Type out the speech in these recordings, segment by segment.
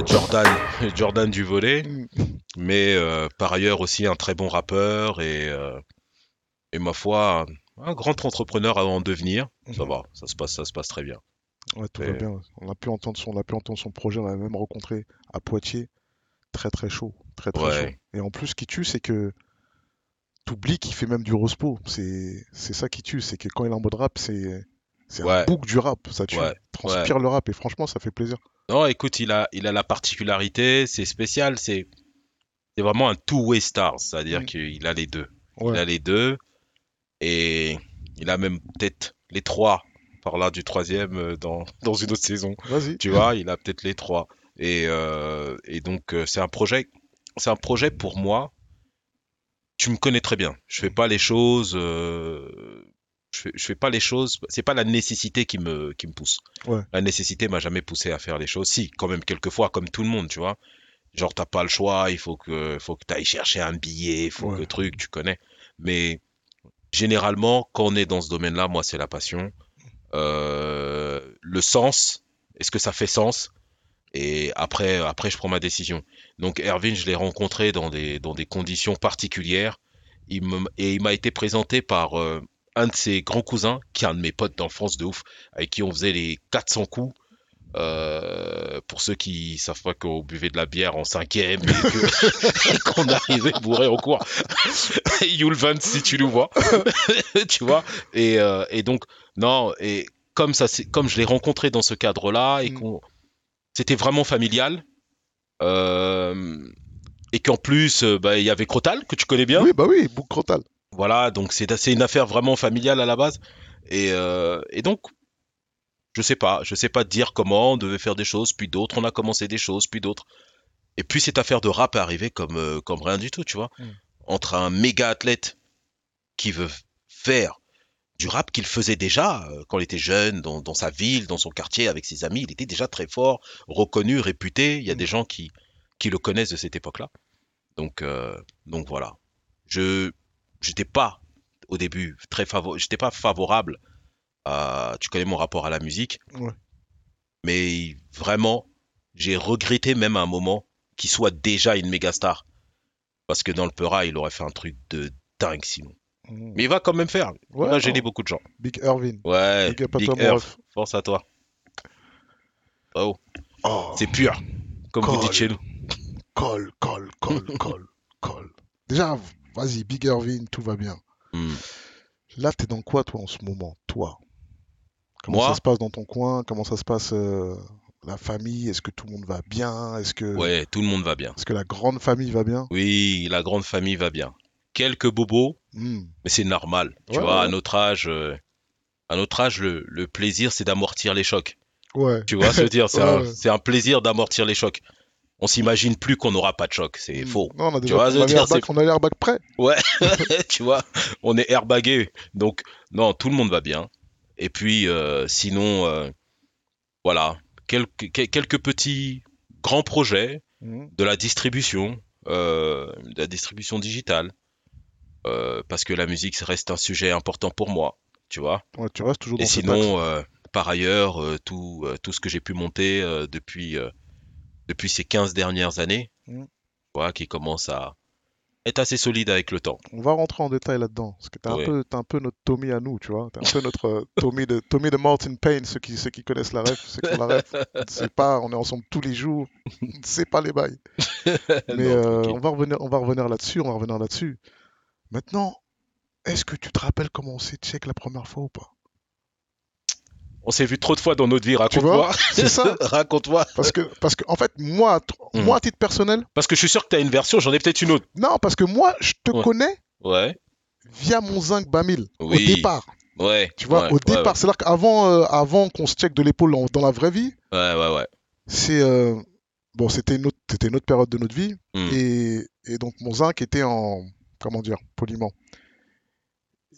euh, Jordan, Jordan du volet, mais euh, par ailleurs aussi un très bon rappeur et, euh, et ma foi, un, un grand entrepreneur à en devenir. Ça Mhm. va, ça se passe, ça se passe très bien. Ouais, tout va Et- bien. On a pu entendre son, on a pu entendre son projet, on l'a même rencontré à Poitiers. Très très chaud, très très Ouais. chaud. Et en plus, ce qui tue, c'est que t'oublies qu'il fait même du rospo. C'est c'est ça qui tue, c'est que quand il est en mode rap, c'est c'est un Ouais. bouc du rap, ça tue. Ouais, transpire le rap et franchement, ça fait plaisir. Non, écoute, il a, il a la particularité, c'est spécial, c'est, c'est vraiment un two-way star, c'est-à-dire Mm. qu'il a les deux. Il a les deux et il a même peut-être les trois par là du troisième euh, dans, dans une autre saison. Vas-y. Tu vois, il a peut-être les trois. Et, euh, et donc, euh, c'est un projet, c'est un projet pour moi. Tu me connais très bien. Je fais pas les choses, euh, je fais, je fais pas les choses. C'est pas la nécessité qui me, qui me pousse. Ouais. La nécessité m'a jamais poussé à faire les choses. Si, quand même, quelquefois, comme tout le monde, tu vois. Genre, t'as pas le choix, il faut que, faut que t'ailles chercher un billet, il faut Ouais. que truc, tu connais. Mais généralement, quand on est dans ce domaine-là, moi, c'est la passion. Euh, le sens, est-ce que ça fait sens? Et après, après, je prends ma décision. Donc, Erwin, je l'ai rencontré dans des, dans des conditions particulières. Il me, et il m'a été présenté par euh, un de ses grands cousins, qui est un de mes potes d'enfance de ouf, avec qui on faisait les 400 coups. Euh, pour ceux qui savent pas qu'on buvait de la bière en cinquième et qu'on arrivait bourré en cours. Yulvan, si tu nous vois, tu vois. Et, euh, et donc, non, et comme ça, c'est comme je l'ai rencontré dans ce cadre-là et Mm. qu'on, c'était vraiment familial. euh, et qu'en plus, bah, il y avait Crotal, que tu connais bien. Oui, bah oui, bouc crotal. Voilà, donc c'est une affaire vraiment familiale à la base. Et, euh, et donc, je sais pas, je sais pas dire comment on devait faire des choses, puis d'autres, on a commencé des choses, puis d'autres. Et puis cette affaire de rap est arrivée comme, euh, comme rien du tout, tu vois. Mm. Entre un méga athlète qui veut faire du rap qu'il faisait déjà euh, quand il était jeune, dans, dans sa ville, dans son quartier, avec ses amis, il était déjà très fort, reconnu, réputé. Il y a Mm. des gens qui, qui le connaissent de cette époque-là. Donc, euh, donc voilà. Je j'étais pas au début très favor j'étais pas favorable à tu connais mon rapport à la musique. Ouais. mais vraiment j'ai regretté même à un moment qu'il soit déjà une méga star. Parce que dans le Peura il aurait fait un truc de dingue sinon Mm. mais il va quand même faire. Il Ouais, va non. gêner beaucoup de gens. Big Irvin. ouais Big Big Earth, force à toi. Oh. Oh, c'est pur comme vous dites chez nous. Colle, colle, colle, colle, colle. Déjà, vas-y, Big Irvin, tout va bien. Hmm. Là, t'es dans quoi, toi, en ce moment Toi? Comment Moi? ça se passe dans ton coin? Comment ça se passe euh, la famille? Est-ce que tout le monde va bien? Est-ce que, ouais tout le monde va bien est-ce que la grande famille va bien? Oui la grande famille va bien quelques bobos Hmm. Mais c'est normal. Tu vois, ouais. à notre âge, euh, à notre âge, le, le plaisir, c'est d'amortir les chocs. Ouais. Tu vois ce que je veux dire? Un, c'est un plaisir d'amortir les chocs. On s'imagine plus qu'on n'aura pas de choc. C'est Hmm. faux. Non, on a Tu déjà vois, on je a dire, l'airbag- c'est- on a l'airbag prêt. tu vois, on est airbagué. Donc, non, tout le monde va bien. Et puis, euh, sinon, euh, voilà, quelques, quel- quelques petits grands projets Hmm. de la distribution, euh, de la distribution digitale. Parce que la musique ça reste un sujet important pour moi, tu vois. Ouais, tu restes toujours dans Et sinon, par ailleurs, tout, tout ce que j'ai pu monter depuis, depuis ces 15 dernières années, Mm. voilà, qui commence à être assez solide avec le temps. On va rentrer en détail là-dedans. Parce que un, Ouais. un peu notre Tommy à nous, tu vois. T'es un peu notre euh, Tommy, de, Tommy de Martin Payne, ceux qui, ceux qui connaissent la ref, ceux qui ont la ref. Sait pas, on est ensemble tous les jours. Sait pas les bails. Mais Non, euh, on va revenir, on va revenir là-dessus, on va revenir là-dessus. Maintenant, est-ce que tu te rappelles comment on s'est check la première fois ou pas? On s'est vu trop de fois dans notre vie, raconte-moi. C'est ça raconte-moi. Parce que, parce que, en fait, moi, à tr- Mm. moi, à titre personnel, Parce que je suis sûr que tu as une version, j'en ai peut-être une autre. non, parce que moi, je te Ouais. connais Ouais, via mon zinc Bamil au Oui. départ. ouais. Tu vois, ouais, au ouais, départ, c'est-à-dire qu'avant euh, avant qu'on se check de l'épaule dans, dans la vraie vie, Ouais, ouais, ouais. c'est euh, bon, c'était une autre, c'était une autre période de notre vie Mm. et, et donc mon zinc était en comment dire poliment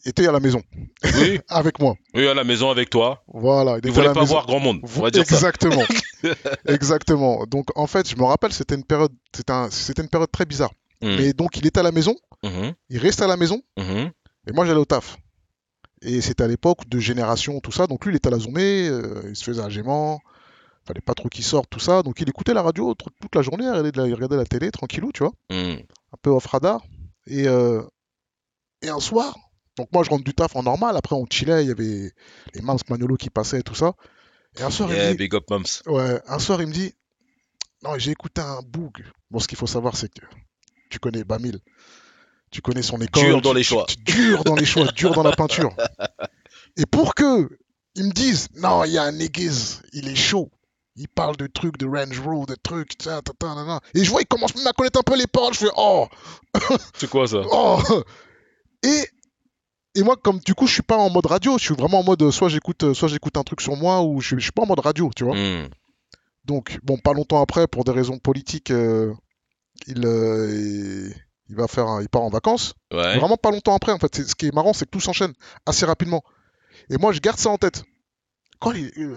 était à la maison Oui, avec moi. oui, à la maison avec toi. Voilà, il à voulait la pas maison. voir grand monde, on Vo- va dire ça. Exactement, exactement. Donc en fait, je me rappelle, c'était une période, c'était un, une période très bizarre. Mm. Mais donc il était à la maison, Mhm, il restait à la maison mhm. et moi j'allais au taf. Et c'était à l'époque de génération, tout ça. Donc lui, il était à la journée, euh, il se faisait un gaiement, fallait pas trop qu'il sorte, tout ça. Donc il écoutait la radio toute la journée, il regardait, de la, il regardait la télé tranquillou, tu vois, Hmm. un peu off radar. Et, euh, et un soir, donc moi je rentre du taf en normal, après on chillait, il y avait les Mams Manolo qui passaient, tout ça. Et un soir, il me dit, big up, Mums. ouais, un soir il me dit, non, j'ai écouté un boug. Bon, ce qu'il faut savoir, c'est que tu connais Bamil, tu connais son école. Dur dans les choix. tu- dur dans les choix, dur dans la peinture. Et pour que ils me disent, non, il y a un niggas, il est chaud. Il parle de trucs, de Range Road, de trucs. Et je vois, il commence même à connaître un peu les paroles. Je fais, oh, C'est quoi ça? Oh. Et, et moi, comme du coup, je suis pas en mode radio, je suis vraiment en mode, euh, soit j'écoute, euh, soit j'écoute un truc sur moi, ou je, je suis pas en mode radio, tu vois. Hmm. Donc, bon, pas longtemps après, pour des raisons politiques, euh, il, euh, il, va faire, un- il part en vacances. Ouais. Vraiment pas longtemps après, en fait. Ce qui est marrant, c'est que tout s'enchaîne assez rapidement. Et moi, je garde ça en tête. Quand il- euh,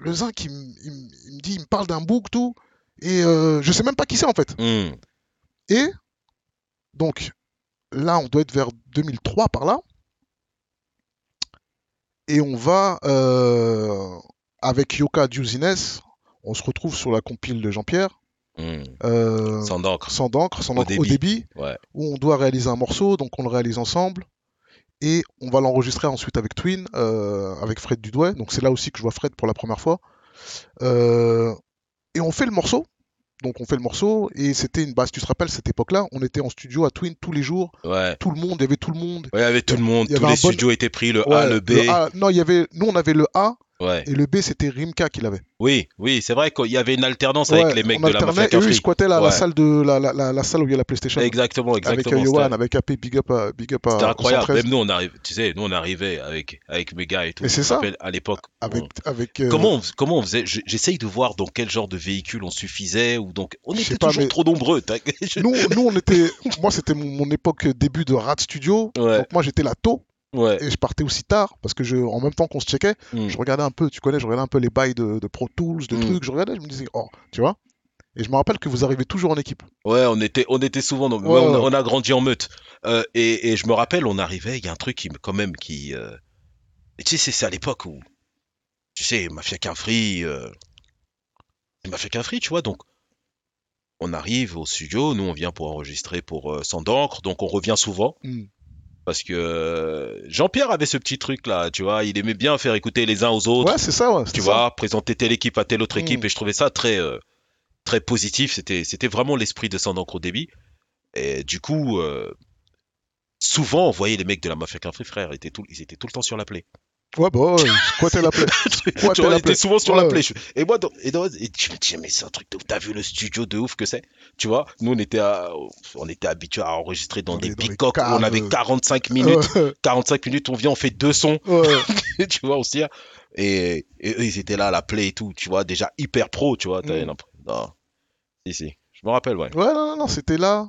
le zinc, il, me dit, il me parle d'un bouc, tout, et je sais même pas qui c'est, en fait. Hmm. Et donc, là, on doit être vers 2003 par là. Et on va, euh, avec Yoka Duzines, on se retrouve sur la compile de Jean-Pierre. Hmm. euh, Sans d'encre. sans d'encre, sans Au au débit, Ouais. où on doit réaliser un morceau, donc on le réalise ensemble, et on va l'enregistrer ensuite avec Twin, euh, avec Fred Dudouet, donc c'est là aussi que je vois Fred pour la première fois. Et on fait le morceau, donc on fait le morceau, et c'était une base, tu te rappelles, cette époque-là, on était en studio à Twin tous les jours, Ouais. tout le monde, il y avait tout le monde. Ouais, il y avait tout le monde, tous les bon- studios étaient pris, le A, le B. A- non, il y avait, nous on avait le A, Ouais. et le B c'était Rimka qui l'avait. Oui, oui, c'est vrai qu'il y avait une alternance Ouais, avec les mecs on de la mafia et eux ils squattaient la, la salle de la, la, la, la salle où il y a la PlayStation. Exactement, Avec euh, exactement. Yohan, c'était- avec AP, big up à, big up C'était incroyable. 113. Même nous, on arrive, tu sais, nous, on arrivait avec, avec mes gars et tout. Mais Je c'est ça. À l'époque. Avec, on- avec, euh, Comment on, comment on faisait Je- J'essaye de voir dans quel genre de véhicule on suffisait ou donc on était pas, toujours mais- trop nombreux. Nous, nous, on était. Moi, c'était mon, mon époque début de Rat Studio. Donc, moi, j'étais là tôt Ouais. et je partais aussi tard parce que je, en même temps qu'on se checkait, Hmm. je regardais un peu, tu connais, je regardais un peu les bails de, de Pro Tools, de Mm. trucs. Je regardais, je me disais, oh, tu vois. Et je me rappelle que vous arrivez toujours en équipe. Ouais, on était, on était souvent. Ouais, ouais, on, a- ouais. on a grandi en meute. Euh, et, et je me rappelle, on arrivait. Il y a un truc qui, quand même, qui. euh, et tu sais, c'est- à l'époque où, tu sais, mafia qu'un free. Euh, mafia qu'un free, tu vois. Donc, on arrive au studio. Nous, on vient pour enregistrer pour euh, Sans d'encre. Donc, on revient souvent. Mm. Parce que euh, Jean-Pierre avait ce petit truc là, tu vois, il aimait bien faire écouter les uns aux autres, Ouais, c'est ça, ouais. tu ça. vois, présenter telle équipe à telle autre équipe, Mm. et je trouvais ça très, euh, très positif. C'était, c'était vraiment l'esprit de Sans d'encre au débit. Et du coup, euh, souvent, on voyait les mecs de la Mafia Qu'un Free, frère, ils étaient, tout, ils étaient tout le temps sur la play. Ouais, bah, ouais, quoi t'es la plaie tu t'es vois, la play. souvent sur Ouais, la play. Et moi, dans- et, dans- et tu me dis, mais c'est un truc de ouf, t'as vu le studio de ouf que c'est? Tu vois, nous, on était, à- on était habitués à enregistrer dans, des bicoques où on avait 45 minutes. Ouais, 45 minutes, on vient, on fait deux sons. tu vois, aussi. Et, et eux, ils étaient là à la play et tout, tu vois, déjà hyper pro, tu vois. t'avais Mm. l'impression- Non. Si, si. Je me rappelle, ouais. Ouais, non, non, non, c'était là.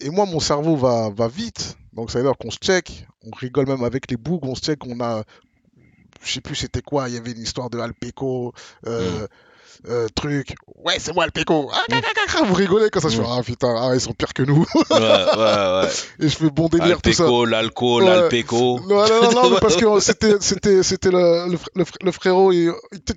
Et moi, mon cerveau va, va vite. Donc, ça veut dire qu'on se check. On rigole même avec les bougs. On se check. On a. Je sais plus c'était quoi. Il y avait une histoire de Alpeco. Euh, euh, truc. Ouais, c'est moi Alpeco. Ah, caca, caca, Vous rigolez comme ça. Je fais, ah putain, ah, ils sont pires que nous. Ouais, ouais, ouais. Et je fais bon délire, tout ça. Alpeco, l'alco, Ouais. l'alpeco. Non, non, non, non, mais parce que c'était, c'était, c'était le, le, fr- le fr- le frérot.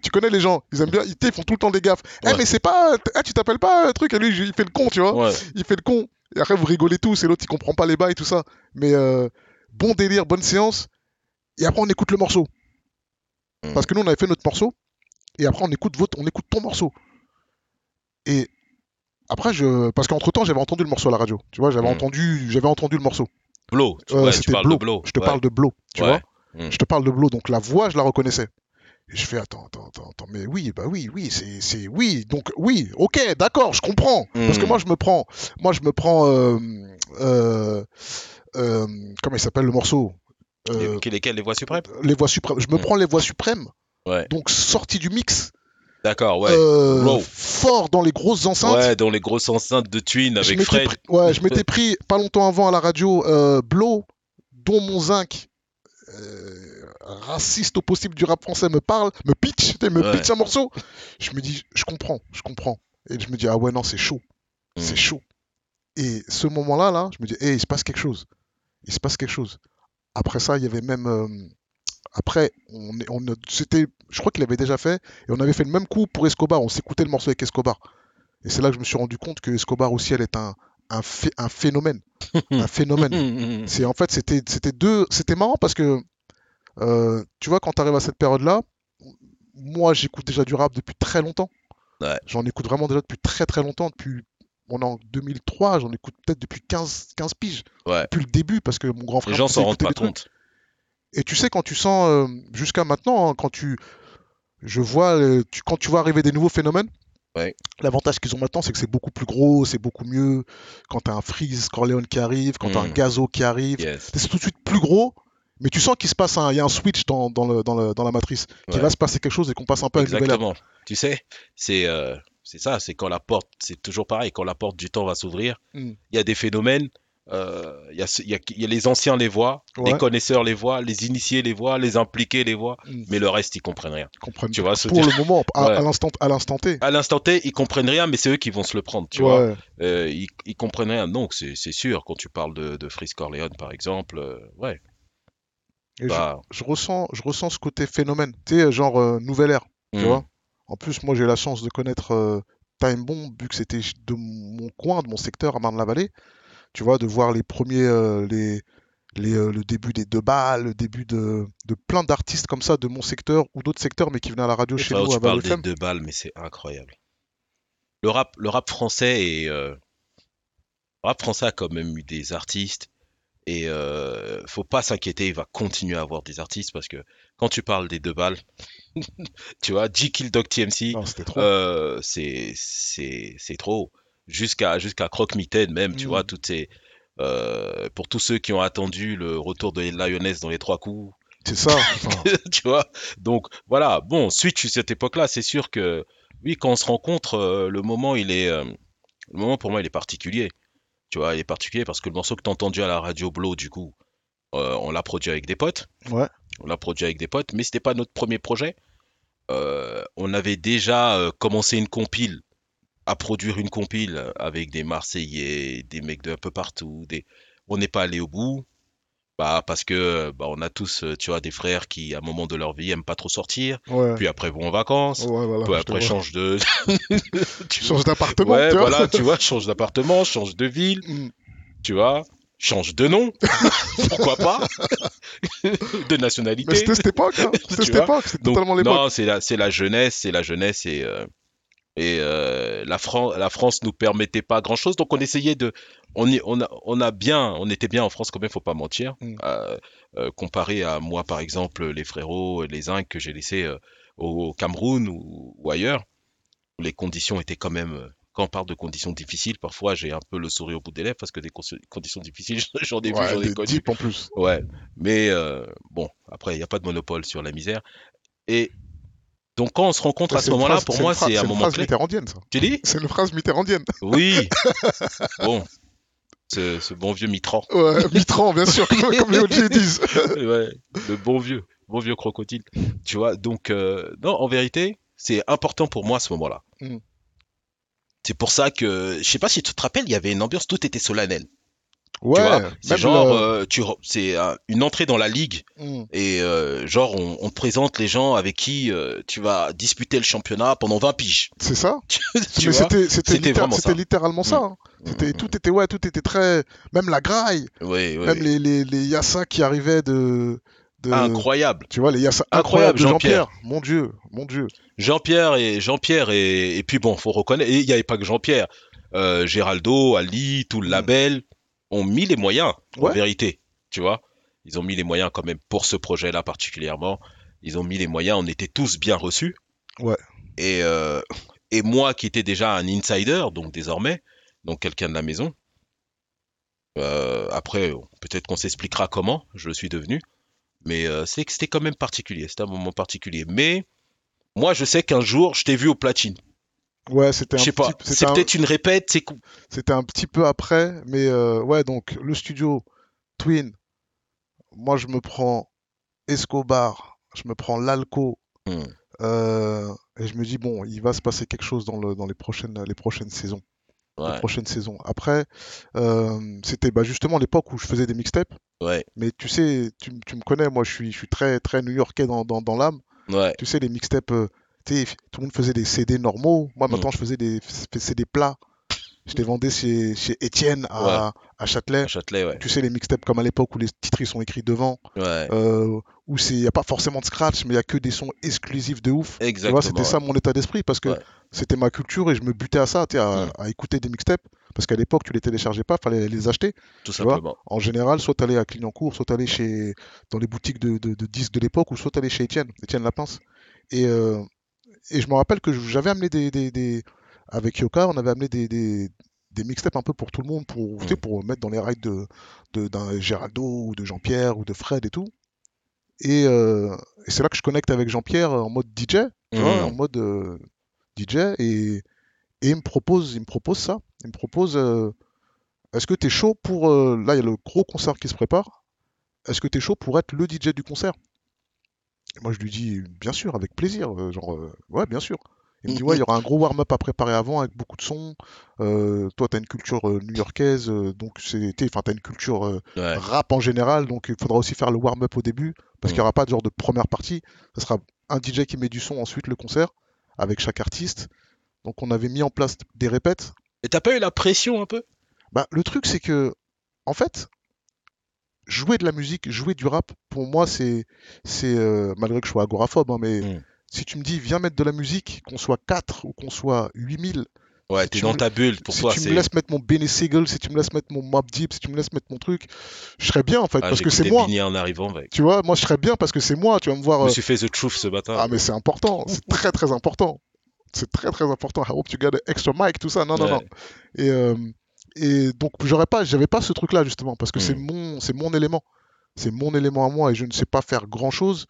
Tu connais les gens. Ils aiment bien. Ils, ils font tout le temps des gaffes. Eh, Ouais. mais c'est pas. eh, tu t'appelles pas un truc. Et lui, il fait le con, tu vois Ouais. il fait le con. Et après, vous rigolez tous, et l'autre, il comprend pas les bails, tout ça. Mais euh, bon délire, bonne séance. Et après, on écoute le morceau. Mm. Parce que nous, on avait fait notre morceau. Et après, on écoute, votre, on écoute ton morceau. Et après, je. Parce qu'entre-temps, j'avais entendu le morceau à la radio. Tu vois, j'avais Mm. entendu, j'avais entendu le morceau. Blow. Tu, Ouais, ouais, tu c'était parles Blow. de blow. Je te ouais. parle de Blow, tu Ouais. vois. Mm. Je te parle de Blow. Donc la voix, je la reconnaissais. Et je fais, attends, attends, attends, attends, mais oui, bah oui, oui, c'est, c'est, oui, donc oui, ok, d'accord, je comprends. Parce que Mm. moi, je me prends, moi, je me prends, euh, euh, euh, comment il s'appelle le morceau? Euh, Les- Lesquels Les voix suprêmes? Les voix suprêmes. Je me Mm. prends les voix suprêmes, Ouais. donc sorti du mix, D'accord, ouais. euh, fort dans les grosses enceintes. Ouais, dans les grosses enceintes de Twin Je avec m'étais Fred. pris- ouais, je m'étais pris pas longtemps avant à la radio euh, Blow, dont mon zinc. euh, raciste au possible du rap français me parle, me pitch, me Ouais. pitch un morceau. Je me dis, je comprends, je comprends. Et je me dis, ah ouais, non, c'est chaud. C'est Mm. chaud. Et ce moment-là, là, je me dis, hé, il se passe quelque chose. Il se passe quelque chose. Après ça, il y avait même. euh, Après, on, on, c'était, je crois qu'il avait déjà fait, et on avait fait le même coup pour Escobar. On s'écoutait le morceau avec Escobar. Et c'est là que je me suis rendu compte que Escobar aussi, elle est un, un, phé- un phénomène. Un phénomène. C'est en fait, c'était, c'était deux, c'était marrant parce que, euh, tu vois, quand tu arrives à cette période-là, moi, j'écoute déjà du rap depuis très longtemps. Ouais. J'en écoute vraiment déjà depuis très très longtemps. Depuis, on est en 2003, j'en écoute peut-être depuis 15, 15 piges. Ouais. Depuis le début, parce que mon grand frère Les gens s'en rendent pas trucs. compte. Et tu sais, quand tu sens, euh, jusqu'à maintenant, hein, quand tu, je vois, euh, tu, quand tu vois arriver des nouveaux phénomènes, Ouais. l'avantage qu'ils ont maintenant, c'est que c'est beaucoup plus gros, c'est beaucoup mieux. Quand t'as un Freeze Corleone qui arrive, quand t'as un Mm. Gazo qui arrive, Yes. c'est tout de suite plus gros, mais tu sens qu'il se passe un, il y a un switch dans, dans, le, dans, le- dans la matrice, qu'il Ouais. va se passer quelque chose et qu'on passe un peu à une. Exactement. Tu sais, c'est euh, c'est ça, c'est quand la porte, c'est toujours pareil, quand la porte du temps va s'ouvrir, il Mm. y a des phénomènes, euh, il y il y, a, il y a les anciens les voient, les connaisseurs les voient, les initiés les voient, les impliqués les voient, Mm. mais le reste, ils comprennent rien. Ils comprennent Tu vois, Pour le moment, à, Ouais. à l'instant, à l'instant T. À l'instant T, ils comprennent rien, mais c'est eux qui vont se le prendre, tu vois. Euh, ils, ils comprennent rien. Donc, c'est sûr, quand tu parles de, de Freeze Corleone, par exemple, euh, ouais, Et bah, je, ressens, je ressens ce côté phénomène, tu sais, genre euh, nouvelle ère. tu hmm, vois. En plus, moi, j'ai la chance de connaître euh, Time Bomb, vu que c'était de mon coin, de mon secteur à Marne-la-Vallée. Tu vois, de voir les premiers, euh, les, les, euh, le début des deux balles, le début de, de plein d'artistes comme ça de mon secteur ou d'autres secteurs, mais qui venaient à la radio Et chez nous à tu parles Val des deux balles, mais c'est incroyable. Le rap, le rap français est, le rap français a quand même eu des artistes et euh, faut pas s'inquiéter, il va continuer à avoir des artistes parce que quand tu parles des deux balles, tu vois, G Kill Dog TMC, euh, c'est trop. Jusqu'à jusqu'à Croque Mitaine même, tu Mm. vois, toutes ces euh, pour tous ceux qui ont attendu le retour de Lioness dans les trois coups, C'est ça. Enfin, tu vois. Donc voilà, bon, suite sur cette époque-là, c'est sûr que oui, quand on se rencontre, euh, le moment il est, euh, le moment pour moi il est particulier. Tu vois, il est particulier parce que le morceau que t'as entendu à la radio Blow, du coup, euh, on l'a produit avec des potes, ouais. on l'a produit avec des potes, mais c'était pas notre premier projet. Euh, on avait déjà euh, commencé une compile, à produire une compile avec des Marseillais, des mecs de un peu partout. Des... On n'est pas allé au bout. Bah, parce que bah, on a tous, euh, tu vois, des frères qui, à un moment de leur vie, aiment pas trop sortir. Ouais. Puis après vont en vacances. Ouais, voilà, te après change de. Tu changes d'appartement, Ouais, tu vois. voilà, tu vois, change d'appartement, change de ville, Mm. tu vois, change de nom, pourquoi pas, de nationalité. Mais c'était cette époque, hein. C'était cette époque, c'était totalement l'époque. non, c'est la, c'est la jeunesse, c'est la jeunesse et, euh, et euh, la, Fran- la France nous permettait pas grand chose. Donc on essayait de, on, y- on, a, on a bien, on était bien en France quand même, faut pas mentir. Mm. Euh, euh, comparé à moi par exemple, les frérots, les zincs que j'ai laissés au Cameroun ou, ou ailleurs, où les conditions étaient quand même. Quand on parle de conditions difficiles, parfois j'ai un peu le sourire au bout des lèvres parce que des conditions difficiles, j'en ai vu, Ouais, j'en ai connu. en plus. Ouais, mais bon, après, il n'y a pas de monopole sur la misère. Et donc, quand on se rencontre à C'est ce une moment-là, phrase- pour une moi, phrase- c'est un une moment phrase clé. mitterrandienne, ça. Tu dis? C'est une phrase mitterrandienne. Oui. Bon, ce, ce bon vieux Mitran. Ouais, Mitran, bien sûr, comme, comme les OG disent. Ouais, le bon vieux, bon vieux crocodile. Tu vois, donc, euh, non, en vérité, c'est important pour moi à ce moment-là. Mm. C'est pour ça que, je sais pas si tu te rappelles, il y avait une ambiance, tout était solennel. Ouais, c'est genre, le- euh, tu, c'est euh, une entrée dans la ligue Mm. et euh, genre, on, on te présente les gens avec qui euh, tu vas disputer le championnat pendant 20 piges. C'est ça. c'était littér- ça. littéralement ça. hein. C'était tout était ouais, tout était très même la graille, Oui, oui. même les les les Yassa qui arrivaient de de Incroyable. tu vois les Yassa Incroyable, incroyables de Jean-Pierre. Jean-Pierre. Mon dieu, mon dieu. Jean-Pierre et Jean-Pierre et, et puis bon, faut reconnaître. Et il n'y avait pas que Jean-Pierre. Euh, Géraldo, Ali, tout le label ont mis les moyens. En vérité, tu vois, ils ont mis les moyens quand même pour ce projet-là particulièrement. Ils ont mis les moyens. On était tous bien reçus. Ouais. Et euh, et moi qui étais déjà un insider, donc désormais, donc quelqu'un de la maison. euh, après, peut-être qu'on s'expliquera comment je le suis devenu. Mais euh, c'est que c'était quand même particulier. C'était un moment particulier. Mais moi, je sais qu'un jour, je t'ai vu au platine. Ouais, c'était un pas. C'est un- peut-être une répète. C'est C'était un petit peu après, mais euh, ouais, donc le studio Twin, moi je me prends Escobar, je me prends l'Alco, Hmm. euh, et je me dis, bon, il va se passer quelque chose dans, le, dans les, prochaines, les prochaines saisons. Ouais, prochaine saison. Après, euh, c'était bah, justement l'époque où je faisais des mixtapes. ouais, Mais tu sais, tu, tu me connais, moi je suis, je suis très, très new-yorkais dans, dans, dans l'âme. ouais. Tu sais, les mixtapes, sais, tout le monde faisait des CD normaux. Moi Mm. maintenant, je faisais des CD plats. Je les vendais chez, chez Étienne à, à Châtelet. À Châtelet, ouais. Tu sais, les mixtapes comme à l'époque où les titres ils sont écrits devant, Ouais, euh, où il n'y a pas forcément de scratch, mais il y a que des sons exclusifs de ouf. Tu exactement. c'était ça mon état d'esprit parce que c'était ma culture et je me butais à ça, tu à, Mm. à écouter des mixtapes. Parce qu'à l'époque, tu les téléchargeais pas, fallait les acheter. Tout tu simplement. En général, soit t'allais à Clignancourt, soit t'allais chez dans les boutiques de, de- de disques de l'époque, ou soit t'allais chez Étienne, Étienne Lapince. Et, euh, et je me rappelle que j'avais amené des, des, des- avec Yoka, on avait amené des, des, des mixtapes un peu pour tout le monde, pour, Mm. pour mettre dans les rides de, de- d'un Géraldo ou de Jean-Pierre ou de Fred et tout. Et, euh, et c'est là que je connecte avec Jean-Pierre en mode DJ, tu vois, Mm. en mode euh, DJ, et, et il me propose, il me propose ça. Il me propose, euh, est-ce que tu es chaud pour, là il y a le gros concert qui se prépare, est-ce que tu es chaud pour être le DJ du concert? Moi je lui dis, bien sûr, avec plaisir, euh, genre, euh, ouais, bien sûr. Il me dit, ouais, il y aura un gros warm-up à préparer avant avec beaucoup de sons. Euh, toi, tu as une culture euh, new-yorkaise, euh, donc c'est, enfin, tu as une culture Ouais, rap en général, donc il faudra aussi faire le warm-up au début, parce Mm. qu'il n'y aura pas de genre de première partie. Ce sera un DJ qui met du son, ensuite le concert, avec chaque artiste. Donc on avait mis en place des répètes. Et t'as pas eu la pression un peu? Bah, le truc, c'est que, en fait, jouer de la musique, jouer du rap, pour moi, c'est, c'est euh, malgré que je sois agoraphobe, hein, mais Mm. si tu me dis, viens mettre de la musique, qu'on soit 4 ou qu'on soit 8000, Ouais, Si t'es dans me- ta bulle. Pour si toi, tu me laisses mettre mon Benny Siegel, si tu me laisses mettre mon Mob Deep, si tu me laisses mettre mon truc, je serais bien en fait, Ah, parce que c'est moi. En arrivant, mec. Tu vois, moi je serais bien parce que c'est moi, tu vas me voir. Je me euh, suis fait The Truth ce matin. Ah, mais c'est important, c'est très très important. C'est très très important. I hope you an extra mic, tout ça. Non, non, non. Et, euh, et donc, j'aurais pas, j'avais pas ce truc-là, justement, parce que c'est Mm. mon, c'est mon élément. C'est mon élément à moi et je ne sais pas faire grand-chose,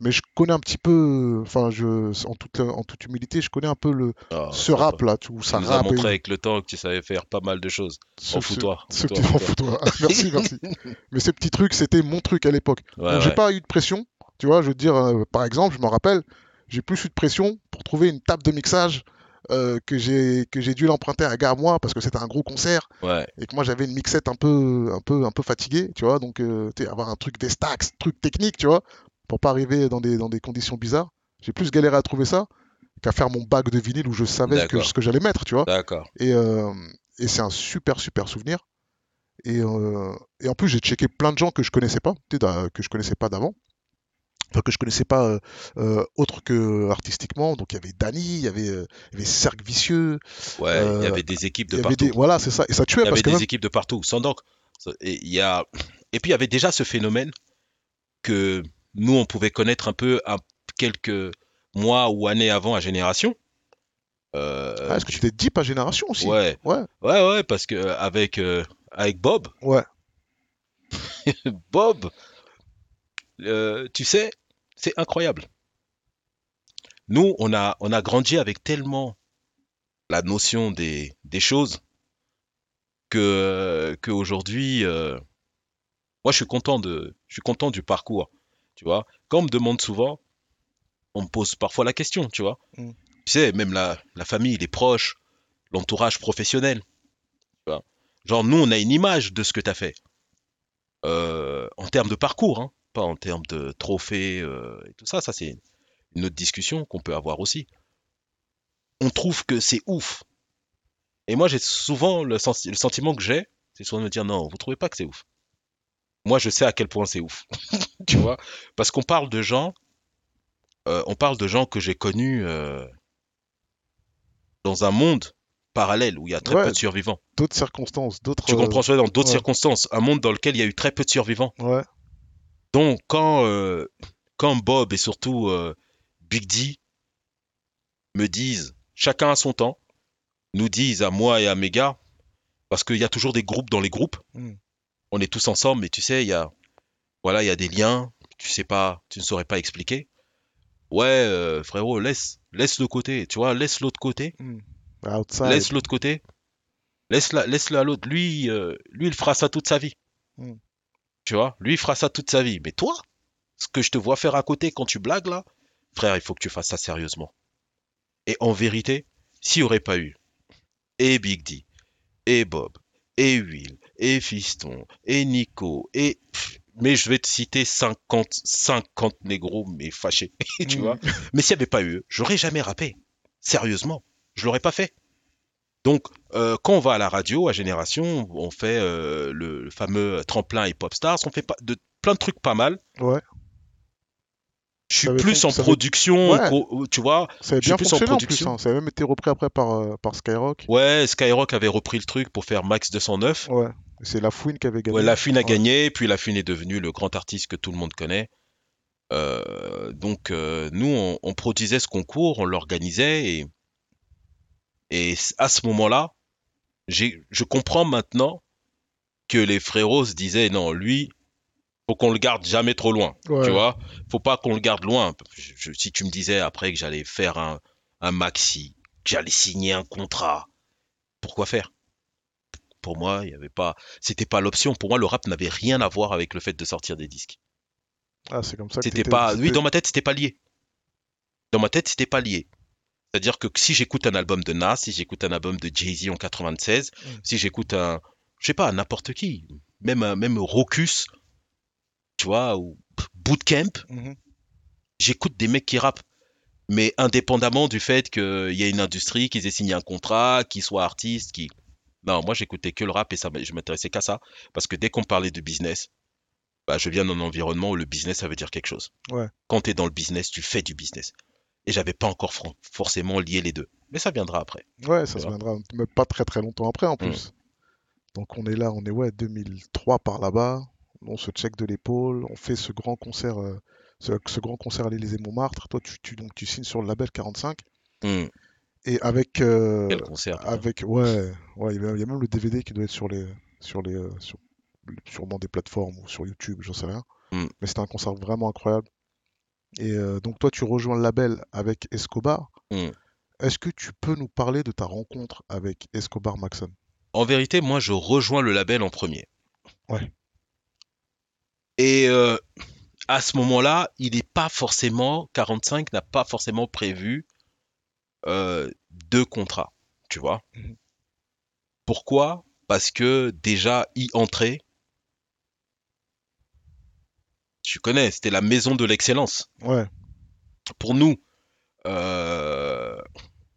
mais je connais un petit peu, enfin, je, en toute, en toute humilité, je connais un peu le, Ah, ce ça va. rap-là, tout Tu ça nous as rap. montré et- avec le temps que tu savais faire pas mal de choses. ce- En foutoir. Ce, Foutoir, en foutoir. Ah, merci, merci. Mais ces petits trucs, c'était mon truc à l'époque. Ouais, Donc j'ai ouais. pas eu de pression, tu vois, je veux dire, euh, par exemple, je me rappelle, j'ai plus eu de pression pour trouver une table de mixage euh, que j'ai que j'ai dû l'emprunter à Gare moi parce que c'était un gros concert Ouais, et que moi j'avais une mixette un peu un peu un peu fatiguée, tu vois, donc euh, avoir un truc des stacks, truc technique, tu vois, pour pas arriver dans des dans des conditions bizarres. J'ai plus galéré à trouver ça qu'à faire mon bac de vinyle où je savais ce que, ce que j'allais mettre, tu vois. Et, euh, et c'est un super, super souvenir. Et, et en plus, j'ai checké plein de gens que je connaissais pas, que je connaissais pas d'avant. Que je connaissais pas euh, euh, autre que artistiquement. Donc, il y avait Dany, il y avait, euh, il y avait Cercle Vicieux. Ouais, Euh, il y avait des équipes de partout. des... Voilà, c'est ça. Et ça tuait Il y parce avait que des même... équipes de partout. Sans donc. Et, il y a... et puis il y avait déjà ce phénomène que nous, on pouvait connaître un peu à quelques mois ou années avant à Génération. Euh, Ah, Est-ce que tu t'es deep à Génération aussi? Ouais, Ouais. ouais, ouais, parce que euh, avec, euh, avec Bob, Ouais. Bob, euh, tu sais, c'est incroyable. Nous, on a, on a grandi avec tellement la notion des, des choses que, que aujourd'hui, euh, moi, je suis content de, je suis content du parcours. Tu vois, quand on me demande souvent, on me pose parfois la question, tu vois. Mm. Tu sais, même la, la famille, les proches, l'entourage professionnel. Tu vois. Genre, nous, on a une image de ce que tu as fait. Euh, en termes de parcours, hein, pas en termes de trophées euh, et tout ça. Ça, c'est une autre discussion qu'on peut avoir aussi. On trouve que c'est ouf. Et moi, j'ai souvent le, sens- le sentiment que j'ai, c'est souvent de me dire non, vous trouvez pas que c'est ouf. Moi, je sais à quel point c'est ouf. tu vois? Parce qu'on parle de gens, euh, on parle de gens que j'ai connus euh, dans un monde parallèle où il y a très Ouais. peu de survivants. D'autres circonstances, d'autres. Tu comprends ça dans d'autres ouais. circonstances, un monde dans lequel il y a eu très peu de survivants. Ouais. Donc, quand, euh, quand Bob et surtout euh, Big D me disent, chacun à son temps, nous disent à moi et à mes gars, parce qu'il y a toujours des groupes dans les groupes, Mm. on est tous ensemble, mais tu sais, il y a, voilà, il y a des liens, tu sais pas, tu ne saurais pas expliquer. Ouais, euh, frérot, laisse, laisse le côté, tu vois, laisse l'autre côté, Outside. laisse l'autre côté, laisse la, laisse l'autre. Lui, euh, lui, il fera ça toute sa vie. Mm. Tu vois, lui, il fera ça toute sa vie. Mais toi, ce que je te vois faire à côté quand tu blagues là, frère, il faut que tu fasses ça sérieusement. Et en vérité, s'il n'y aurait pas eu et Big D et Bob, et Will, et Fiston, et Nico, et. pff, Mais je vais te citer 50, 50 négros, mais fâchés, tu Mm. vois. Mais s'il n'y avait pas eu j'aurais jamais rappé. Sérieusement, je l'aurais pas fait. Donc, euh, quand on va à la radio, à Génération, on fait euh, le, le fameux tremplin et pop stars, on fait pas de, plein de trucs pas mal. Ouais. Je suis plus en avait- production, Ouais. qu'au- tu vois. Ça avait Je suis bien plus en fonctionné en plus. production. hein. Ça avait même été repris après par, euh, par Skyrock. Ouais, Skyrock avait repris le truc pour faire Max 209. Ouais. C'est La Fouine qui avait gagné. Ouais, La Fine a Ouais. gagné, puis La Fine est devenue le grand artiste que tout le monde connaît. Euh, donc, euh, nous, on, on produisait ce concours, on l'organisait, et, et à ce moment-là, je comprends maintenant que les frérots se disaient, non, lui, faut qu'on le garde jamais trop loin. Ouais. Tu vois, faut pas qu'on le garde loin. Je- je- si tu me disais après que j'allais faire un, un maxi, que j'allais signer un contrat, pourquoi faire? Pour moi, il y avait pas, c'était pas l'option. Pour moi, le rap n'avait rien à voir avec le fait de sortir des disques. Ah, c'est comme ça que C'était pas, oui, dans ma tête, c'était pas lié. Dans ma tête, c'était pas lié. C'est-à-dire que si j'écoute un album de Nas, si j'écoute un album de Jay-Z en 96, Mm. si j'écoute un, je sais pas, n'importe qui, même un- même Rocus, tu vois, ou Bootcamp, Mhm. j'écoute des mecs qui rappent. Mais indépendamment du fait qu'il y ait une industrie, qu'ils aient signé un contrat, qu'ils soient artistes, qui... Non, moi j'écoutais que le rap et ça, je m'intéressais qu'à ça. Parce que dès qu'on parlait de business, bah, je viens d'un environnement où le business, ça veut dire quelque chose. Ouais. Quand tu es dans le business, tu fais du business. Et j'avais pas encore forcément lié les deux. Mais ça viendra après. Ouais, ça se viendra mais pas très très longtemps après en Mm. plus. Donc on est là, on est ouais 2003 par là-bas. On se check de l'épaule, on fait ce grand concert, euh, ce, ce grand concert à l'Élysée Montmartre. Toi, tu, tu- donc tu signes sur le label 45 Hmm, et avec euh, Quel concert. avec ouais ouais il y, a même le DVD qui doit être sur les sur les euh, sur, sûrement des plateformes ou sur YouTube, j'en sais rien. Mm. Mais c'était un concert vraiment incroyable. Et euh, donc toi, tu rejoins le label avec Escobar. Mm. Est-ce que tu peux nous parler de ta rencontre avec Escobar Maxon? En vérité, moi, je rejoins le label en premier. Ouais. Et euh, à ce moment-là, il n'est pas forcément, 45 n'a pas forcément prévu euh, deux contrats, tu vois? Mhm. Pourquoi? Parce que déjà, y entrer, tu connais, c'était la maison de l'excellence. Ouais, Pour nous, euh,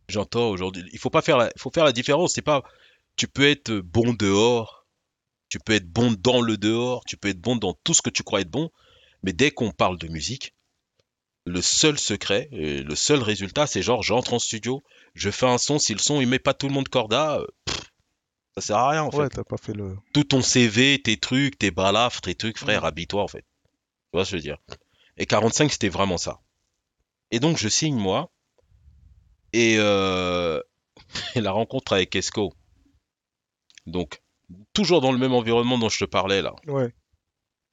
j'entends aujourd'hui, il faut pas faire la, il faut faire la différence. C'est pas, tu peux être bon dehors, tu peux être bon dans le dehors, tu peux être bon dans tout ce que tu crois être bon, mais dès qu'on parle de musique, le seul secret, et le seul résultat, c'est genre j'entre en studio, je fais un son, si le son il met pas tout le monde corda, euh, pff, ça sert à rien en ouais, fait. t'as pas fait le. Tout ton CV, tes trucs, tes balafres, tes trucs, frère, habille-toi en fait. Tu vois ce que je veux dire? Et 45, c'était vraiment ça. Et donc je signe moi, et euh, la rencontre avec Esco. Donc, toujours dans le même environnement dont je te parlais là. Ouais,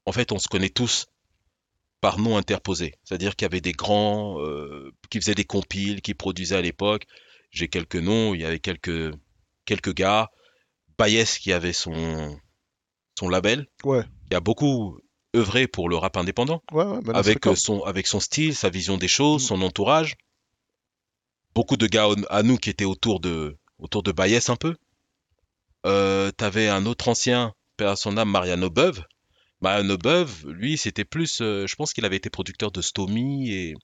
En fait, on se connaît tous par nom interposé. C'est-à-dire qu'il y avait des grands euh, qui faisaient des compiles, qui produisaient à l'époque. J'ai quelques noms, il y avait quelques, quelques gars. Bayes qui avait son, son label, ouais, qui a beaucoup œuvré pour le rap indépendant, ouais, ouais, Menace avec, euh, son, avec son style, sa vision des choses, Mm. son entourage. Beaucoup de gars à nous qui étaient autour de, autour de Bayes un peu. Euh, T'avais un autre ancien, père à son âme, Mariano Beuve. Mariano Beuve, lui, c'était plus, euh, je pense qu'il avait été producteur de Stomy et,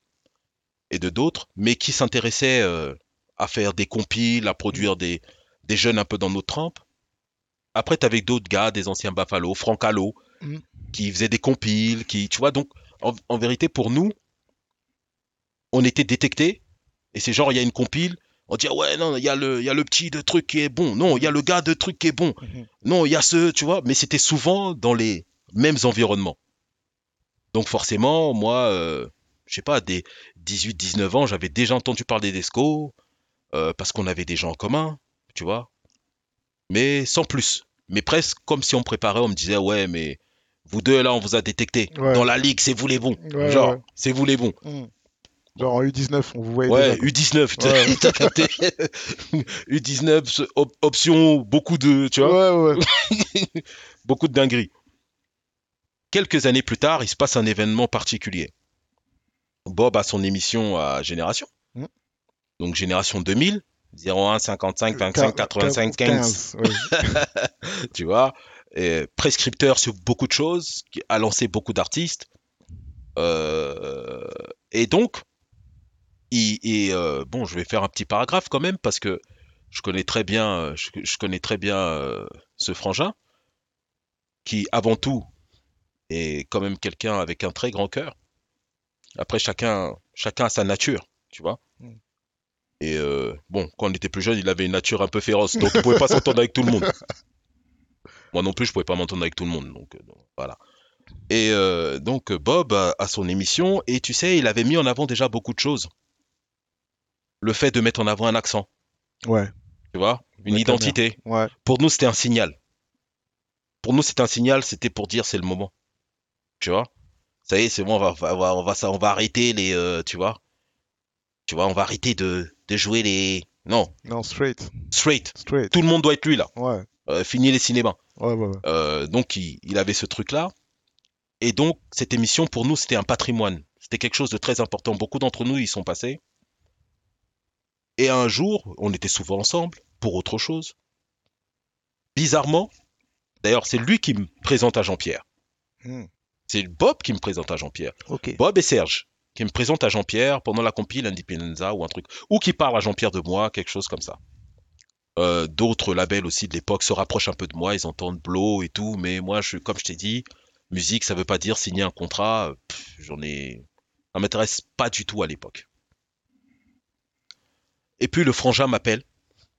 et de d'autres, mais qui s'intéressait euh, à faire des compiles, à produire des, des jeunes un peu dans notre trempe. Après, t'avais d'autres gars, des anciens Buffalo, Franck Allo, Mm. qui faisaient des compiles, qui, tu vois, donc, en, en vérité, pour nous, on était détectés, et c'est genre, il y a une compile, on dit, ah ouais, non, il y, a le- il y a le petit de truc qui est bon, non, il y a le gars de truc qui est bon, Mhm. non, il y a ce, tu vois, mais c'était souvent dans les mêmes environnements. Donc forcément, moi, euh, je sais pas, dès 18-19 ans, j'avais déjà entendu parler d'Esco, euh, parce qu'on avait des gens en commun, tu vois, mais sans plus. Mais presque comme si on me préparait, on me disait, ouais, mais vous deux, là, on vous a détecté. Ouais. Dans la ligue, c'est vous les bons. Ouais, Genre, ouais. c'est vous les bons. Mm. Genre en U19, on vous voyait Ouais, déjà, quoi. U19, t'as- Ouais. t'as capté. U19, ce- op- option, beaucoup de, tu vois, Ouais, ouais. beaucoup de dingueries. Quelques années plus tard, il se passe un événement particulier. Bob a son émission à Génération. Mm. Donc Génération 2000, 01 55 25 85 15. ouais. tu vois, prescripteur sur beaucoup de choses, qui a lancé beaucoup d'artistes. Euh, et donc, et, euh, bon, je vais faire un petit paragraphe quand même parce que je connais très bien, euh, je, je connais très bien euh, ce frangin qui, avant tout, est quand même quelqu'un avec un très grand cœur. Après, chacun, chacun a sa nature, tu vois. Mm. Et euh, bon, quand on était plus jeune, il avait une nature un peu féroce, donc il pouvait pas s'entendre avec tout le monde. Moi non plus, je pouvais pas m'entendre avec tout le monde, donc, euh, donc, voilà. Et euh, donc Bob a, a son émission, et tu sais, il avait mis en avant déjà beaucoup de choses. Le fait de mettre en avant un accent, Ouais. tu vois, une Ouais, identité. Ouais. Pour nous, c'était un signal. Pour nous, c'était un signal, c'était pour dire c'est le moment. Tu vois? Ça y est, c'est bon, on va, on va, on va, ça- on va arrêter les, euh, tu vois? Tu vois, on va arrêter de, de jouer les... Non, Non, straight. straight. Straight. Tout le monde doit être lui, là. Ouais. Euh, fini les cinémas. Ouais, ouais, ouais. Euh, donc, il, il avait ce truc-là. Et donc, cette émission, pour nous, c'était un patrimoine. C'était quelque chose de très important. Beaucoup d'entre nous y sont passés. Et un jour, on était souvent ensemble pour autre chose. Bizarrement, d'ailleurs, c'est lui qui me présente à Jean-Pierre. Hmm. C'est Bob qui me présente à Jean-Pierre. Bob et Serge qui me présentent à Jean-Pierre pendant la compile Independenza ou un truc. Ou qui parlent à Jean-Pierre de moi, quelque chose comme ça. Euh, D'autres labels aussi de l'époque se rapprochent un peu de moi, ils entendent Blow et tout, mais moi, je, comme je t'ai dit, musique, ça veut pas dire signer un contrat. euh, J'en ai. Ça m'intéresse pas du tout à l'époque. Et puis le frangin m'appelle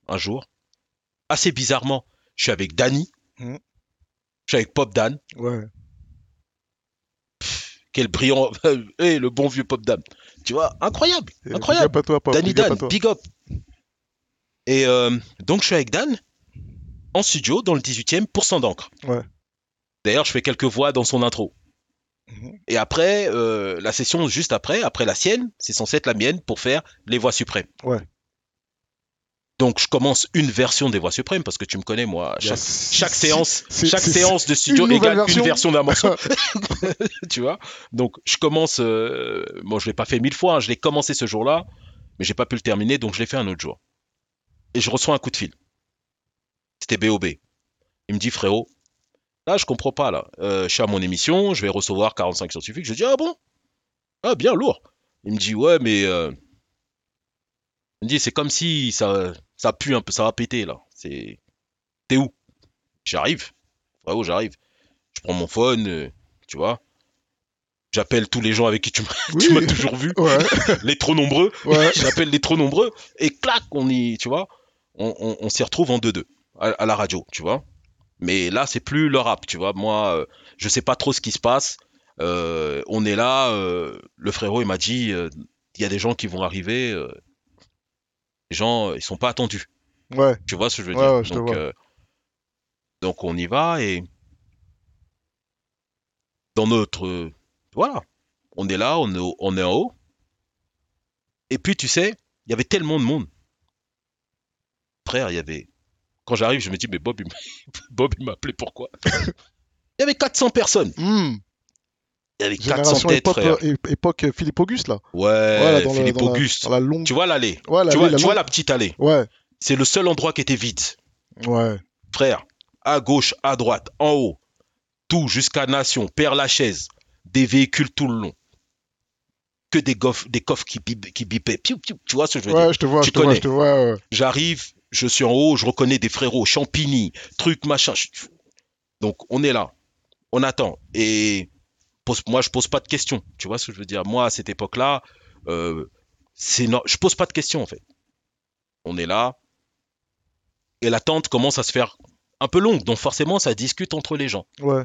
un jour. Assez bizarrement, je suis avec Danny. Mhm. Je suis avec Pop Dan. Ouais. Quel brillant. Eh, le bon vieux Pop Dan. Tu vois, incroyable. Incroyable. Big up à toi, Pop. Danny Big up Dan, à toi. big up. Et euh, donc je suis avec Dan en studio dans le 18e pour Sang d'encre. Ouais. D'ailleurs, je fais quelques voix dans son intro. Mhm. Et après, euh, la session juste après, après la sienne, c'est censé être la mienne pour faire les voix suprêmes. Ouais. Donc je commence une version des voix suprêmes parce que tu me connais moi. Chaque, séance, chaque séance de studio une égale version. une version d'un morceau. tu vois? Donc je commence. Euh, bon, je l'ai pas fait mille fois. hein, je l'ai commencé ce jour-là, mais j'ai pas pu le terminer, donc je l'ai fait un autre jour. Et je reçois un coup de fil. C'était BOB. Il me dit frérot, là je comprends pas là. Euh, je suis à mon émission, je vais recevoir 45 scientifiques. Je dis ah bon, ah bien lourd. Il me dit ouais mais euh... il me dit c'est comme si ça ça pue un peu, ça va péter là. C'est t'es où? J'arrive. Frérot, j'arrive. Je prends mon phone, euh, tu vois. J'appelle tous les gens avec qui tu m'as Oui. toujours vu, Ouais. les trop nombreux. Ouais. J'appelle les trop nombreux et clac, on y, tu vois, on, on, on s'y retrouve en 2-2 à, à la radio, tu vois. Mais là, c'est plus le rap, tu vois. Moi, euh, je sais pas trop ce qui se passe. Euh, on est là, euh, le frérot, il m'a dit, euh, il y a des gens qui vont arriver. les gens, ils sont pas attendus. Ouais. Tu vois ce que je veux Ouais, dire? ouais, donc, donc on y va et dans notre voilà, on est là, on est, on est en haut. Et puis tu sais, il y avait tellement de monde. Frère, il y avait. Quand j'arrive, je me dis mais Bob, il m'a- Bob, il m'a appelé pourquoi? Il y avait 400 personnes. Hmm. Il y avait 400 Génération têtes, époque, frère. euh, époque Philippe Auguste, là. Ouais, le- Philippe la- Auguste. Dans la longue. Tu vois l'allée Ouais, Tu vois, la tu vois longue- la petite allée Ouais. C'est le seul endroit qui était vide. Ouais. frère, à gauche, à droite, en haut, tout jusqu'à Nation, Père Lachaise, des véhicules tout le long. Que des, goff- des coffres qui, bip- qui bipaient. Tu vois ce que je veux dire? Ouais, je te vois, Tu je te vois, je te vois. ouais. J'arrive, je suis en haut, je reconnais des frérots, Champigny, truc, machin. Donc, on est là. On attend. Et pose- moi, je pose pas de questions. Tu vois ce que je veux dire? Moi, à cette époque-là, euh, c'est no- je pose pas de questions, en fait. On est là. Et l'attente commence à se faire un peu longue. Donc, forcément, ça discute entre les gens. Ouais.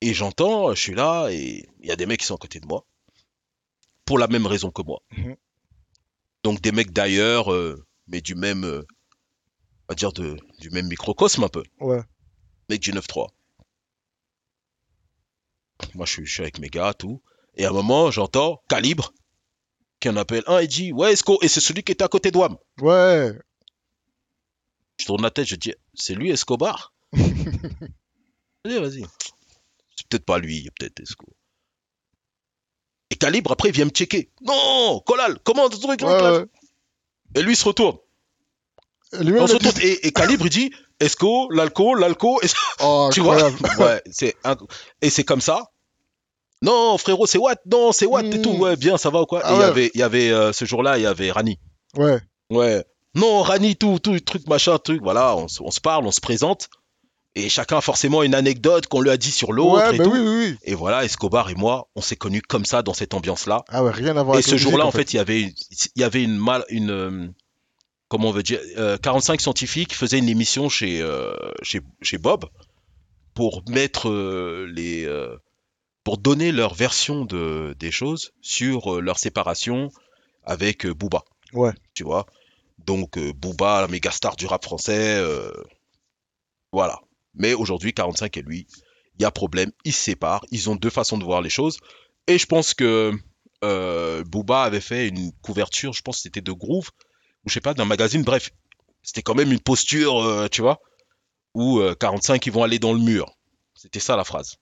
Et j'entends, je suis là, et il y a des mecs qui sont à côté de moi. Pour la même raison que moi. Mhm. Donc des mecs d'ailleurs, euh, mais du même, euh, on va dire de, du même microcosme un peu. Ouais. Mec du 9-3. Moi je suis, je suis avec mes gars, tout. Et à un moment, j'entends Calibre, qui en appelle un et dit Ouais, Esco, et c'est celui qui était à côté de Wam. Ouais. Je tourne la tête, je dis C'est lui Escobar? Vas-y, vas-y. C'est peut-être pas lui, peut-être Esco. Et Calibre, après, il vient me checker. Non, Colal, comment ce truc Ouais, ouais. Et lui il se retourne. Lui-même, On se dit- retourne et, et Calibre il dit Esco, l'alco, l'alco. et- Oh, tu vois? Ouais, c'est inc- et c'est comme ça. Non, frérot, c'est Watt, non, c'est Watt et Mm. tout. Ouais, bien, ça va ou quoi? Ah Et il y avait, y avait euh, ce jour-là, il y avait Rani. Ouais. Ouais. Non, Rani, tout, tout, truc, machin, truc. Voilà, on se parle, on se présente. Et chacun a forcément une anecdote qu'on lui a dit sur l'autre. Ouais, et bah tout. oui, oui, oui. Et voilà, Escobar et moi, on s'est connus comme ça, dans cette ambiance-là. Ah ouais, rien à voir Et avec ce jour-là, en fait, il y avait, une- il y avait une mal, une, euh, comment on veut dire, euh, 45 scientifiques faisaient une émission chez, euh, chez, chez Bob pour mettre euh, les, euh, pour donner leur version de, des choses sur euh, leur séparation avec euh, Booba. Ouais. Tu vois? Donc euh, Booba, la méga star du rap français, euh, voilà. Mais aujourd'hui, 45 et lui, il y a problème, ils se séparent, ils ont deux façons de voir les choses. Et je pense que euh, Booba avait fait une couverture, je pense que c'était de Groove, ou je sais pas, d'un magazine, bref. C'était quand même une posture, euh, tu vois, où euh, 45 ils vont aller dans le mur. C'était ça la phrase.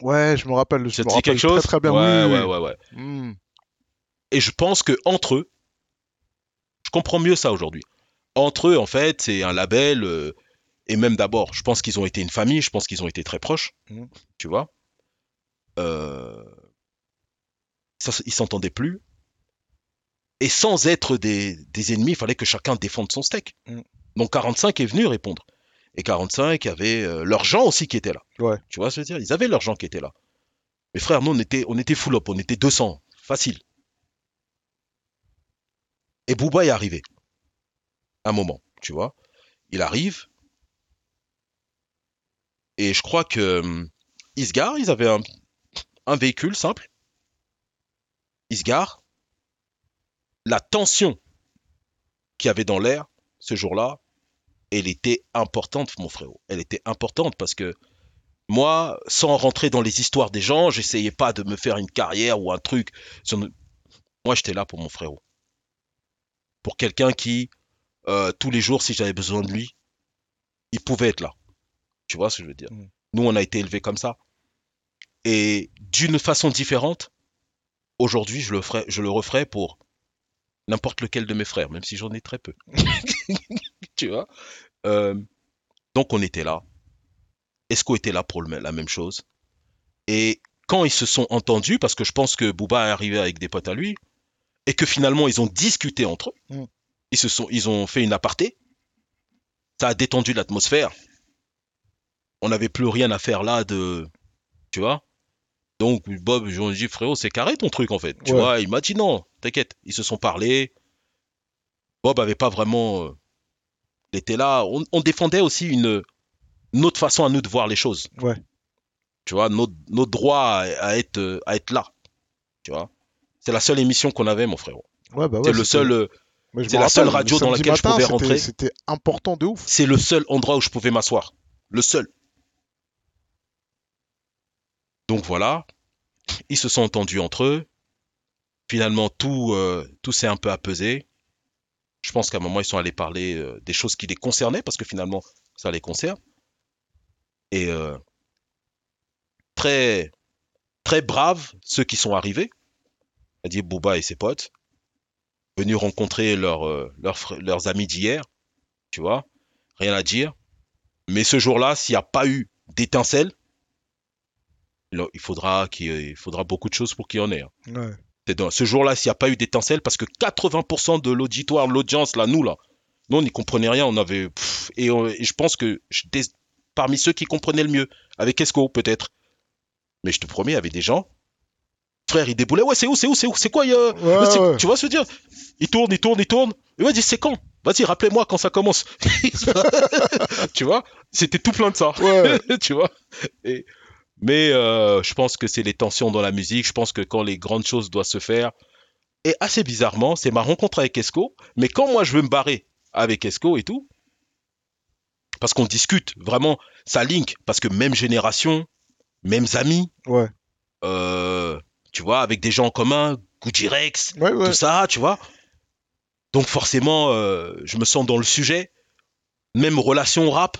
Ouais, je me rappelle. Je Ça me rappelle quelque chose? Très, très bien. ouais, oui, ouais, ouais, ouais. Hmm. Et je pense que entre eux, je comprends mieux ça aujourd'hui. Entre eux, en fait, c'est un label, euh, et même d'abord, je pense qu'ils ont été une famille, je pense qu'ils ont été très proches, Mhm. tu vois. Euh, ça, ils s'entendaient plus. Et sans être des, des ennemis, il fallait que chacun défende son steak. Mhm. Donc 45 est venu répondre. Et 45 avait euh, leurs gens aussi qui étaient là. Ouais. Tu vois ce que je veux dire? Ils avaient leurs gens qui étaient là. Mais frère, nous, on était, on était full up, on était 200, facile. Et Booba est arrivé. Un moment, tu vois. Il arrive. Et je crois que hum, ils se ils avaient un, véhicule simple. Ils se. La tension qu'il y avait dans l'air ce jour-là, elle était importante, mon frérot. Elle était importante parce que moi, sans rentrer dans les histoires des gens, j'essayais pas de me faire une carrière ou un truc. Moi, j'étais là pour mon frérot. Pour quelqu'un qui, euh, tous les jours, si j'avais besoin de lui, il pouvait être là. Tu vois ce que je veux dire? Mm. Nous, on a été élevés comme ça. Et d'une façon différente, aujourd'hui, je le ferai, je le referai pour n'importe lequel de mes frères, même si j'en ai très peu. tu vois? Euh, Donc, on était là. Esco était là pour le- la même chose. Et quand ils se sont entendus, parce que je pense que Booba est arrivé avec des potes à lui, et que finalement ils ont discuté entre eux, Mm. ils, se sont, ils ont fait une aparté, ça a détendu l'atmosphère. On n'avait plus rien à faire là de. Tu vois Donc Bob, je dit, frérot, c'est carré ton truc en fait. Tu Ouais. vois Il m'a dit non, t'inquiète. Ils se sont parlé. Bob avait pas vraiment. euh, il était là. On, on défendait aussi une, une autre façon à nous de voir les choses. Ouais. Tu vois, notre, notre droit à, à être, euh, à être là. Tu vois C'est la seule émission qu'on avait, mon frérot. Ouais, bah ouais, c'est le seul. euh, c'est la seule radio dans laquelle je pouvais rentrer. C'était important de ouf. c'est le seul endroit où je pouvais m'asseoir. Le seul. Donc voilà, ils se sont entendus entre eux. Finalement, tout, euh, tout s'est un peu apaisé. Je pense qu'à un moment, ils sont allés parler euh, des choses qui les concernaient, parce que finalement, ça les concerne. Et euh, très, très braves, ceux qui sont arrivés, c'est-à-dire Booba et ses potes, venus rencontrer leurs, amis d'hier, tu vois, rien à dire. Mais ce jour-là, s'il n'y a pas eu d'étincelle, il faudra, qu'il il faudra beaucoup de choses pour qu'il y en ait. hein. Ouais. C'est dans- ce jour-là, s'il n'y a pas eu d'étincelle, parce que 80% de l'auditoire, de l'audience, là, nous, là, nous, on n'y comprenait rien. On avait, pff, et, on- et je pense que parmi ceux qui comprenaient le mieux, avec Esco, peut-être. Mais je te promets, il y avait des gens. Frère, ils déboulaient. Ouais, c'est où, c'est où, c'est où, c'est quoi, il a- Ouais, c'est- ouais. Tu vois veux dire? Il tourne, il tourne, il tourne. Et moi, je dis, c'est quand? Vas-y, rappelez-moi quand ça commence. tu vois? C'était tout plein de ça. Ouais. tu vois? Et- Mais euh, je pense que c'est les tensions dans la musique. Je pense que quand les grandes choses doivent se faire. Et assez bizarrement, c'est ma rencontre avec Esco. Mais quand moi, je veux me barrer avec Esco et tout, parce qu'on discute vraiment, ça link. Parce que même génération, mêmes amis, Ouais. euh, tu vois, avec des gens en commun, Gucci Rex, Ouais, ouais. tout ça, tu vois. Donc forcément, euh, je me sens dans le sujet. Même relation rap,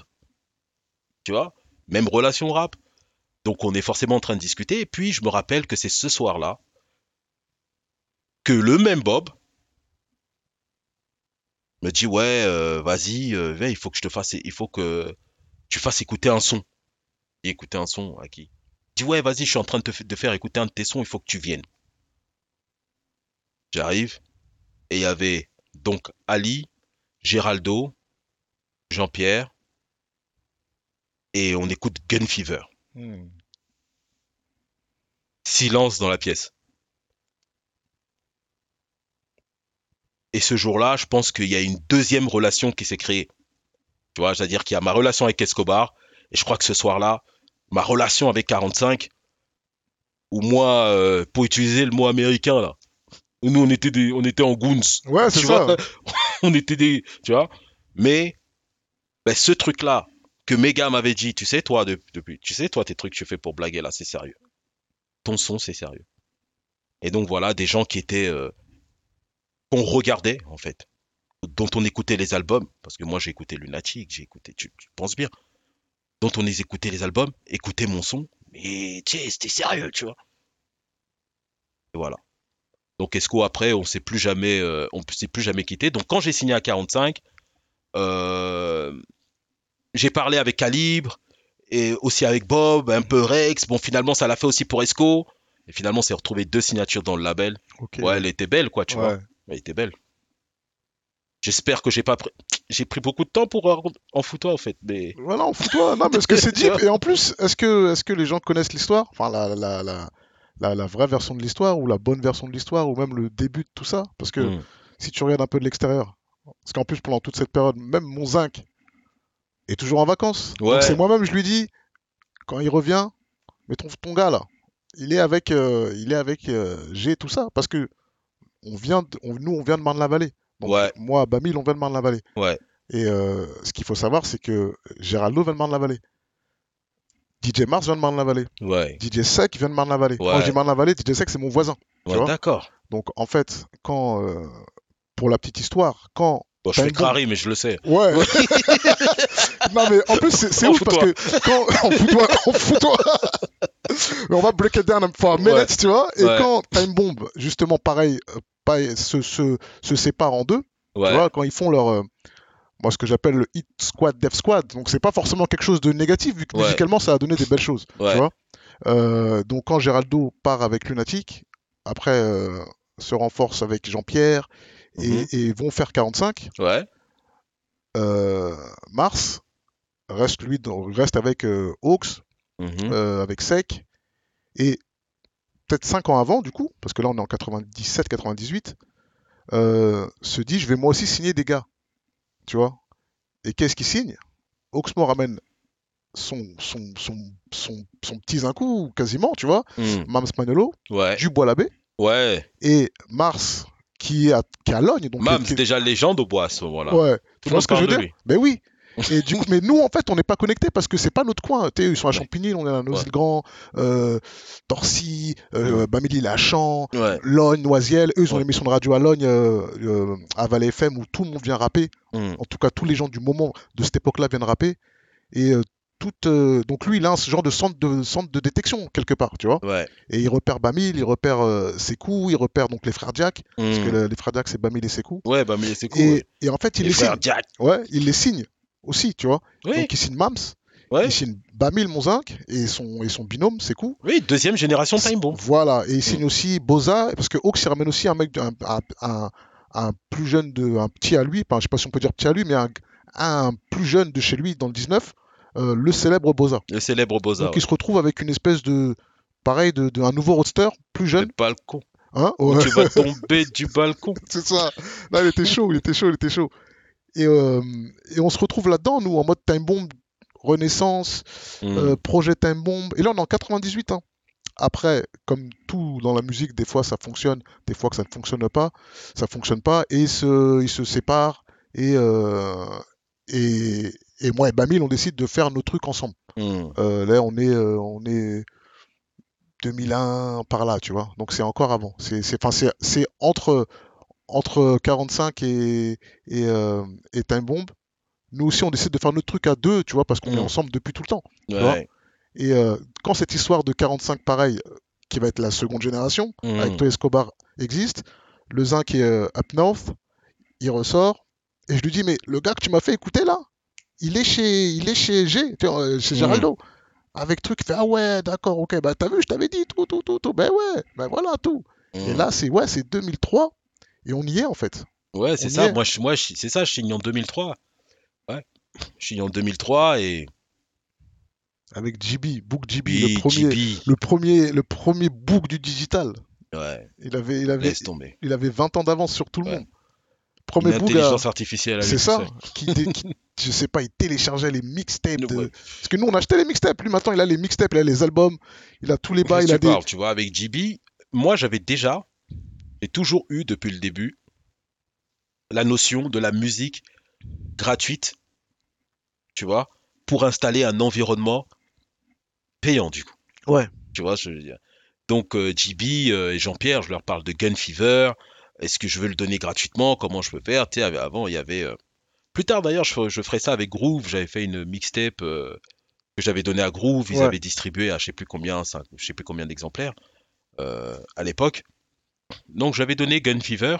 tu vois, même relation rap. Donc on est forcément en train de discuter. Et puis je me rappelle que c'est ce soir-là que le même Bob me dit ouais, euh, vas-y, euh, viens, il faut que je te fasse, tu fasses écouter un son. Et écouter un son à qui? Il dit ouais, vas-y, je suis en train de faire écouter un de tes sons, il faut que tu viennes. J'arrive et il y avait donc Ali, Géraldo, Jean-Pierre et on écoute Gun Fever. Hmm. Silence dans la pièce. Et ce jour-là, je pense qu'il y a une deuxième relation qui s'est créée. Tu vois, c'est-à-dire qu'il y a ma relation avec Escobar, et je crois que ce soir-là, ma relation avec 45, où moi, euh, pour utiliser le mot américain, là, où nous, on était, des, on était en goons, Ouais, c'est ça. on était des, tu vois, mais ben, ce truc-là, que Mega m'avait dit, tu sais, toi, de- depuis, tu sais, toi, tes trucs que tu fais pour blaguer, là, c'est sérieux. Ton son, c'est sérieux. Et donc, voilà, des gens qui étaient, euh, qu'on regardait, en fait, dont on écoutait les albums, parce que moi, j'ai écouté Lunatic, j'ai écouté, tu, penses bien, dont on les écoutait les albums, écoutait mon son, mais, tu c'était sérieux, tu vois. Voilà. Donc Esco après, on s'est plus jamais, euh, on s'est plus jamais quitté. Donc quand j'ai signé à 45, euh, j'ai parlé avec Calibre et aussi avec Bob, un peu Rex. Bon finalement ça l'a fait aussi pour Esco. Et finalement on s'est retrouvé deux signatures dans le label. Ouais, elle était belle quoi, tu vois. Ouais. Elle était belle. J'espère que j'ai pas pris, j'ai pris beaucoup de temps pour en foutoir en fait, mais Voilà, on fout toi. Non, mais est-ce que c'est vois Et en plus, est-ce que, est-ce que les gens connaissent l'histoire? Enfin, la, la, la, la, la vraie version de l'histoire ou la bonne version de l'histoire ou même le début de tout ça? Parce que Hmm. si tu regardes un peu de l'extérieur, parce qu'en plus, pendant toute cette période, même mon zinc est toujours en vacances. Ouais. Donc c'est moi-même, je lui dis, quand il revient, mais ton, ton gars là, il est avec, euh, il est avec euh, G, tout ça, parce que on vient, de- on- nous, on vient de Marne-la-Vallée. Donc Ouais. moi, Bamil, on vient de Marne-la-Vallée. Ouais. Et euh, ce qu'il faut savoir, c'est que Géraldo vient de Marne-la-Vallée. DJ Mars vient de Marne-la-Vallée. ouais, DJ Sec vient de Marne-la-Vallée. Quand je dis Marne-la-Vallée, DJ Sec, c'est mon voisin. d'accord. Donc en fait, quand, euh, pour la petite histoire, quand Bon, je fais crari, mais je le sais. Ouais. non mais en plus c'est ouf parce que quand on fout toi, on fout toi. mais on va break it down for a minute, Ouais. tu vois. Et Ouais. quand Time Bomb, justement pareil, euh, pas, se, se, se sépare en deux, Ouais, tu vois, quand ils font leur, euh, moi ce que j'appelle le Hit Squad, Dev Squad, donc c'est pas forcément quelque chose de négatif vu que musicalement ça a donné des belles choses, tu vois. Euh, donc quand Geraldo part avec Lunatic, après euh, se renforce avec Jean-Pierre et, Mhm. et vont faire 45. ouais, Euh, Mars reste lui reste avec euh, Hawks, mhm, euh, avec Sec et peut-être 5 ans avant du coup, parce que là on est en 97-98, euh, se dit je vais moi aussi signer des gars, tu vois? Et qu'est-ce qu'il signe? Me ramène son, son, son, son, son petit Zinkou quasiment, tu vois, hmm, Mams Manolo, ouais, du Bois Labbé, ouais. et Mars qui est à, qui est à Logne. Donc Mams, qui est- déjà légende au bois à ce moment-là. Ouais, Tout tu vois ce que je veux dire? Mais oui. Et du coup, mais nous en fait, on n'est pas connectés parce que c'est pas notre coin. Sais, ils sont à. Champigny, on est à. Noisy-le-Grand, euh, Torcy, euh, Ouais. Logne, Noisiel. Eux, ils ont l'émission de radio à Logne, euh, euh, à Valais FM, où tout le monde vient rapper. hmm, En tout cas, tous les gens du moment de cette époque-là viennent rapper. Et euh, tout, euh, donc lui, il a un genre de centre de centre de détection quelque part, tu vois. Ouais. Et il repère Bamil, il repère euh, Sekou, il repère donc les frères Diack, parce que hmm. le- les frères Diack c'est Bamil et Sekou. Ouais, mais c'est cool. Et, ouais. et en fait, il Les signe. Ouais, il les signe aussi, tu vois. Oui, Donc il signe Mams, ouais. il signe Bamil Monzinc et son, et son binôme, Sekou. Oui, deuxième génération Time Bomb. Voilà, et il Mm. signe aussi Boza, parce que Hawks il ramène aussi un mec, un, un, un- un plus jeune, de, un petit à lui, enfin, je sais pas si on peut dire petit à lui, mais un, plus jeune de chez lui dans le 19, euh, le célèbre Boza. Le célèbre Boza. Donc il se retrouve avec une espèce de, pareil, de, de un nouveau roadster, plus Le jeune, balcon. hein, Où ouais. Tu vas tomber du balcon. C'est ça. Là, il était chaud, il était chaud, il était chaud. Et, euh, et on se retrouve là-dedans, nous, en mode Time Bomb, Renaissance, Hmm. euh, projet Time Bomb. Et là, on est en 98. hein. Après, comme tout dans la musique, des fois ça fonctionne, des fois que ça ne fonctionne pas, ça fonctionne pas, et ils se, ils se séparent. Et, euh, et, et moi et Bamil, on décide de faire nos trucs ensemble. Hmm. Euh, là, on est, euh, on est 2001 par là, tu vois. Donc c'est encore avant. C'est, c'est, enfin, c'est, c'est entre, entre 45 et, et, euh, et Time Bomb. Nous aussi, on décide de faire notre truc à deux, tu vois, parce qu'on Mm. est ensemble depuis tout le temps. vois. Et euh, quand cette histoire de 45 pareil, euh, qui va être la seconde génération, Hmm. avec Toy Escobar existe, le Zinc est euh, Up North, il ressort, Et je lui dis, mais le gars que tu m'as fait écouter là, il est chez, il est chez G, chez Mhm. Geraldo. Avec truc, il fait, ah ouais, d'accord, ok, bah t'as vu, je t'avais dit tout, tout, tout, tout. Ben ouais, ben voilà, tout. Et Mm. là, c'est ouais, c'est 2003. Et on y est en fait. Ouais, c'est ça. Moi, je, moi je- c'est ça, je signe en 2003. Ouais. Je signe en 2003 et Avec GB, Book GB, oui, le premier, JB, le premier, le premier book du digital. ouais, Il avait, il avait, laisse tomber. il avait 20 ans d'avance sur tout le Ouais. monde. Premier book, intelligence artificielle à lui c'est ça. Qui, qui- je sais pas, il téléchargeait les mixtapes. de- Ouais. Parce que nous, on achetait les mixtapes. Lui, maintenant, il a les mixtapes, il a les albums, il a tous les bas, Qu'est-ce il a tu des. parles, tu vois, avec JB, moi j'avais déjà et toujours eu depuis le début la notion de la musique gratuite, tu vois, pour installer un environnement payant du coup. Ouais. Tu vois, je veux dire. Donc euh, JB euh, et Jean-Pierre, je leur parle de Gun Fever. Est-ce que je veux le donner gratuitement? Comment je peux faire? Tu sais, avant il y avait. euh, Plus tard d'ailleurs, je, ferai- je ferai ça avec Groove. J'avais fait une mixtape euh, que j'avais donnée à Groove. Ils Ouais. avaient distribué à je sais plus combien, je sais plus combien d'exemplaires à l'époque. Donc j'avais donné Gun Fever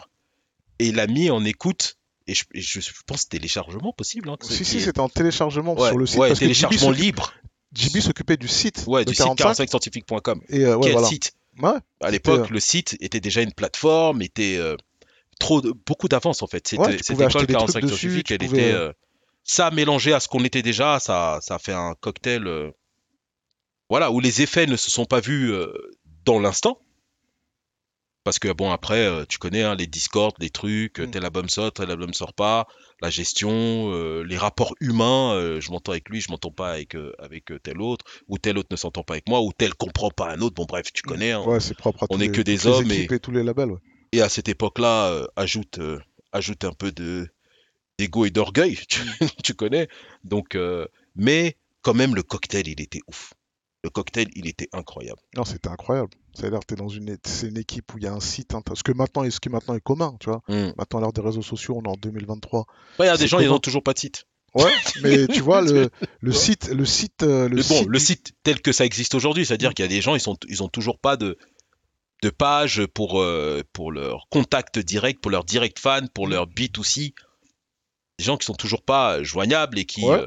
et il l'a mis en écoute. Et je, et je pense téléchargement possible. Hein, que Si, si, c'était en téléchargement ouais, sur le site. ouais, parce que téléchargement s'occupe- libre. JB s'occupait du site Ouais, du site 45. 45scientifique.com. Et euh, ouais, Quel voilà. site Ouais, À l'époque, euh, le site était déjà une plateforme, était euh, trop de- beaucoup d'avance en fait. C'était Ouais, cette école des trucs 45 dessus, scientifique, elle pouvais, était euh, ça mélangé à ce qu'on était déjà, ça ça fait un cocktail voilà où les effets ne se sont pas vus dans l'instant. Parce que bon après euh, tu connais hein, les discords, les trucs, euh, Mm. tel album sort, tel album sort pas, la gestion, euh, les rapports humains, je m'entends avec lui, je m'entends pas avec avec tel autre ou tel autre ne s'entend pas avec moi ou tel comprend pas un autre. Bon bref, tu connais hein. ouais, c'est propre à On tous est les- que des hommes et- équipes et tous les labels. ouais. et à cette époque-là, ajoute, ajoute un peu de d'ego et d'orgueil, tu, tu connais. Donc, mais quand même, le cocktail, il était ouf. Le cocktail, il était incroyable. Non, c'était incroyable. C'est-à-dire que dans une, c'est une équipe où il y a un site, hein, ce que maintenant, ce qui maintenant est commun, tu vois. Hmm. Maintenant, à l'heure des réseaux sociaux, on est en 2023. Ouais, il y a des gens, ils comment ont toujours pas de site. Ouais, mais tu vois, le, le site, le site, euh, le Mais bon, site le site tel que ça existe aujourd'hui, c'est-à-dire qu'il y a des gens, ils sont, ils ont toujours pas de de page pour euh, pour leur contact direct, pour leur direct fan, pour leur B2C. Des gens qui sont toujours pas joignables et qui Ouais. euh,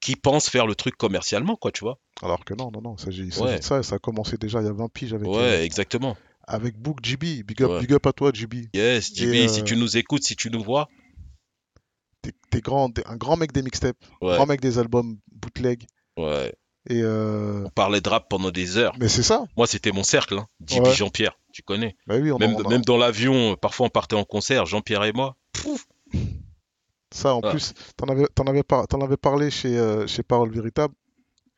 qui pensent faire le truc commercialement, quoi, tu vois. Alors que non, non, non, il Ouais. de ça, ça a commencé déjà il y a 20 piges avec, Ouais, euh, exactement. avec Book GB. Big up, Ouais. big up à toi, GB. Yes, JB, Et, si euh, tu nous écoutes, si tu nous vois, T'es t'es grand, t'es un grand mec des mixtapes, ouais, grand mec des albums bootleg. ouais. Et euh, On parlait de rap pendant des heures. mais c'est ça. Moi, c'était mon cercle, hein. JB. Jean-Pierre, tu connais. Bah oui, on Même, on même dans l'avion, euh, parfois on partait en concert, Jean-Pierre et moi. Pouf. Ça en Ah. plus, t'en avais, t'en avais, par- avais parlé chez, euh, chez Parole Véritable.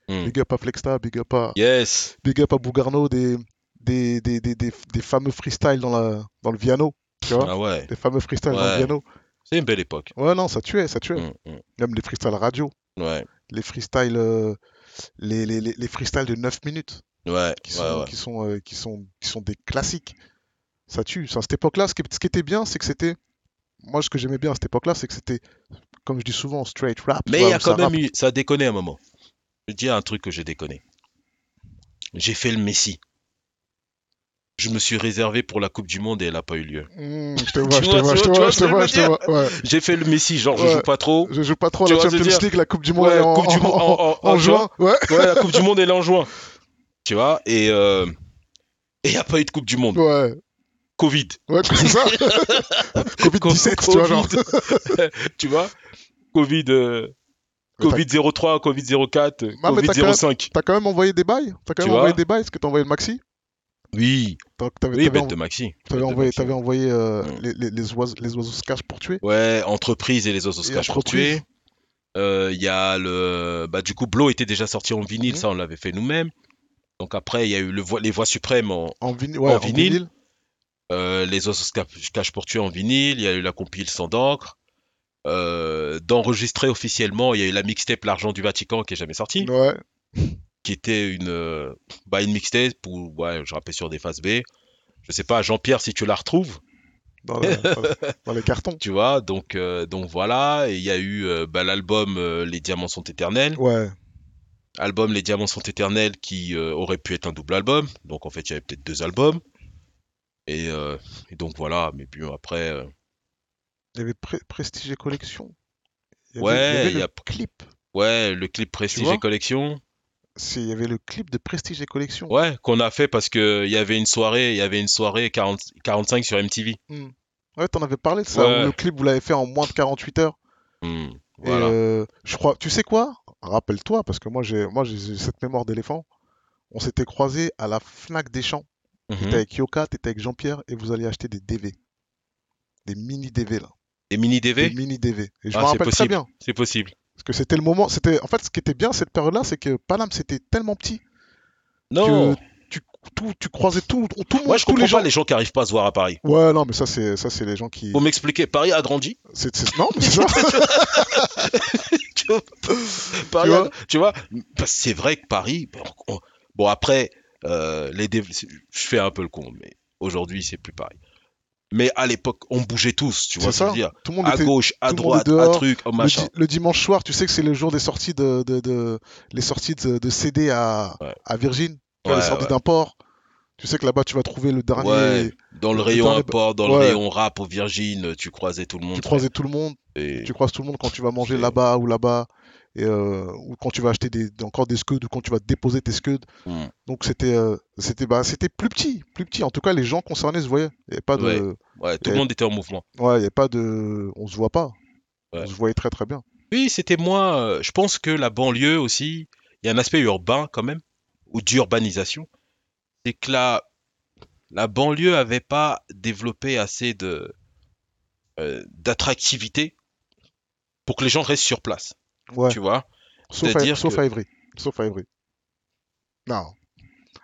Hmm. Big up à Flexta, big up à, Yes, big up à Bougarno, des, des, des, des, des, fameux freestyles dans, la, dans le piano. Tu vois ah ouais, Des fameux freestyles dans Ouais. le piano. c'est une belle époque. Ouais, non, ça tuait, ça tuait. Hmm, hmm. Même les freestyles radio, Ouais, les freestyles, euh, les, les, les, les freestyles de 9 minutes, ouais, qui ouais, sont, ouais. Qui, sont, euh, qui, sont, qui sont des classiques. Ça tue. À cette époque-là, ce qui, ce qui était bien, c'est que c'était. Moi, ce que j'aimais bien à cette époque-là, c'est que c'était, comme je dis souvent, straight rap. Mais il y a quand même eu, ça a déconné un moment. Je dire un truc que j'ai déconné. J'ai fait le Messi. Je me suis réservé pour la Coupe du Monde et elle n'a pas eu lieu. Mmh, je te vois, je te vois je te vois, je te je vois, je te. J'ai fait le Messi, genre je Ouais. joue pas trop. Je joue pas trop à Tu la je Champions League, la Coupe du Monde Ouais, en, Coupe du en- juin. Ouais. Ouais, la Coupe du Monde elle est en juin. Tu vois, et euh, et il n'y a pas eu de Coupe du Monde. Ouais, Covid. ouais, c'est ça. Covid-17, tu vois, genre. Covid. tu vois? Covid, euh, Covid 03, Covid 04, Ah, Covid t'as quand même- 05. T'as quand même envoyé des bails? T'as quand Tu même envoyé des bails Est-ce que t'as envoyé le maxi? Oui, T'avais oui, bête de Maxi. t'avais envoyé, Maxi. t'avais envoyé euh, les, les, les oiseaux, les oiseaux se cachent pour tuer Ouais, entreprise et les oiseaux se cachent pour tuer. Euh, Il y a le. Bah, du coup, Blow était déjà sorti en vinyle, Mhm. ça on l'avait fait nous-mêmes. Donc après, il y a eu le vo- les voix suprêmes en, en, vini- ouais, En en vinyle. Euh, les os se cachent- pour tuer en vinyle, il y a eu la compile sans d'encre. Euh, D'enregistrer officiellement, il y a eu la mixtape L'argent du Vatican qui est jamais sortie, Ouais. qui était une, euh, bah, une mixtape où ouais, je rappelle sur des phases B. Je sais pas, Jean-Pierre, si tu la retrouves, Dans, le- dans le- dans les cartons. tu vois. Donc, euh, donc voilà, et il y a eu bah, l'album Les Diamants sont éternels. Ouais. Album Les Diamants sont éternels qui euh, aurait pu être un double album. Donc en fait, il y avait peut-être deux albums. Et, euh, et donc voilà, mais puis après. euh, Il y avait Pre- Prestige et Collection. Il y avait, Ouais, il y avait il y le a- clip. Ouais, le clip Prestige vois? Et Collection. C'est- Il y avait le clip de Prestige et Collection. Ouais, qu'on a fait parce que il y avait une soirée, il y avait une soirée 40 45 sur MTV. Ouais, t'en avais parlé de ça. Ouais. où Le clip, vous l'avez fait en moins de 48 heures. Hmm, Et voilà. euh, je crois, tu sais quoi? Rappelle-toi, parce que moi j'ai moi j'ai cette mémoire d'éléphant. On s'était croisés à la Fnac des Champs. Mhm. T'étais avec Yoka, t'étais avec Jean-Pierre et vous alliez acheter des DV. Des mini DV là. Et mini Des DV, mini DV. Et je Ah, me c'est rappelle très possible. bien. c'est possible. Parce que c'était le moment. C'était En fait, ce qui était bien cette période-là, c'est que Paname c'était tellement petit. Non, Tu, tout, tu croisais tout, tout le monde, moi je tous comprends les gens. pas les gens qui arrivent pas à se voir à Paris. Ouais, non, mais ça c'est ça c'est les gens qui. Faut m'expliquer, Paris a grandi. c'est- c'est- Non, mais c'est ça. tu vois, Paris Tu a- vois tu vois, parce que c'est vrai que Paris, bon, on- bon, après, euh, les je fais un peu le con, mais aujourd'hui c'est plus pareil. Mais à l'époque, on bougeait tous, tu vois ce que je ça. veux dire. Tout le monde À était. gauche, à tout droite, à truc, au Le, machin. le dimanche soir, tu sais que c'est le jour des sorties de, de, de- les sorties de, de CD à, Ouais. à Virgin, les sorties ouais. d'import. Tu sais que là-bas, tu vas trouver le dernier. Ouais, dans le le rayon dernier- import, dans le rayon rap au Virgin, tu croisais tout le monde. Tu croisais tout le monde. Et- Tu croises tout le monde quand tu vas manger là-bas ou là-bas. Et, euh, ou quand tu vas acheter des, encore des scuds ou quand tu vas déposer tes scuds. Donc c'était euh, c'était bah, c'était plus petit, plus petit. En tout cas, les gens concernés se voyaient. Il y avait pas de Ouais. Ouais, tout le monde était en mouvement. ouais, il y avait pas de on se voit pas. Ouais. On se voyait très très bien. Oui, c'était moins. euh, je pense que la banlieue aussi, il y a un aspect urbain quand même, ou d'urbanisation. C'est que la, la banlieue avait pas développé assez de euh, d'attractivité pour que les gens restent sur place. Ouais. Tu vois? Sauf, à, C'est-à-dire sauf que- à Évry. Sauf à Évry. Non.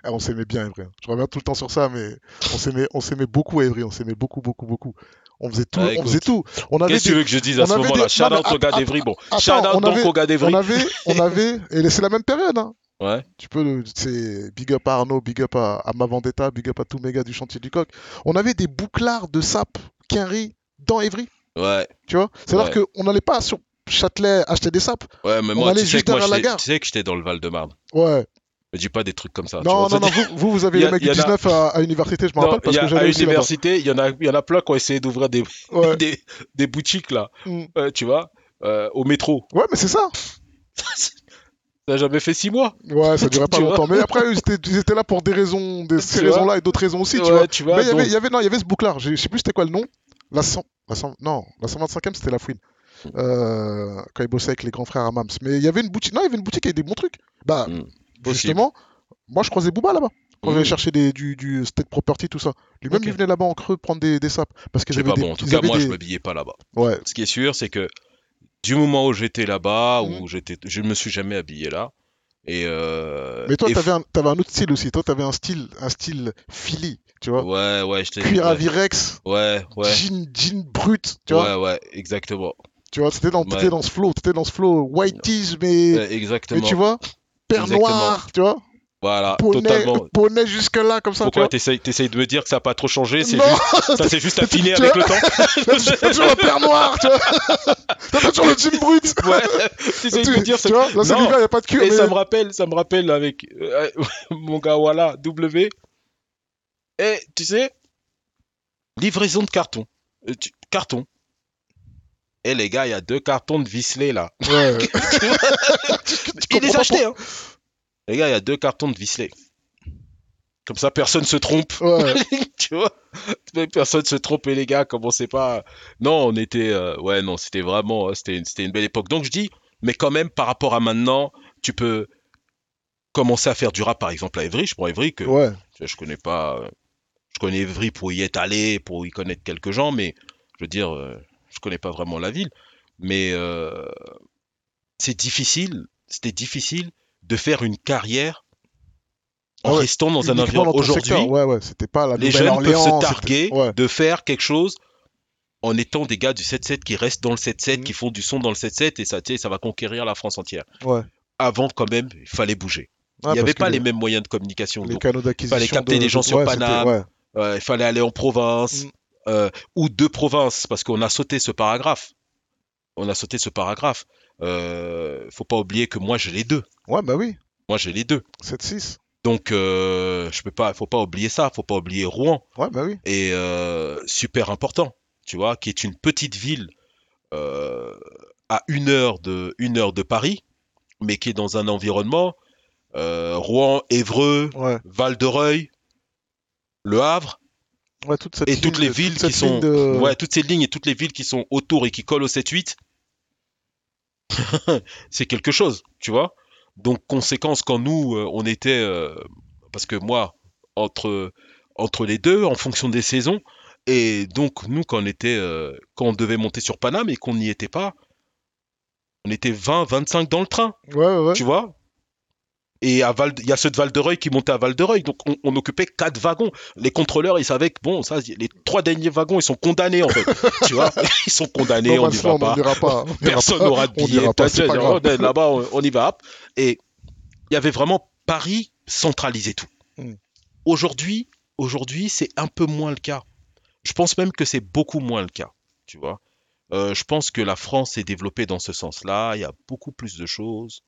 Ah, on s'aimait bien à Évry. hein. Je reviens tout le temps sur ça, mais on s'aimait, on s'aimait beaucoup à Évry. On s'aimait beaucoup, beaucoup, beaucoup. On faisait tout. Ah, on faisait tout. On avait Qu'est-ce que tu veux que je dise à ce moment-là? des- Shout out au gars d'Evry. Bon, attends, shout out on donc au gars d'Evry. on avait, on avait, et c'est la même période. Hein. Ouais. Tu peux, c'est big up à Arnaud, big up à, à Ma Vendetta, big up à tous mes gars du chantier du coq. On avait des bouclards de sap, quinri, dans Évry. Ouais. Tu vois? C'est-à-dire Ouais. qu'on n'allait pas sur Châtelet acheter des sapes. Ouais, mais On moi, tu sais que moi, la gare. tu sais que j'étais dans le Val-de-Marne. Ouais. Me dis pas des trucs comme ça. Non, non, non, vous, vous, vous avez les a- mecs du en a- 19 à, à université, je me rappelle, parce y a- que à l'université, il y en a, y en a plein qui ont essayé d'ouvrir des, Ouais. des, des boutiques là, Mm. euh, tu vois, euh, au métro. ouais, mais c'est ça. Ça n'a jamais fait six mois. Ouais, ça durait pas longtemps. Mais après, ils étaient, ils étaient là pour des raisons, des, ces raisons-là et d'autres raisons aussi, tu Ouais, vois. tu vois, mais il y avait, donc- il y avait, non, il y avait ce bouclard. Je je sais plus c'était quoi le nom. La 100, la 100 non, la 125e, c'était la fouine. Euh, quand il bossait avec les grands frères à Mams. Mais il y avait une boutique, non, il y avait une boutique avec des bons trucs. Bah, Mm. Possible. justement, moi, je croisais Booba là-bas. Quand Mm. j'allais chercher des, du, du state property, tout ça. Lui-même, Ok. il venait là-bas en creux prendre des, des sapes. Parce C'est avaient pas des. bon. En tout cas, moi, des- je m'habillais pas là-bas. Ouais. Ce qui est sûr, c'est que du moment où j'étais là-bas, Mhm. où j'étais, je ne me suis jamais habillé là. Et euh, Mais toi, t'avais un, t'avais un autre style aussi. Toi, t'avais un style, un style Philly, tu vois. Ouais, ouais, j'étais. Cuir à Virex, ouais, ouais, jean, jean brut, tu vois. ouais, ouais, exactement. Tu vois, t'étais dans, Ouais. dans ce flow, t'étais dans ce flow white tees, mais, Ouais, exactement. mais tu vois, père noir, tu vois, Voilà, poney, totalement. poney jusque là, comme ça, Pourquoi t'essayes, de me dire que ça n'a pas trop changé C'est juste, ça s'est juste affiné avec le temps. t'as toujours le père noir, tu vois. T'as toujours le jean brut. Ouais, t'essayes de me dire tu vois, là, c'est Non. l'hiver, y a pas de cuir, Et mais... ça me rappelle, ça me rappelle avec euh, mon gars voilà W. Et tu sais, livraison de carton, Euh, tu- carton. Et les gars, il y a deux cartons de Visley là. Ouais. Il les a achetés, hein. Les gars, il y a deux cartons de Visley. Comme ça, personne se trompe. Ouais. tu vois? Personne se trompe et les gars commencez pas non on était euh, ouais non c'était vraiment c'était une, c'était une belle époque donc je dis mais quand même par rapport à maintenant tu peux commencer à faire du rap par exemple à Evry je prends Evry que Ouais. je connais pas euh, je connais Evry pour y être allé pour y connaître quelques gens mais je veux dire euh, je connais pas vraiment la ville mais euh, c'est difficile c'était difficile de faire une carrière en Ah ouais, restant dans un environnement aujourd'hui. Ouais, ouais, c'était pas la les jeunes peuvent Nouvelle-Orléans, se targuer de faire quelque chose en étant des gars du 7-7 qui restent dans le 7-7, Mhm. qui font du son dans le 7-7 et ça, va conquérir la France entière. Avant, quand même, il fallait bouger. Il n'y avait pas les mêmes moyens de communication. les donc, canaux d'acquisition. fallait capter de- des gens sur Paname. euh, il fallait aller en province Mhm. Euh, ou de province parce qu'on a sauté ce paragraphe. On a sauté ce paragraphe. Euh, faut pas oublier que moi j'ai les deux. Ouais, bah oui. Moi j'ai les deux. 7-6. Donc euh, je peux pas, faut pas oublier ça. Faut pas oublier Rouen. Ouais, bah oui. et euh, super important. tu vois, qui est une petite ville euh, à une heure de, une heure de Paris, mais qui est dans un environnement euh, Rouen, Évreux, Ouais, Val de Reuil, Le Havre, ouais, toute cette et ligne toutes les villes toute qui sont, de- ouais, toutes ces lignes et toutes les villes qui sont autour et qui collent au 7-8, c'est quelque chose, tu vois. Donc, conséquence, quand nous, euh, on était, euh, parce que moi, entre, entre les deux, en fonction des saisons, et donc, nous, quand on était, euh, quand on devait monter sur Paname et qu'on n'y était pas, on était 20, 25 dans le train, Ouais, ouais, ouais. tu vois? Et à Val, il y a ceux de Val de Reuil qui montaient à Val de Reuil, donc on, on occupait quatre wagons. Les contrôleurs, ils savaient que bon, ça, les trois derniers wagons, ils sont condamnés en fait, tu vois? Ils sont condamnés, Non, on n'y va on pas. n'ira pas. on Personne n'aura de billet. Là-bas, on, on y va. Et il y avait vraiment Paris centralisé tout. Mm. Aujourd'hui, aujourd'hui, c'est un peu moins le cas. Je pense même que c'est beaucoup moins le cas, tu vois. Euh, je pense que la France s'est développée dans ce sens-là. Il y a beaucoup plus de choses.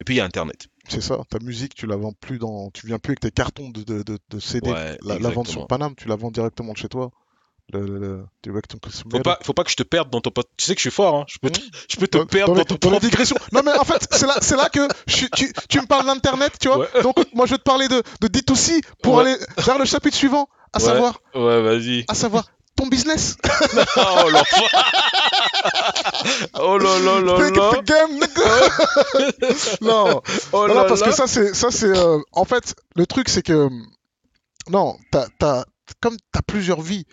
Et puis il y a Internet. C'est ça, ta musique, tu la vends plus dans. Tu viens plus avec tes cartons de, de, de, de CD. Ouais, la, la vente sur. Paname, tu la vends directement de chez toi. Le, le, Faut pas, faut pas que je te perde dans ton pot. Tu sais que je suis fort, hein. Je peux te, je peux te Dans- perdre dans ton dans. Non mais en fait, c'est là, c'est là que je tu, tu me parles d'internet, tu vois. Ouais. Donc moi je vais te parler de, de D2C pour Ouais. aller vers le chapitre suivant, à Ouais. savoir, Ouais, vas-y. à savoir ton business. oh l'enfant. oh là là là là. the game, nigga. non, Oh là non, parce là. que ça c'est, ça c'est, euh, en fait, le truc c'est que non, t'as, t'as, comme t'as plusieurs vies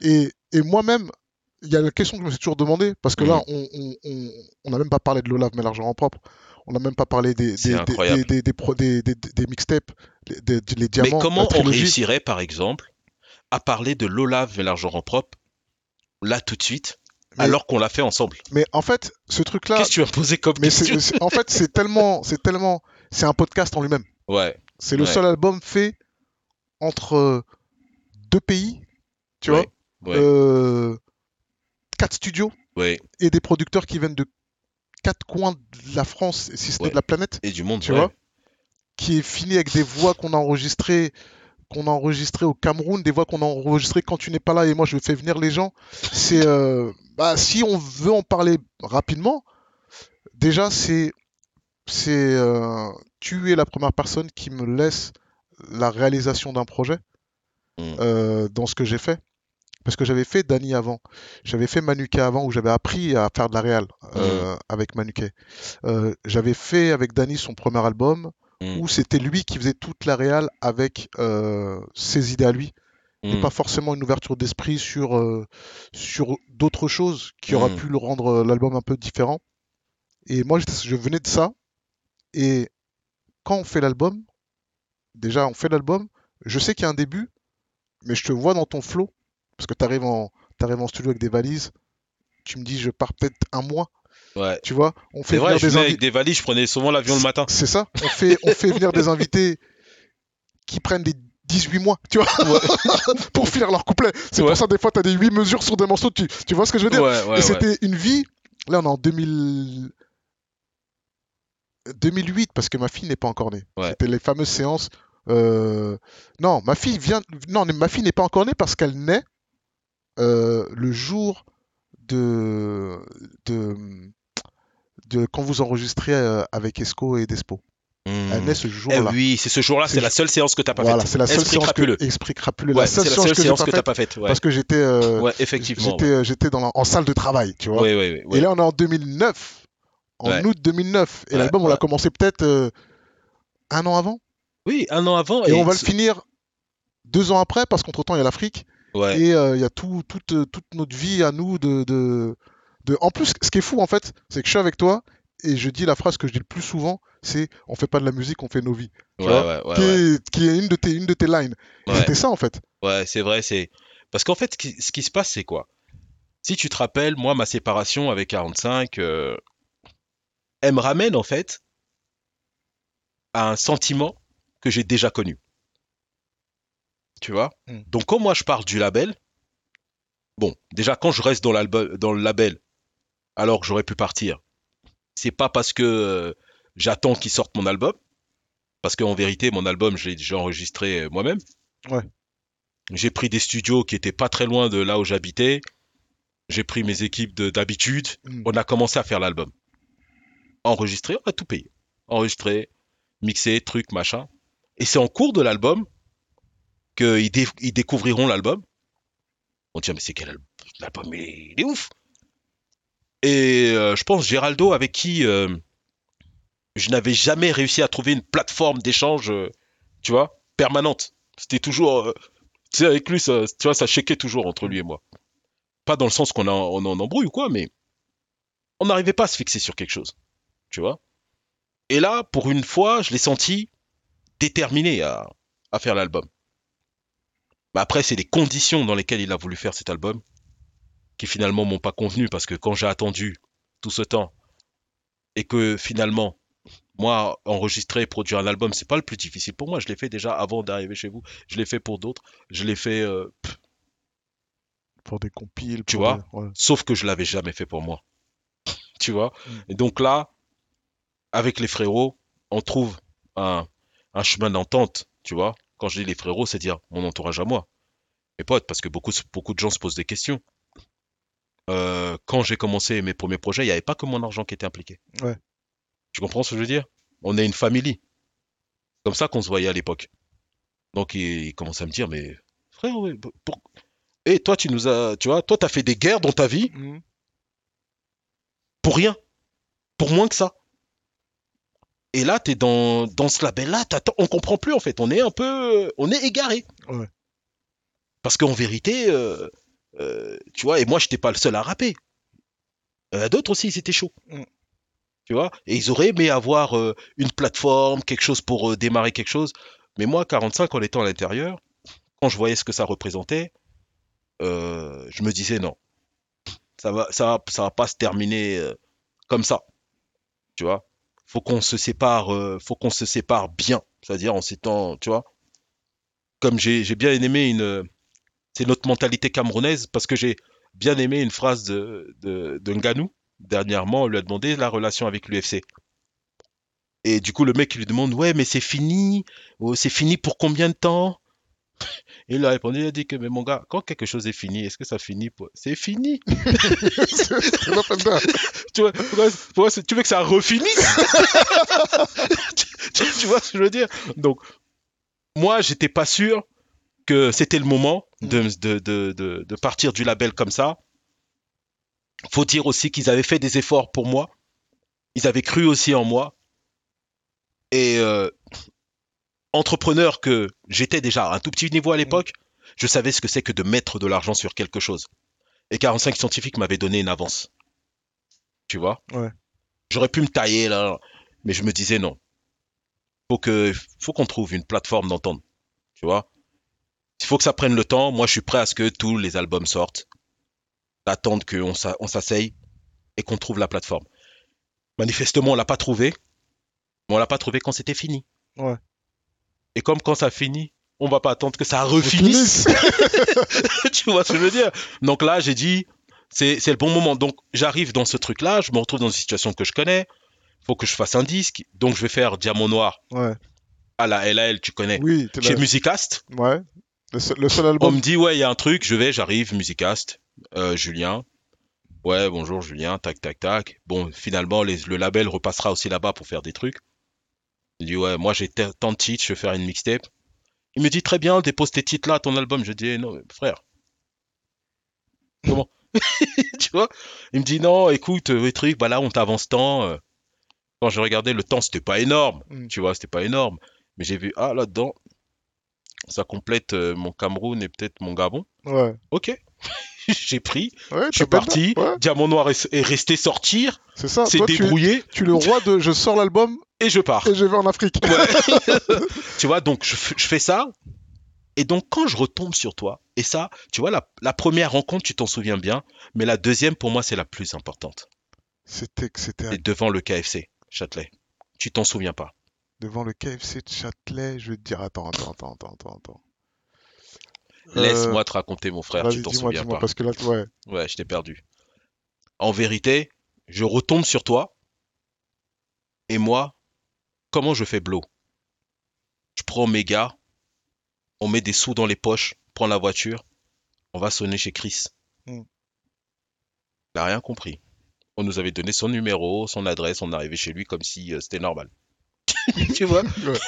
et, et moi-même, il y a la question que je me suis toujours demandé parce que là, Mhm. on, on, on, on a même pas parlé de l'Olaf mais l'argent en propre. On n'a même pas parlé des, des, des, des, mixtapes, les, des- les Mais diamants, comment la on réussirait, par exemple, à parler de l'Olave et l'argent en propre, là tout de suite, Mais- alors qu'on l'a fait ensemble Mais en fait, ce truc-là, Qu'est-ce que tu vas me poser comme mais question c'est- en fait, c'est tellement, c'est tellement, c'est un podcast en lui-même. Ouais, C'est le Ouais. seul album fait entre euh, deux pays, tu ouais, vois, ouais, euh, quatre studios ouais. et des producteurs qui viennent de quatre coins de la France, si ce n'est de la planète, Et du monde, Tu vois qui est fini avec des voix qu'on a enregistrées qu'on a enregistrées au Cameroun, des voix qu'on a enregistrées quand tu n'es pas là et moi je fais venir les gens. C'est euh, bah, si on veut en parler rapidement, déjà c'est c'est euh, tu es la première personne qui me laisse la réalisation d'un projet Mm. euh, dans ce que j'ai fait. Parce que j'avais fait Dani avant, j'avais fait Manuquet avant où j'avais appris à faire de la réal euh, avec Manuquet. Euh, j'avais fait avec Dani son premier album Mm. où c'était lui qui faisait toute la réal avec euh, ses idées à lui et Mm. pas forcément une ouverture d'esprit sur, euh, sur d'autres choses qui auraient Mm. pu le rendre euh, l'album un peu différent. Et moi, je venais de ça. Et quand on fait l'album, déjà, on fait l'album, je sais qu'il y a un début, mais je te vois dans ton flow, parce que tu arrives en, t'arrives en studio avec des valises, tu me dis, je pars peut-être un mois, Ouais. tu vois, on fait vrai, venir je des invités. avec des valises, je prenais souvent l'avion le matin. C'est ça, on fait, on fait venir des invités qui prennent des 18 mois, tu vois, pour finir leur couplet. C'est Ouais. pour ça, des fois, tu as des 8 mesures sur des morceaux, tu, tu vois ce que je veux dire? Ouais, Et c'était une vie. Là, on est en 2000... 2008, parce que ma fille n'est pas encore née. C'était les fameuses séances. euh, Non, ma fille vient. Non, ma fille n'est pas encore née parce qu'elle naît euh, le jour de... de de quand vous enregistrez euh, avec Esco et Despo. Mm. Elle naît ce Eh jour-là. oui, c'est ce jour-là, C'est la seule séance que t'as pas Voilà, faite. c'est la seule séance crapuleux. que Esprit crapuleux. Ouais, la seule c'est la seule que séance que t'as faite pas faite. Ouais, parce que j'étais euh, ouais effectivement. j'étais euh, la- en salle de travail, tu vois. Et là, on est en 2009, en août 2009. Et l'album, on l'a commencé peut-être euh, un an avant. Oui, un an avant. Et, on va le finir deux ans après, parce qu'entre-temps, il y a l'Afrique. Ouais. Et euh, il y a tout, toute, toute notre vie à nous de, de, de- En plus, ce qui est fou, en fait, c'est que je suis avec toi et je dis la phrase que je dis le plus souvent, c'est on fait pas de la musique, on fait nos vies. Ouais, tu vois, ouais, ouais, qui, ouais. Est, qui est une de tes, une de tes lines. C'était ça, en fait. Ouais, c'est vrai, c'est parce qu'en fait, ce qui, ce qui se passe, c'est quoi? Si tu te rappelles, moi, ma séparation avec 45, euh, elle me ramène en fait à un sentiment que j'ai déjà connu. Tu vois? Mm. Donc, quand moi je parle du label, bon, déjà quand je reste dans l'album, dans le label, alors que j'aurais pu partir, c'est pas parce que euh, j'attends qu'il sorte mon album, parce qu'en vérité, mon album, je l'ai déjà enregistré euh, moi-même. Ouais. J'ai pris des studios qui étaient pas très loin de là où j'habitais. J'ai pris mes équipes de- d'habitude. Mm. On a commencé à faire l'album. Enregistré, on a tout payé. Enregistré, mixé, truc, machin. Et c'est en cours de l'album qu'ils dé- ils découvriront l'album. On dit, Ah, mais c'est quel album L'album, il est ouf. Et euh, je pense Géraldo, avec qui euh, je n'avais jamais réussi à trouver une plateforme d'échange, euh, tu vois, permanente. C'était toujours, tu sais, avec lui, ça, tu vois, toujours entre lui et moi. Pas dans le sens qu'on en, embrouille ou quoi, mais on n'arrivait pas à se fixer sur quelque chose, tu vois. Et là, pour une fois, je l'ai senti déterminé à, faire l'album. Mais après, c'est les conditions dans lesquelles il a voulu faire cet album qui finalement m'ont pas convenu parce que quand j'ai attendu tout ce temps et que finalement, moi, enregistrer et produire un album, c'est pas le plus difficile pour moi. Je l'ai fait déjà avant d'arriver chez vous. Je l'ai fait pour d'autres. Je l'ai fait, euh, Pour des compiles. Tu pour vois? des- ouais. sauf que je l'avais jamais fait pour moi. tu vois? Mm. Et donc là, avec les frérots, on trouve un, un chemin d'entente. Tu vois? Quand je dis les frérots, c'est dire mon entourage à moi. Mes potes, parce que beaucoup, beaucoup de gens se posent des questions. Euh, quand j'ai commencé mes premiers projets, il n'y avait pas que mon argent qui était impliqué. Ouais. Tu comprends ce que je veux dire? On est une famille. Comme ça qu'on se voyait à l'époque. Donc il, il commence à me dire, mais frère, ouais, pour... et toi tu nous as, tu vois, toi t'as fait des guerres dans ta vie Mhm. pour rien, pour moins que ça. Et là t'es dans dans ce label-là, t'attends- on comprend plus en fait, on est un peu, on est égaré. Ouais. Parce qu'en vérité, euh, euh, tu vois, et moi j'étais pas le seul à rapper. Euh, D'autres aussi, ils étaient chauds. Mm. Tu vois, et ils auraient aimé avoir euh, une plateforme, quelque chose pour démarrer quelque chose. Mais moi, 45, en étant à l'intérieur, quand je voyais ce que ça représentait, je me disais non, ça va, ça, va- ça va pas se terminer comme ça. Tu vois, faut qu'on se sépare, faut qu'on se sépare bien, c'est-à-dire en s'étant, tu vois, comme j'ai bien aimé une, c'est notre mentalité camerounaise parce que j'ai bien aimé une phrase de de, de Ngannou dernièrement, on lui a demandé la relation avec l'UFC. Et du coup, le mec lui demande ouais, mais c'est fini, Oh, c'est fini pour combien de temps? Et il a répondu, il a dit que mais mon gars, quand quelque chose est fini, est-ce que ça finit pour... C'est fini? Tu vois, pourquoi- pourquoi c'est- tu veux que ça refinisse? Tu, tu- tu vois ce que je veux dire? Donc, moi, j'étais pas sûr que c'était le moment de, de, de, de, de partir du label comme ça. Faut dire aussi qu'ils avaient fait des efforts pour moi. Ils avaient cru aussi en moi. Et euh, entrepreneur que j'étais déjà à un tout petit niveau à l'époque, je savais ce que c'est que de mettre de l'argent sur quelque chose. Et 45 scientifiques m'avaient donné une avance. Tu vois? Ouais. J'aurais pu me tailler là, mais je me disais non. Faut que, faut qu'on trouve une plateforme d'entente. Tu vois? Il faut que ça prenne le temps. Moi, je suis prêt à ce que tous les albums sortent. D'attendre qu'on s'a- on s'asseye et qu'on trouve la plateforme. Manifestement, on l'a pas trouvé. Mais on l'a pas trouvé quand c'était fini. Ouais. Et comme quand ça finit, on va pas attendre que ça refinisse. tu vois ce que je veux dire? Donc là, j'ai dit, c'est le bon moment. Donc j'arrive dans ce truc-là, je me retrouve dans une situation que je connais. faut que je fasse un disque. Donc je vais faire Diamant Noir Ouais. à la LAL, tu connais. Oui, Chez. Musicast. Ouais. Le seul, le seul On me dit, ouais, il y a un truc, je vais, j'arrive, Musicast. Euh, Julien. Ouais, bonjour Julien, tac, tac, tac. Bon, finalement, les- le label repassera aussi là-bas pour faire des trucs. Il dit, ouais, moi j'ai tant de titres, je vais faire une mixtape. Il me dit, très bien, dépose tes titres là ton album. Je dis, non, frère. Comment Tu vois? Il me dit, non, écoute, euh, les trucs, bah là, on t'avance tant. euh. Quand je regardais le temps, c'était pas énorme. Mm. Tu vois, c'était pas énorme. Mais j'ai vu, ah, là-dedans, ça complète euh, mon Cameroun et peut-être mon Gabon. Ouais. Ok. j'ai pris, Ouais, je suis parti. Ouais, Diamant Noir est, est resté sortir, c'est ça. c'est tu débrouillé tu es le roi de je sors l'album et je pars. et je vais en Afrique. Ouais. tu vois, donc je, fais ça. Et donc quand je retombe sur toi, et ça, tu vois, la, la première rencontre, tu t'en souviens bien, mais la deuxième, pour moi, c'est la plus importante. C'était c'était un- C'est devant le KFC, Châtelet. Tu t'en souviens pas. Devant le KFC de Châtelet. Je vais te dire, attends, attends, attends, attends, attends. attends. Laisse-moi te raconter, mon frère, tu t'en souviens pas. parce que là, ouais. Ouais, je t'ai perdu. En vérité, je retombe sur toi. Et moi, comment je fais blow? Je prends mes gars, on met des sous dans les poches prend la voiture, on va sonner chez Chris. Mm. Il n'a rien compris. On nous avait donné son numéro, son adresse, on est arrivé chez lui comme si euh, c'était normal. tu vois Ouais.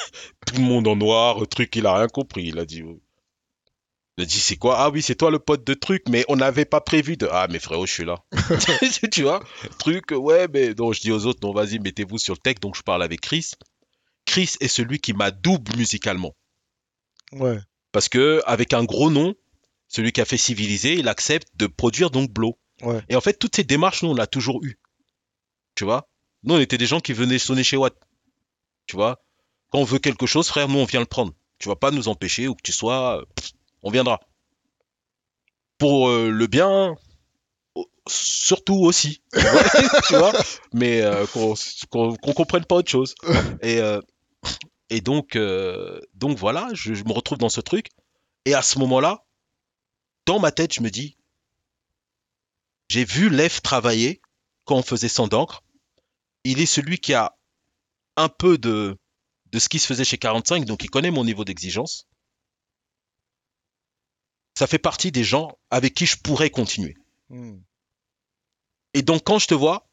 Tout le monde en noir, truc, il a rien compris. Il a dit, il a dit c'est quoi? Ah oui, c'est toi le pote de truc, mais on n'avait pas prévu de. Ah mais frérot, je suis là. tu vois? Truc, ouais, mais non, je dis aux autres, non, vas-y, mettez-vous sur le tech. Donc je parle avec Chris. Chris est celui qui m'a double musicalement. Ouais. Parce que avec un gros nom, celui qui a fait Civilisé, il accepte de produire donc Blow. Ouais. Et en fait, toutes ces démarches, nous, on l'a toujours eu. Tu vois? Nous, on était des gens qui venaient sonner chez Watt. Tu vois Quand on veut quelque chose, frère, nous, on vient le prendre. Tu vas pas nous empêcher, où que tu sois, euh, on viendra. Pour euh, le bien, surtout aussi. Tu vois, Mais euh, qu'on qu'on comprenne pas autre chose. Et, donc, donc voilà, je, je me retrouve dans ce truc. Et à ce moment-là, dans ma tête, je me dis, j'ai vu Lev travailler quand on faisait sans d'encre. Il est celui qui a un peu de, de ce qui se faisait chez 45, donc il connaît mon niveau d'exigence. Ça fait partie des gens avec qui je pourrais continuer. Mm. Et donc, quand je te vois,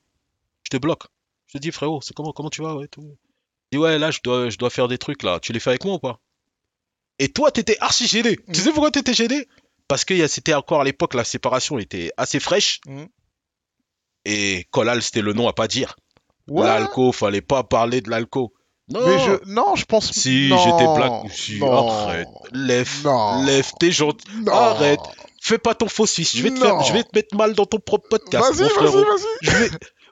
je te bloque. Je te dis, frérot, c'est comment, comment tu vas ouais, tout. Je dis, ouais, là, je dois, je dois faire des trucs, là. Tu les fais avec moi ou pas? Et toi, t'étais archi gêné. Tu Mhm. sais pourquoi t'étais gêné? Parce que c'était encore à l'époque, la séparation était assez fraîche. Mhm. Et Colal, c'était le nom à pas dire. Ouais. L'alco, fallait pas parler de l'alco. Non Mais je. Non, je pense. Si, j'étais black. Si, non. arrête. Lève, Non. lève, t'es gentil. Non. Arrête. Fais pas ton faux fils. Je vais, te faire, je vais te mettre mal dans ton propre podcast, Vas-y, vas-y, vas-y. Je vais...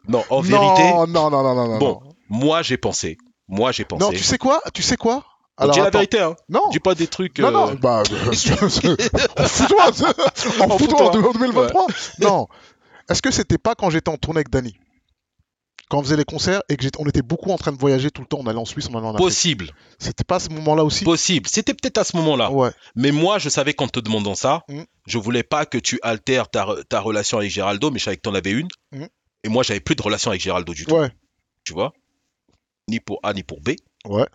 Non, en vérité, Non, non, non, non, non. Bon, moi j'ai pensé. Moi j'ai pensé. Non, tu sais quoi? Tu sais quoi? Donc, dis la vérité, hein. Non. Dis pas des trucs. Non, non, euh, bah, En fout toi en foutoir. 2023. Non. Est-ce que c'était pas quand j'étais en tournée avec Dany Quand on faisait les concerts et que on était beaucoup en train de voyager tout le temps, on allait en Suisse, on allait en Afrique. Possible, C'était pas à ce moment-là aussi? Possible. C'était peut-être à ce moment-là. Ouais. Mais moi, je savais qu'en te demandant ça, Mm. je voulais pas que tu altères ta, re- ta relation avec Géraldo, mais je savais que t'en avais une. Mm. Et moi, j'avais plus de relation avec Géraldo du tout. Ouais. Tu vois? Ni pour A, ni pour B. Ouais.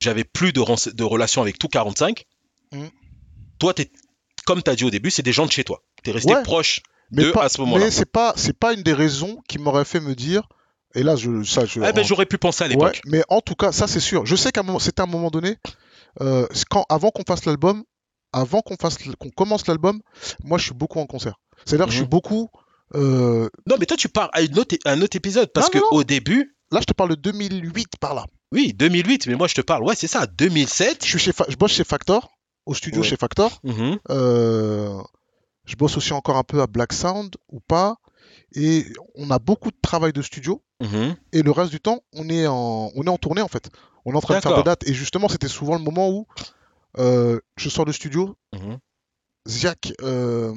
J'avais plus de, de relation avec tout 45. Mm. Toi, t'es, comme tu as dit au début, c'est des gens de chez toi. Tu es resté Ouais. proche. Mais, de pas- à ce moment-là. mais c'est pas, c'est pas une des raisons qui m'aurait fait me dire. Et là, je, ça, je. Ah ben, en- j'aurais pu penser à Ouais, l'époque. mais en tout cas, ça c'est sûr. Je sais qu'à un moment, c'était un moment donné, euh, quand, avant qu'on fasse l'album, avant qu'on fasse, qu'on commence l'album, moi je suis beaucoup en concert. C'est-à-dire que je suis Mhm. beaucoup. euh, Non, mais toi, tu parles à une autre, un autre épisode. Parce Non, que non, au début, là, je te parle de 2008 par là. oui, 2008, mais moi, je te parle, ouais, c'est ça, 2007. Je suis chez, Fa- je bosse chez Factor, au studio Ouais. chez Factor. Euh, je bosse aussi encore un peu à Black Sound ou pas. Et on a beaucoup de travail de studio. Mhm. Et le reste du temps, on est en, on est en tournée en fait. On est en train de faire des dates. Et justement, c'était souvent le moment où euh, je sors du studio, Mhm. Ziak, euh,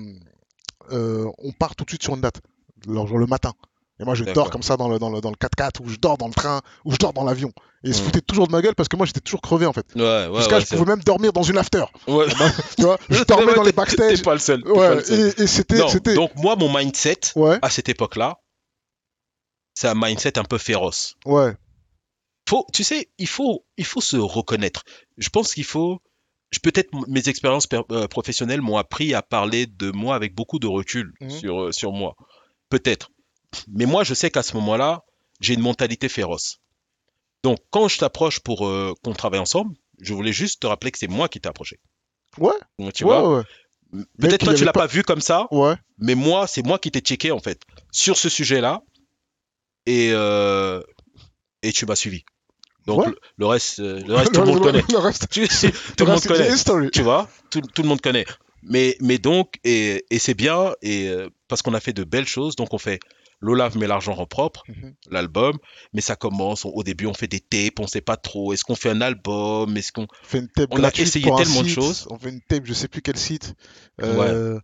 euh, on part tout de suite sur une date, le, genre le matin. Et moi, je dors comme ça dans le, dans, le, dans le 4x4, ou je dors dans le train, ou je dors dans l'avion. Et ils se Mhm. foutaient toujours de ma gueule parce que moi, j'étais toujours crevé en fait. Ouais, ouais, Jusqu'à ouais, je pouvais même dormir dans une after. ouais. Tu vois, je dormais dans les T'es backstage. pas le seul. t'es pas Ouais, le seul. et, et c'était. Donc moi, mon mindset, à cette époque-là, c'est un mindset un peu féroce. ouais, Faut, tu sais, il faut, il faut se reconnaître. Je pense qu'il faut. je- Peut-être mes expériences euh, professionnelles m'ont appris à parler de moi avec beaucoup de recul Mhm. sur, euh, sur moi. Peut-être. Mais moi, je sais qu'à ce moment-là, j'ai une mentalité féroce. Donc, quand je t'approche pour euh, qu'on travaille ensemble, je voulais juste te rappeler que c'est moi qui t'ai approché. ouais, Donc, Tu ouais, vois? ouais, Peut-être toi, tu l'as pas- pas vu comme ça, ouais. mais moi, c'est moi qui t'ai checké en fait sur ce sujet-là, et euh, et tu m'as suivi. Donc Ouais. le, reste, euh, le reste, tout le monde connaît. Le reste, Tu- tout le monde connaît. Tu vois, tout, tout le monde connaît. Mais mais donc et, et c'est bien et euh, parce qu'on a fait de belles choses. Donc on fait L'Olave met l'argent en propre, Mhm. l'album, mais ça commence. on- au début, on fait des tapes, on sait pas trop. Est-ce qu'on fait un album? Est-ce qu'on On fait une tape On a essayé tellement de choses. On fait une tape, je sais plus quel site. Euh,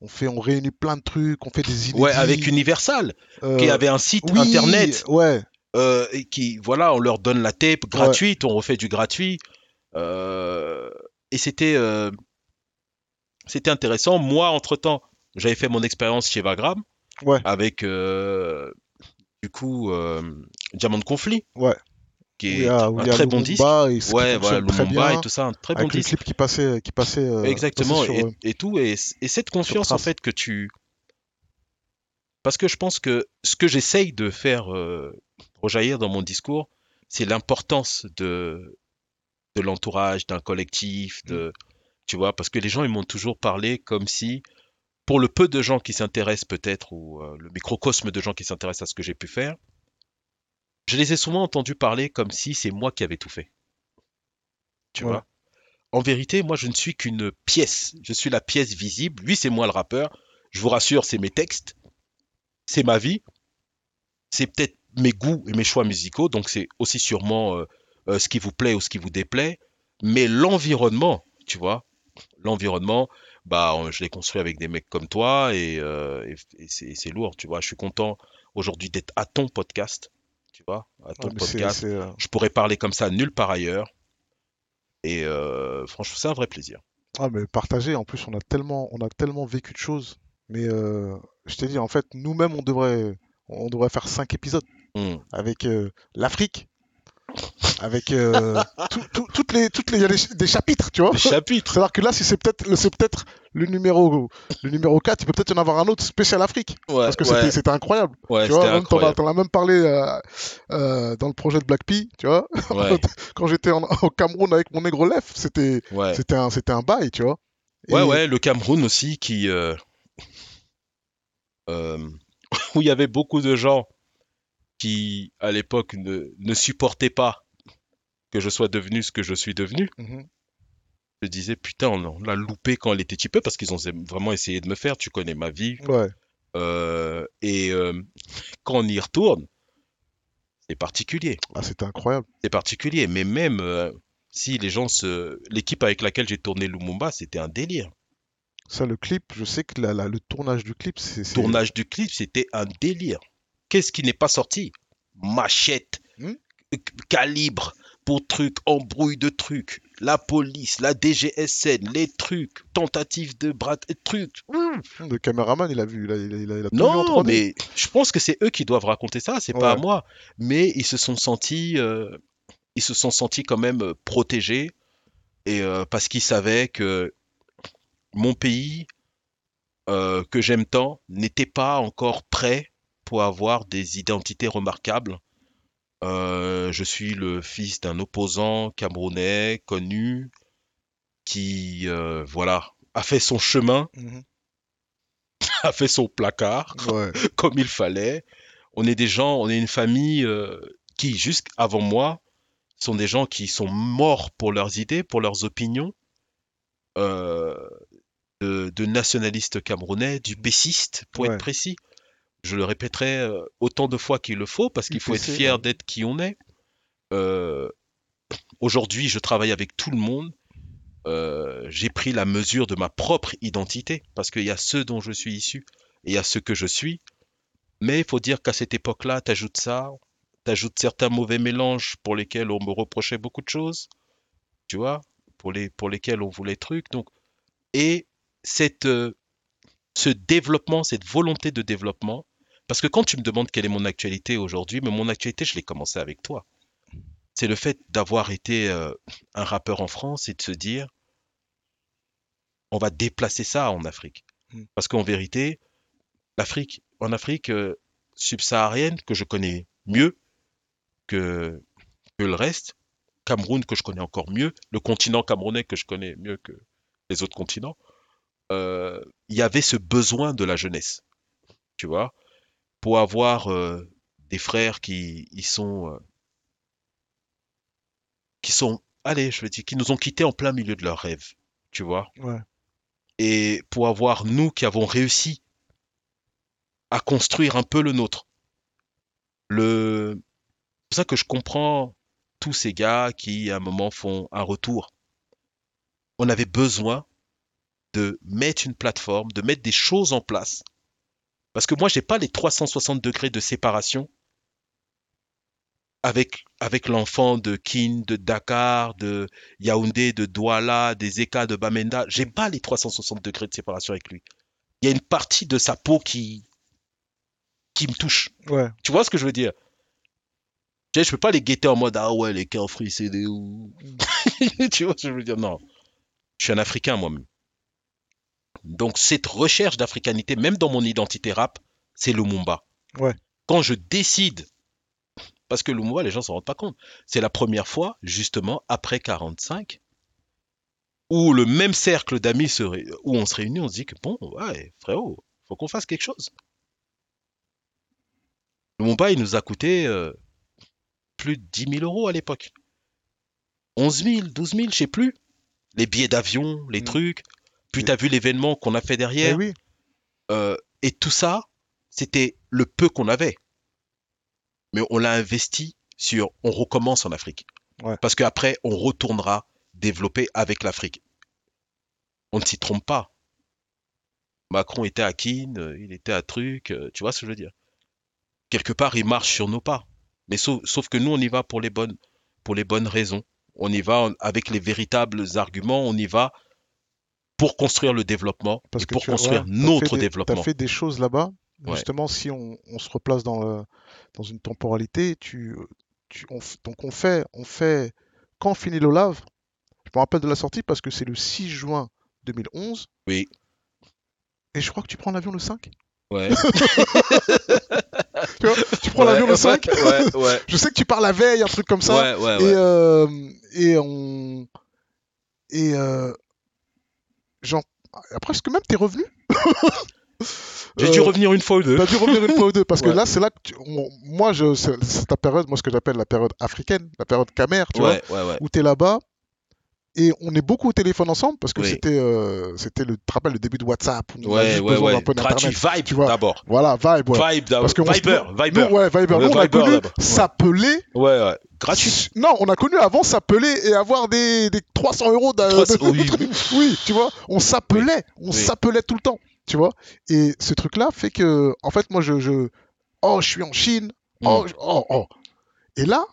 On fait, on réunit plein de trucs, on fait des inédits. Ouais, avec Universal, euh, qui avait un site oui, internet. Ouais, euh, et qui, voilà, on leur donne la tape gratuite, on refait du gratuit. Euh, et c'était euh, c'était intéressant. Moi, entre-temps, j'avais fait mon expérience chez Vagram Ouais. avec, euh, du coup, euh, Diamant de Conflit. Ouais. Qui est a, un il y a très bon disque. Et ce Ouais, voilà, très bien, et tout ça, un très bon le disque. clip qui passait, qui passait, euh, Exactement, passait et, sur, euh, et tout, et, et cette confiance en fait que tu... Parce que je pense que ce que j'essaye de faire euh, rejaillir dans mon discours, c'est l'importance de, de l'entourage, d'un collectif, de... Tu vois, parce que les gens, ils m'ont toujours parlé comme si, pour le peu de gens qui s'intéressent peut-être, ou euh, le microcosme de gens qui s'intéressent à ce que j'ai pu faire, je les ai souvent entendus parler comme si c'est moi qui avais tout fait. Tu Ouais. vois? En vérité, moi, je ne suis qu'une pièce. Je suis la pièce visible. Lui, c'est moi le rappeur. Je vous rassure, c'est mes textes. C'est ma vie. C'est peut-être mes goûts et mes choix musicaux. Donc, c'est aussi sûrement euh, euh, ce qui vous plaît ou ce qui vous déplaît. Mais l'environnement, tu vois, l'environnement, bah, je l'ai construit avec des mecs comme toi et, euh, et- c'est lourd, tu vois. Je suis content aujourd'hui d'être à ton podcast, tu vois, à ton ouais, euh, Je pourrais parler comme ça nulle part ailleurs. Et euh, franchement, c'est un vrai plaisir. ah, mais partagé. En plus, on a tellement, on a tellement vécu de choses. Mais euh, je t'ai dit, en fait, nous-mêmes, on devrait, on devrait faire cinq épisodes Hmm. avec euh, l'Afrique, avec euh, tout- tout- toutes les, toutes les, a des, chapitres, tu vois. Des chapitres. C'est-à-dire que là, si c'est peut-être, le- c'est peut-être le numéro, le numéro 4, il peut peut-être y en avoir un autre spécial Afrique. Ouais, Parce que ouais, c'était, incroyable. ouais, tu vois, même t'en as, même parlé euh, euh, dans le projet de Black Pea, tu vois. Quand j'étais au Cameroun avec mon négro Lef, c'était, c'était un, c'était un bail, tu vois. Et- Ouais, ouais, le Cameroun aussi qui euh, où il y avait beaucoup de gens qui à l'époque ne, ne supportaient pas que je sois devenu ce que je suis devenu. Mhm. Je disais putain, on, l'a loupé quand elle était typée parce qu'ils ont vraiment essayé de me faire. Tu connais ma vie. Ouais. Euh, et euh, quand on y retourne, c'est particulier. Ah, c'était incroyable. C'est particulier. Mais même euh, si les gens se, l'équipe avec laquelle j'ai tourné Lumumba, c'était un délire. Ça, le clip, je sais que la- la- le tournage du clip, c'est. c'est- tournage du clip, c'était un délire. Qu'est-ce qui n'est pas sorti? Machette, Hmm? Calibre, pour trucs, embrouille de trucs, la police, la DGSN, les trucs, tentatives de bras, trucs. Hmm. Le caméraman, il a vu, il a, il a- il a- Non, 3D. mais je pense que c'est eux qui doivent raconter ça, c'est pas à moi. Mais ils se sont sentis, euh, ils se sont sentis quand même euh, protégés et euh, parce qu'ils savaient que mon pays euh, que j'aime tant n'était pas encore prêt pour avoir des identités remarquables. Euh, je suis le fils d'un opposant camerounais connu qui, euh, voilà, a fait son chemin, Mhm. a fait son placard Ouais. comme il fallait. On est des gens, on est une famille euh, qui, jusqu'avant moi, sont des gens qui sont morts pour leurs idées, pour leurs opinions, euh, de, de nationalistes camerounais, du péciste, pour Ouais. être précis. Je le répéterai euh, autant de fois qu'il le faut, parce qu'il faut être fier d'être qui on est. Euh, Aujourd'hui, je travaille avec tout le monde. Euh, j'ai pris la mesure de ma propre identité, parce qu'il y a ceux dont je suis issu et il y a ceux que je suis. Mais il faut dire qu'à cette époque-là, tu ajoutes ça, tu ajoutes certains mauvais mélanges pour lesquels on me reprochait beaucoup de choses, tu vois, pour, les, pour lesquels on voulait trucs. Donc, et cette, euh, ce développement, cette volonté de développement, parce que quand tu me demandes quelle est mon actualité aujourd'hui, mais mon actualité, je l'ai commencé avec toi. C'est le fait d'avoir été euh, un rappeur en France et de se dire, on va déplacer ça en Afrique. Mm. Parce qu'en vérité, l'Afrique, en Afrique euh, subsaharienne, que je connais mieux que, que le reste, Cameroun que je connais encore mieux, le continent camerounais que je connais mieux que les autres continents, euh, il y avait ce besoin de la jeunesse, tu vois, pour avoir euh, des frères qui ils sont euh, qui sont allez, je veux dire, qui nous ont quittés en plein milieu de leurs rêves, tu vois, Ouais. et pour avoir nous qui avons réussi à construire un peu le nôtre. Le c'est pour ça que je comprends tous ces gars qui à un moment font un retour. On avait besoin de mettre une plateforme, de mettre des choses en place. Parce que moi, j'ai pas les 360 degrés de séparation avec, avec l'enfant de Kin, de Dakar, de Yaoundé, de Douala, des Eka, de Bamenda. J'ai pas les 360 degrés de séparation avec lui. Il y a une partie de sa peau qui, qui me touche. Ouais. Tu vois ce que je veux dire? Je peux pas les guetter en mode ah ouais, les free CD ou. tu vois ce que je veux dire? Non. Je suis un Africain moi-même. Donc cette recherche d'africanité, même dans mon identité rap, c'est Lumumba. Ouais. Quand je décide, parce que Lumumba, les gens s'en rendent pas compte, c'est la première fois, justement, après 45, où le même cercle d'amis où on se réunit, on se dit que bon, ouais, frérot, faut qu'on fasse quelque chose. Lumumba, il nous a coûté euh, plus de 10 000 euros à l'époque. 11 000, 12 000, je sais plus. Les billets d'avion, les Mm. trucs. Puis Et- t'as vu l'événement qu'on a fait Eh derrière. oui, Euh, et tout ça, c'était le peu qu'on avait. Mais on l'a investi sur, on recommence en Afrique. Ouais. Parce qu'après, on retournera développer avec l'Afrique. On ne s'y trompe pas. Macron était à Keene, euh, il était à truc, euh, tu vois ce que je veux dire? Quelque part, il marche sur nos pas. Mais sauf, sauf que nous, on y va pour les bonnes, pour les bonnes raisons. On y va avec les véritables arguments, on y va pour construire le développement parce et que pour tu as- construire ouais, notre des- développement. T'as fait des choses là-bas. Ouais. Justement, si on, on se replace dans, le- dans une temporalité, tu, tu, on, donc on fait, on fait, quand finit l'Olave, je me rappelle de la sortie parce que c'est le 6 juin 2011. Oui. Et je crois que tu prends l'avion le 5. Ouais. Tu, vois, tu prends Ouais, l'avion le ouais, 5. Ouais, ouais. Je sais que tu pars la veille, un truc comme ça. Ouais, ouais, Et, ouais. euh, et on. Et. Euh, genre. Après, est-ce que même t'es revenu? J'ai dû Euh, revenir une fois ou deux. T'as dû revenir une fois ou deux parce que là, c'est là que tu- on- moi, je, c'est ta période, moi, ce que j'appelle la période africaine, la période camère, tu Ouais, ouais, ouais. vois, où t'es là-bas et on est beaucoup au téléphone ensemble parce que Oui. c'était, euh, c'était le, tu te rappelles le début de WhatsApp, où on a Ouais, juste ouais, besoin d'un peu d'internet. Vibe tu vois. d'abord. Voilà, vibe, ouais. Vibe d'abord. Parce que on Viber. Nous, ouais, Viber. Nous, on a connu s'appeler. Ouais, ouais. Gratuit. Non, on a connu avant s'appeler et avoir des, des 300 euros Trois- de- oui. oui, tu vois, on s'appelait, on Oui. s'appelait tout le temps, tu vois. Et ce truc-là fait que, en fait, moi, je, je, oh, je suis en Chine, oh, Mm. je- oh, oh. Et là,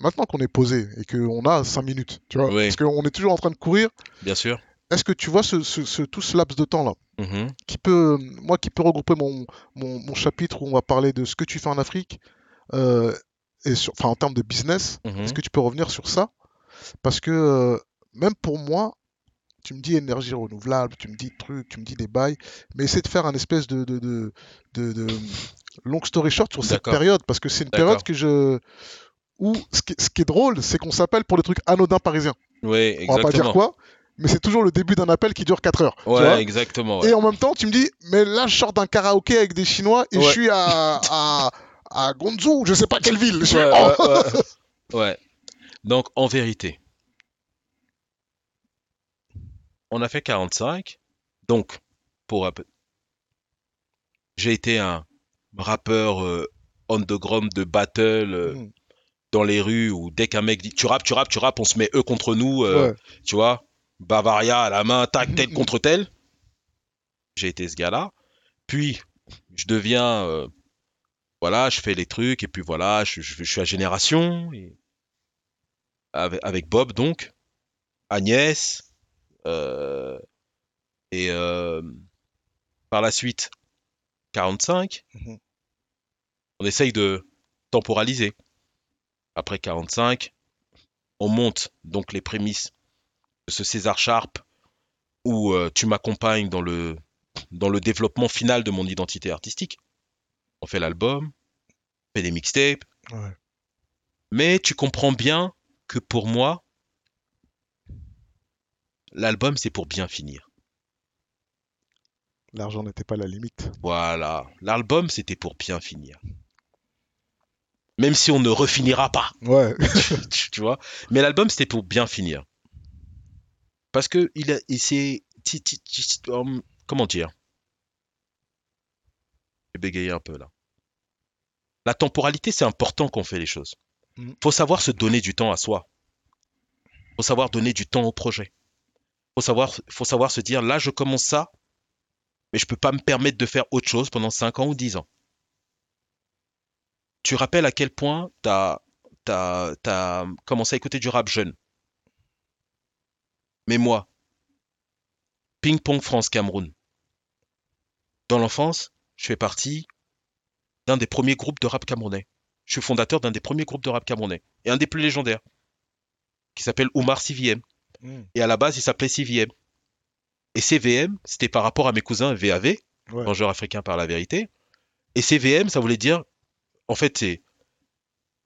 maintenant qu'on est posé et qu'on a 5 minutes, tu vois, Oui. parce qu'on est toujours en train de courir, Bien sûr. est-ce que tu vois ce, ce, ce- tout ce laps de temps-là Mhm. qui peut, moi, qui peut regrouper mon, mon, mon chapitre où on va parler de ce que tu fais en Afrique, euh, et sur, enfin, en termes de business, Mhm. est-ce que tu peux revenir sur ça? Parce que euh, même pour moi, tu me dis énergie renouvelable, tu me dis trucs, tu me dis des bails, mais essaie de faire un espèce de, de, de, de- de long story short sur cette période, parce que c'est une période que je... Où ce qui, ce qui est drôle, c'est qu'on s'appelle pour des trucs anodins parisiens. Oui, On va pas dire exactement. quoi, mais c'est toujours le début d'un appel qui dure 4 heures. tu vois? Ouais, exactement. ouais. et en même temps, tu me dis, mais là, je sors d'un karaoké avec des Chinois et je suis à, à, à Gonzhou, je sais pas quelle ville. Ouais, oh. ouais, ouais. Ouais. Donc, en vérité, on a fait 45. Donc, pour j'ai été un rappeur euh, underground de battle euh, Mm. dans les rues où dès qu'un mec dit tu rappes, tu rappes, tu rappes, on se met eux contre nous, euh, Ouais. tu vois, Bavaria à la main, tac, tel contre tel. J'ai été ce gars-là. Puis, je deviens, euh, voilà, je fais les trucs, et puis voilà, je, je- je suis à Génération, et- avec, avec Bob donc, Agnès, euh, et euh, par la suite, 45. Mhm. On essaye de temporaliser. Après 45, on monte donc les prémices de ce César Sharp où euh, tu m'accompagnes dans le, dans le développement final de mon identité artistique. On fait l'album, on fait des mixtapes, Ouais. mais tu comprends bien que pour moi, l'album c'est pour bien finir. L'argent n'était pas la limite. Voilà, l'album c'était pour bien finir. Même si on ne refinira pas. Ouais. tu tu vois? Mais l'album, c'était pour bien finir. Parce que il, a- il s'est... hum, Comment dire? J'ai bégayé un peu là. La temporalité, c'est important qu'on fait les choses. Mhm. Faut savoir se donner du temps à soi. Faut savoir donner du temps au projet. Faut savoir, faut savoir se dire, là, je commence ça, mais je peux pas me permettre de faire autre chose pendant 5 ans ou 10 ans. Tu rappelles à quel point tu as, commencé à écouter du rap jeune? Mais moi, Ping Pong France Cameroun. Dans l'enfance, je fais partie d'un des premiers groupes de rap camerounais. je suis fondateur d'un des premiers groupes de rap camerounais et un des plus légendaires, qui s'appelle Oumar CVM. Hmm. Et à la base, il s'appelait CVM. Et CVM, c'était par rapport à mes cousins VAV, Ouais. Vengeurs africains par la vérité. Et CVM, ça voulait dire, en fait, c'est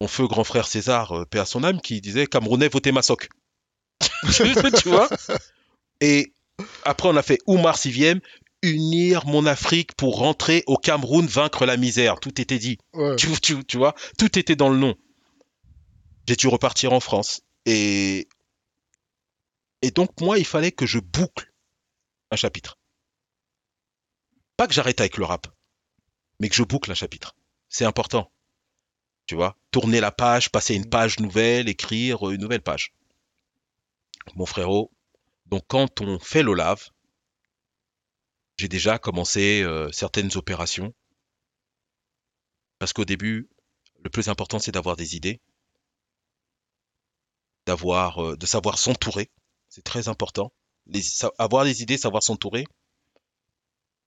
mon feu grand frère César, euh, paix à son âme, qui disait Camerounais, votez Massoc. tu vois? Et après, on a fait Oumar CVM, unir mon Afrique pour rentrer au Cameroun, vaincre la misère. Tout était dit. Ouais. Tu, tu- tu vois, tout était dans le nom. J'ai dû repartir en France. Et, et donc, moi, il fallait que je boucle un chapitre. Pas que j'arrête avec le rap, mais que je boucle un chapitre. C'est important. Tu vois, tourner la page, passer une page nouvelle, écrire une nouvelle page. Mon frérot, donc quand on fait l'OLAV, j'ai déjà commencé euh, certaines opérations. Parce qu'au début, le plus important, c'est d'avoir des idées, d'avoir, euh, de savoir s'entourer. C'est très important. Les- avoir des idées, savoir s'entourer,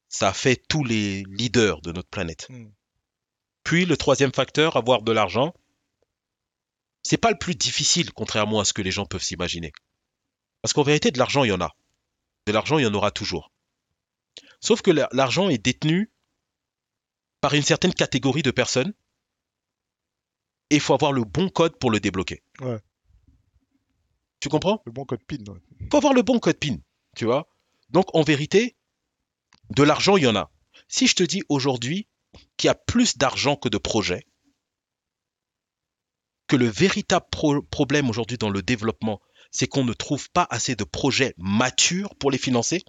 ça fait tous les leaders de notre planète. Hmm. Puis le troisième facteur, avoir de l'argent, c'est pas le plus difficile, contrairement à ce que les gens peuvent s'imaginer. Parce qu'en vérité, de l'argent, il y en a. De l'argent, il y en aura toujours. Sauf que la- l'argent est détenu par une certaine catégorie de personnes et il faut avoir le bon code pour le débloquer. Ouais. Tu comprends? Le bon code PIN. ouais. Il faut avoir le bon code PIN, tu vois? Donc en vérité, de l'argent, il y en a. Si je te dis aujourd'hui qu'il y a plus d'argent que de projets, que le véritable pro- problème aujourd'hui dans le développement, c'est qu'on ne trouve pas assez de projets matures pour les financer,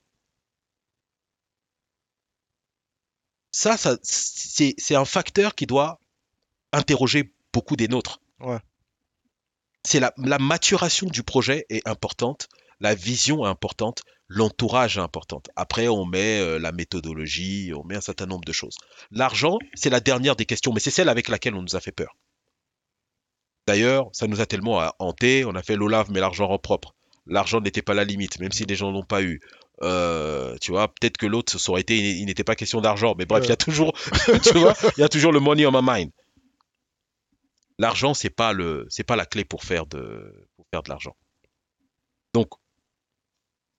ça, ça c'est un facteur qui doit interroger beaucoup des nôtres. Ouais. C'est la, la maturation du projet est importante, la vision est importante, l'entourage est importante. Après, on met euh, la méthodologie, on met un certain nombre de choses. L'argent, c'est la dernière des questions, mais c'est celle avec laquelle on nous a fait peur. D'ailleurs, ça nous a tellement hanté, on a fait l'OLAV, mais l'argent rend propre. L'argent n'était pas la limite, même si les gens l'ont pas eu. Euh, tu vois, peut-être que l'autre, ça aurait été, il n'était pas question d'argent, mais bref, il y a toujours, tu vois, il y a toujours le money on my mind. L'argent, c'est pas le, c'est pas la clé pour faire de, pour faire de l'argent. Donc,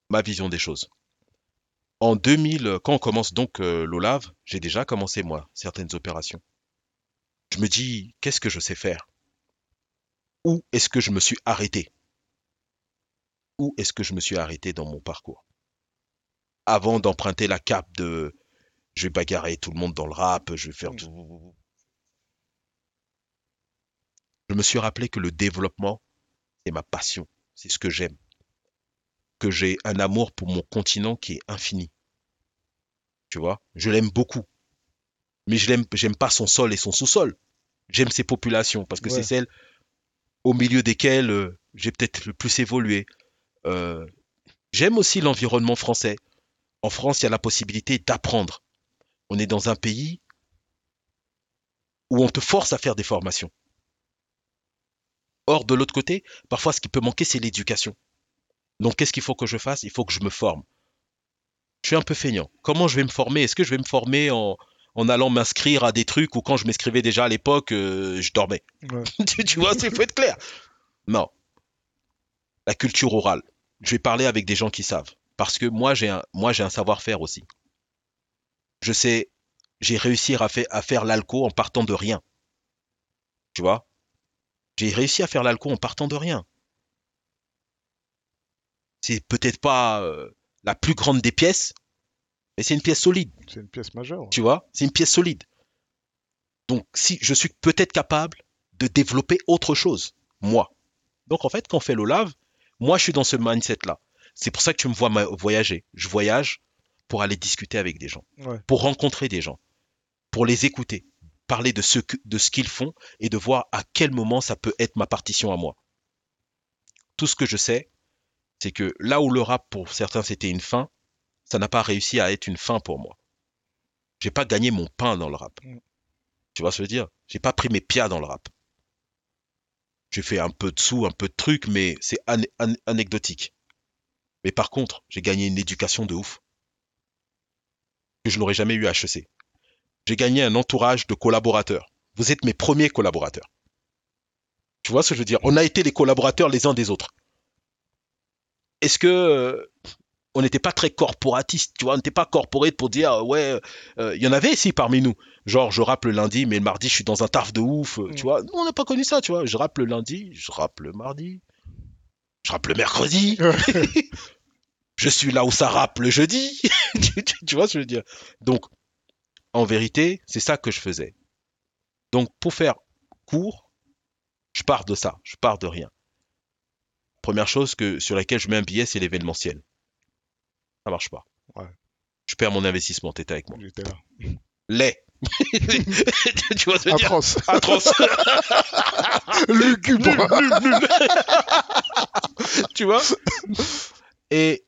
ma vision des choses. En 2000, quand on commence donc euh, l'OLAV, j'ai déjà commencé moi certaines opérations. Je me dis, qu'est-ce que je sais faire? Où est-ce que je me suis arrêté? Où est-ce que je me suis arrêté dans mon parcours? Avant d'emprunter la cape de, je vais bagarrer tout le monde dans le rap, je vais faire tout. Je me suis rappelé que le développement, c'est ma passion, c'est ce que j'aime. Que j'ai un amour pour mon continent qui est infini. Tu vois, je l'aime beaucoup. Mais je l'aime, j'aime pas son sol et son sous-sol. J'aime ses populations parce que Ouais. c'est celles au milieu desquelles euh, j'ai peut-être le plus évolué. Euh, j'aime aussi l'environnement français. En France, il y a la possibilité d'apprendre. On est dans un pays où on te force à faire des formations. Or, de l'autre côté, parfois, ce qui peut manquer, c'est l'éducation. Donc, qu'est-ce qu'il faut que je fasse? Il faut que je me forme. Je suis un peu feignant. Comment je vais me former? Est-ce que je vais me former en, en allant m'inscrire à des trucs ou quand je m'inscrivais déjà à l'époque, euh, je dormais? Ouais. tu, tu vois, il faut être clair. Non. La culture orale. Je vais parler avec des gens qui savent. Parce que moi, j'ai un, moi, j'ai un savoir-faire aussi. Je sais, j'ai réussi à, fait- à faire l'alco en partant de rien. Tu vois? J'ai réussi à faire l'alco en partant de rien. C'est peut-être pas euh, la plus grande des pièces, mais c'est une pièce solide. C'est une pièce majeure. Tu vois, c'est une pièce solide. Donc, si je suis peut-être capable de développer autre chose, moi. Donc, en fait, quand on fait l'OLAV, moi, je suis dans ce mindset-là. C'est pour ça que tu me vois voyager. Je voyage pour aller discuter avec des gens, Ouais. pour rencontrer des gens, pour les écouter, parler de ce que- de ce qu'ils font et de voir à quel moment ça peut être ma partition à moi. Tout ce que je sais, c'est que là où le rap, pour certains, c'était une fin, ça n'a pas réussi à être une fin pour moi. J'ai pas gagné mon pain dans le rap. Mm. Tu vois ce que je veux dire? J'ai pas pris mes pieds dans le rap. J'ai fait un peu de sous, un peu de trucs, mais c'est an- an- anecdotique. Mais par contre, j'ai gagné une éducation de ouf. Que je n'aurais jamais eu à HEC. J'ai gagné un entourage de collaborateurs. vous êtes mes premiers collaborateurs. Tu vois ce que je veux dire? On a été les collaborateurs les uns des autres. Est-ce que euh, on n'était pas très corporatiste, tu vois, on n'était pas corporate pour dire euh, ouais, euh, il y en avait ici parmi nous. Genre je rappe le lundi, mais le mardi je suis dans un taf de ouf, tu Mm. vois? Nous, on n'a pas connu ça, tu vois? Je rappe le lundi, je rappe le mardi, je rappe le mercredi, je suis là où ça rappe le jeudi. tu, vois ce que je veux dire? Donc en vérité, c'est ça que je faisais. Donc pour faire court, je pars de ça, je pars de rien. Première chose que sur laquelle je mets un billet, c'est l'événementiel. Ça marche pas. Ouais. Je perds mon investissement, t'étais avec moi. J'étais là. Lait. tu vois ce que dire? Atroce. Lugubre. Tu vois? Et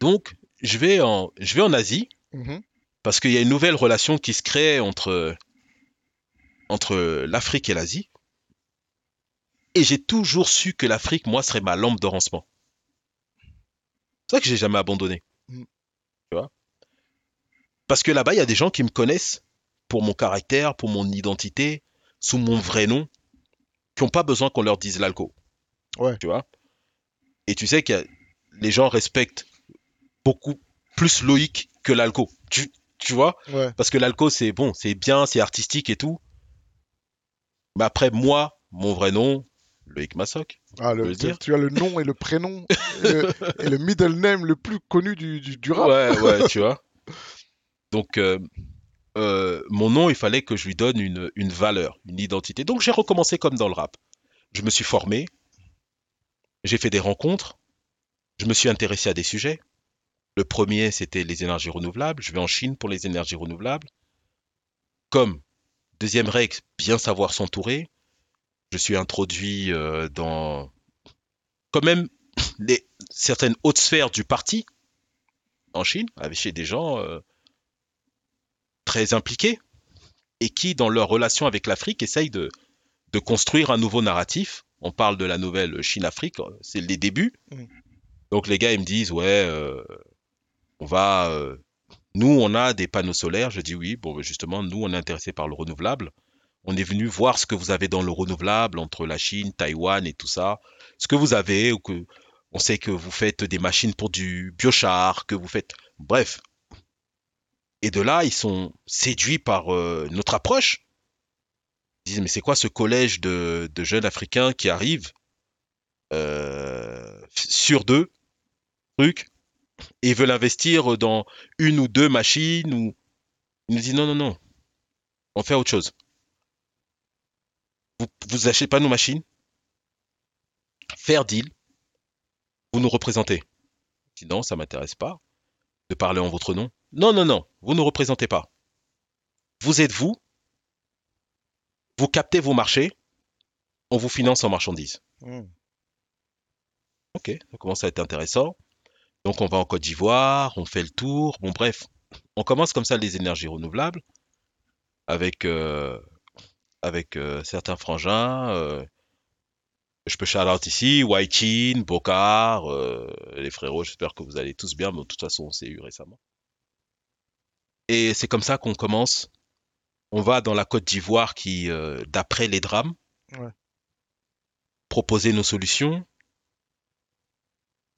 donc, je vais en, je vais en Asie Mhm. parce qu'il y a une nouvelle relation qui se crée entre, entre l'Afrique et l'Asie. Et j'ai toujours su que l'Afrique, moi, serait ma lampe de rancement. C'est ça que j'ai jamais abandonné. Mm. Tu vois? Parce que là-bas, il y a des gens qui me connaissent pour mon caractère, pour mon identité, sous mon vrai nom, qui n'ont pas besoin qu'on leur dise l'alco. Ouais. Tu vois? Et tu sais que les gens respectent beaucoup plus Loïc que l'alco. Tu, tu vois? Ouais. parce que l'alco, c'est bon, c'est bien, c'est artistique et tout. Mais après, moi, mon vrai nom, Loïc Massoc. Ah, le, dire. tu as le nom et le prénom et, le, et le middle name le plus connu du, du, du rap. Ouais, ouais, tu vois. Donc, euh, euh, mon nom, il fallait que je lui donne une, une valeur, une identité. Donc, j'ai recommencé comme dans le rap. Je me suis formé, j'ai fait des rencontres, je me suis intéressé à des sujets. Le premier, c'était les énergies renouvelables. Je vais en Chine pour les énergies renouvelables. Comme deuxième règle, bien savoir s'entourer. Je suis introduit euh, dans quand même les, certaines hautes sphères du parti en Chine, avec chez des gens euh, très impliqués et qui, dans leur relation avec l'Afrique, essayent de, de construire un nouveau narratif. On parle de la nouvelle Chine-Afrique, euh, c'est les débuts. Donc les gars, ils me disent, ouais, euh, on va... euh, nous, on a des panneaux solaires. Je dis oui, bon, ben, justement, nous, on est intéressés par le renouvelable. On est venu voir ce que vous avez dans le renouvelable entre la Chine, Taïwan et tout ça. Ce que vous avez, ou que on sait que vous faites des machines pour du biochar, que vous faites... Bref. Et de là, ils sont séduits par euh, notre approche. Ils disent, mais c'est quoi ce collège de, de jeunes Africains qui arrivent euh, sur deux trucs? Et veulent investir dans une ou deux machines ou... Ils nous disent, non, non, non, on fait autre chose. Vous, vous achetez pas nos machines, faire deal, vous nous représentez. Je dis non, ça m'intéresse pas de parler en votre nom. Non, non, non, vous ne représentez pas. Vous êtes vous, vous captez vos marchés, on vous finance en marchandises. Mm. Ok, ça commence à être intéressant. Donc on va en Côte d'Ivoire, on fait le tour. Bon bref, on commence comme ça les énergies renouvelables avec euh, avec euh, certains frangins. euh, je peux shout out ici, Waichin, Bokar, les frérots. J'espère que vous allez tous bien, mais de toute façon on s'est eu récemment. Et c'est comme ça qu'on commence. On va dans la Côte d'Ivoire qui, d'après les drames, Ouais. proposer nos solutions.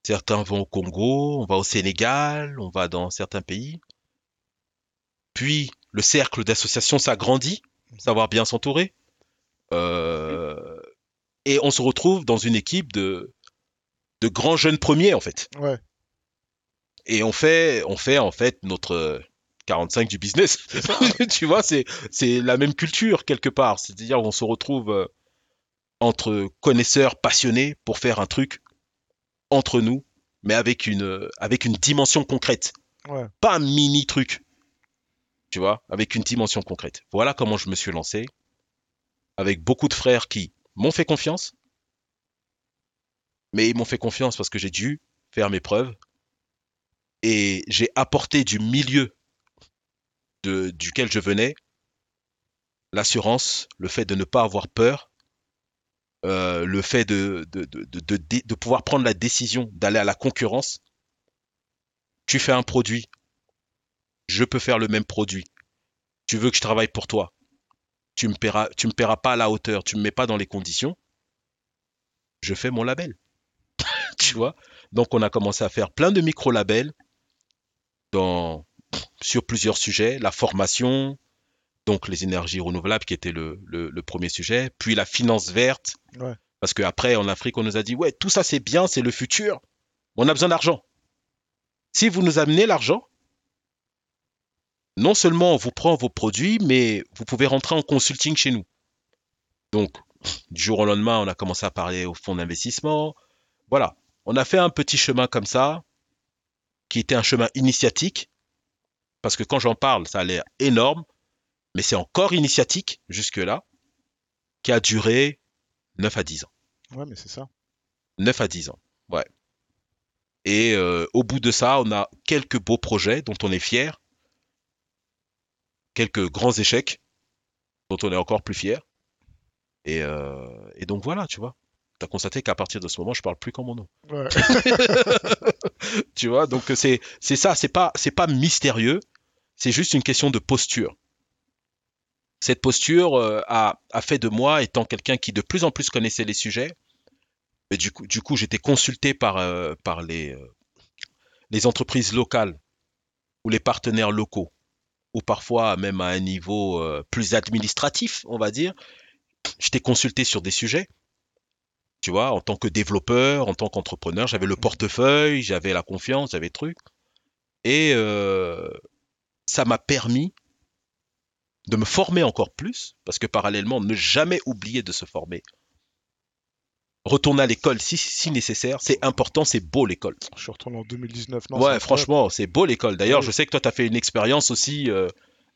Certains vont au Congo, on va au Sénégal, on va dans certains pays. Puis le cercle d'associations s'agrandit, savoir bien s'entourer. Euh, et on se retrouve dans une équipe de, de grands jeunes premiers en fait. Ouais. Et on fait, on fait en fait notre 45 du business. tu vois, c'est c'est la même culture quelque part. C'est-à-dire on se retrouve euh, entre connaisseurs passionnés pour faire un truc entre nous, mais avec une euh, avec une dimension concrète, Ouais. pas un mini truc. Tu vois, avec une dimension concrète. Voilà comment je me suis lancé, avec beaucoup de frères qui m'ont fait confiance, mais ils m'ont fait confiance parce que j'ai dû faire mes preuves et j'ai apporté du milieu de, duquel je venais l'assurance, le fait de ne pas avoir peur, euh, le fait de, de, de, de, pouvoir prendre la décision d'aller à la concurrence. Tu fais un produit, je peux faire le même produit. Tu veux que je travaille pour toi. tu me paieras, me paieras pas à la hauteur, tu me mets pas dans les conditions, je fais mon label. tu vois? Donc on a commencé à faire plein de micro-labels dans, sur plusieurs sujets, la formation, donc les énergies renouvelables qui était le, le, le premier sujet, puis la finance verte, Ouais. parce qu'après en Afrique on nous a dit ouais tout ça c'est bien, c'est le futur, on a besoin d'argent. Si vous nous amenez l'argent, non seulement on vous prend vos produits, mais vous pouvez rentrer en consulting chez nous. Donc du jour au lendemain on a commencé à parler au fonds d'investissement, voilà, on a fait un petit chemin comme ça, qui était un chemin initiatique, parce que quand j'en parle ça a l'air énorme, mais c'est encore initiatique jusque-là, qui a duré 9 à 10 ans. Ouais, mais c'est ça. 9 à 10 ans, ouais. Et euh, au bout de ça, on a quelques beaux projets dont on est fier, quelques grands échecs dont on est encore plus fier. Et, euh, et donc voilà, tu vois. Tu as constaté qu'à partir de ce moment, je parle plus comme mon nom. Ouais. tu vois, donc c'est c'est ça, c'est pas c'est pas mystérieux, c'est juste une question de posture. Cette posture euh, a, a fait de moi, étant quelqu'un qui de plus en plus connaissait les sujets, du coup, du coup j'étais consulté par, euh, par les, euh, les entreprises locales ou les partenaires locaux, ou parfois même à un niveau euh, plus administratif, on va dire. J'étais consulté sur des sujets, tu vois, en tant que développeur, en tant qu'entrepreneur, j'avais le portefeuille, j'avais la confiance, j'avais truc. Et euh, ça m'a permis de me former encore plus, parce que parallèlement, ne jamais oublier de se former. Retourner à l'école si, si nécessaire, c'est important, c'est beau l'école. Je suis retourné en 2019. Non, ouais, franchement, c'est beau l'école. D'ailleurs, Oui. je sais que toi, tu as fait une expérience aussi euh,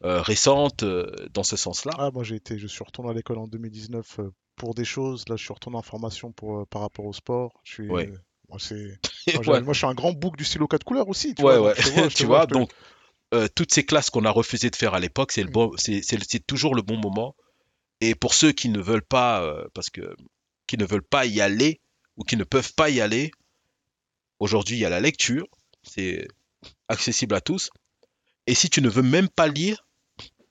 euh, récente euh, dans ce sens-là. Ah, moi j'ai été, je suis retourné à l'école en 2019 euh, pour des choses. Là, je suis retourné en formation pour, par rapport au sport. Je suis, Ouais. moi, moi, ouais, moi, je suis un grand bouc du stylo 4 couleurs aussi. Tu ouais, vois, ouais. vois, tu vois, vois, donc euh, toutes ces classes qu'on a refusé de faire à l'époque, c'est Mm. bon, toujours le bon moment. Et pour ceux qui ne veulent pas, euh, parce que qui ne veulent pas y aller ou qui ne peuvent pas y aller, aujourd'hui il y a la lecture, c'est accessible à tous. Et si tu ne veux même pas lire,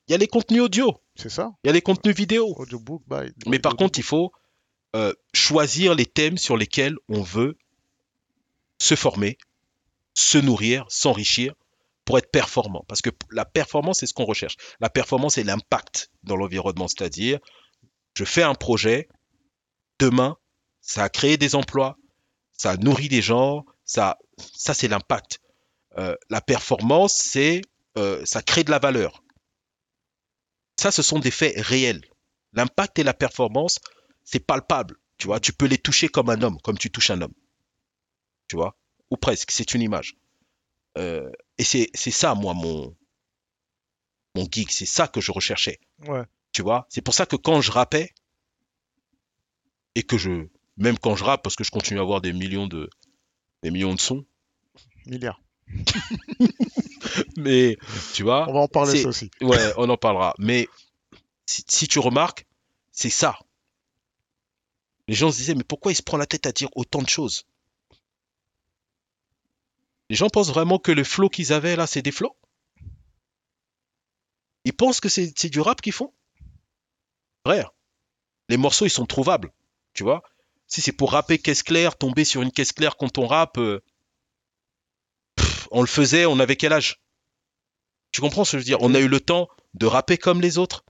il y a les contenus audio, C'est ça, il y a les contenus vidéo. audiobook, by, Mais par contre, il faut euh, choisir les thèmes sur lesquels on veut se former, se nourrir, s'enrichir pour être performant. Parce que la performance, c'est ce qu'on recherche. La performance, c'est l'impact dans l'environnement. C'est-à-dire, je fais un projet, demain, ça a créé des emplois, ça a nourri des gens, ça, ça c'est l'impact. Euh, la performance, c'est euh, ça crée de la valeur. Ça, ce sont des faits réels. L'impact et la performance, c'est palpable. Tu vois, tu peux les toucher comme un homme, comme tu touches un homme. Tu vois, ou presque, c'est une image. Euh, et c'est ça, moi, mon, mon geek, c'est ça que je recherchais. Ouais, Tu vois, c'est pour ça que quand je rappais, et que je, même quand je rappe, parce que je continue à avoir des millions de, des millions de sons, milliards. mais tu vois, On va en parler ça aussi. Ouais, on en parlera. Mais si, si tu remarques, c'est ça. Les gens se disaient, mais pourquoi il se prend la tête à dire autant de choses? Les gens pensent vraiment que le flow qu'ils avaient là, c'est des flows Ils pensent que c'est du rap qu'ils font? Frère, les morceaux, ils sont trouvables. Tu vois? Si c'est pour rapper caisse claire, tomber sur une caisse claire quand on rappe, euh, on le faisait, on avait quel âge? Tu comprends ce que je veux dire? On a eu le temps de rapper comme les autres,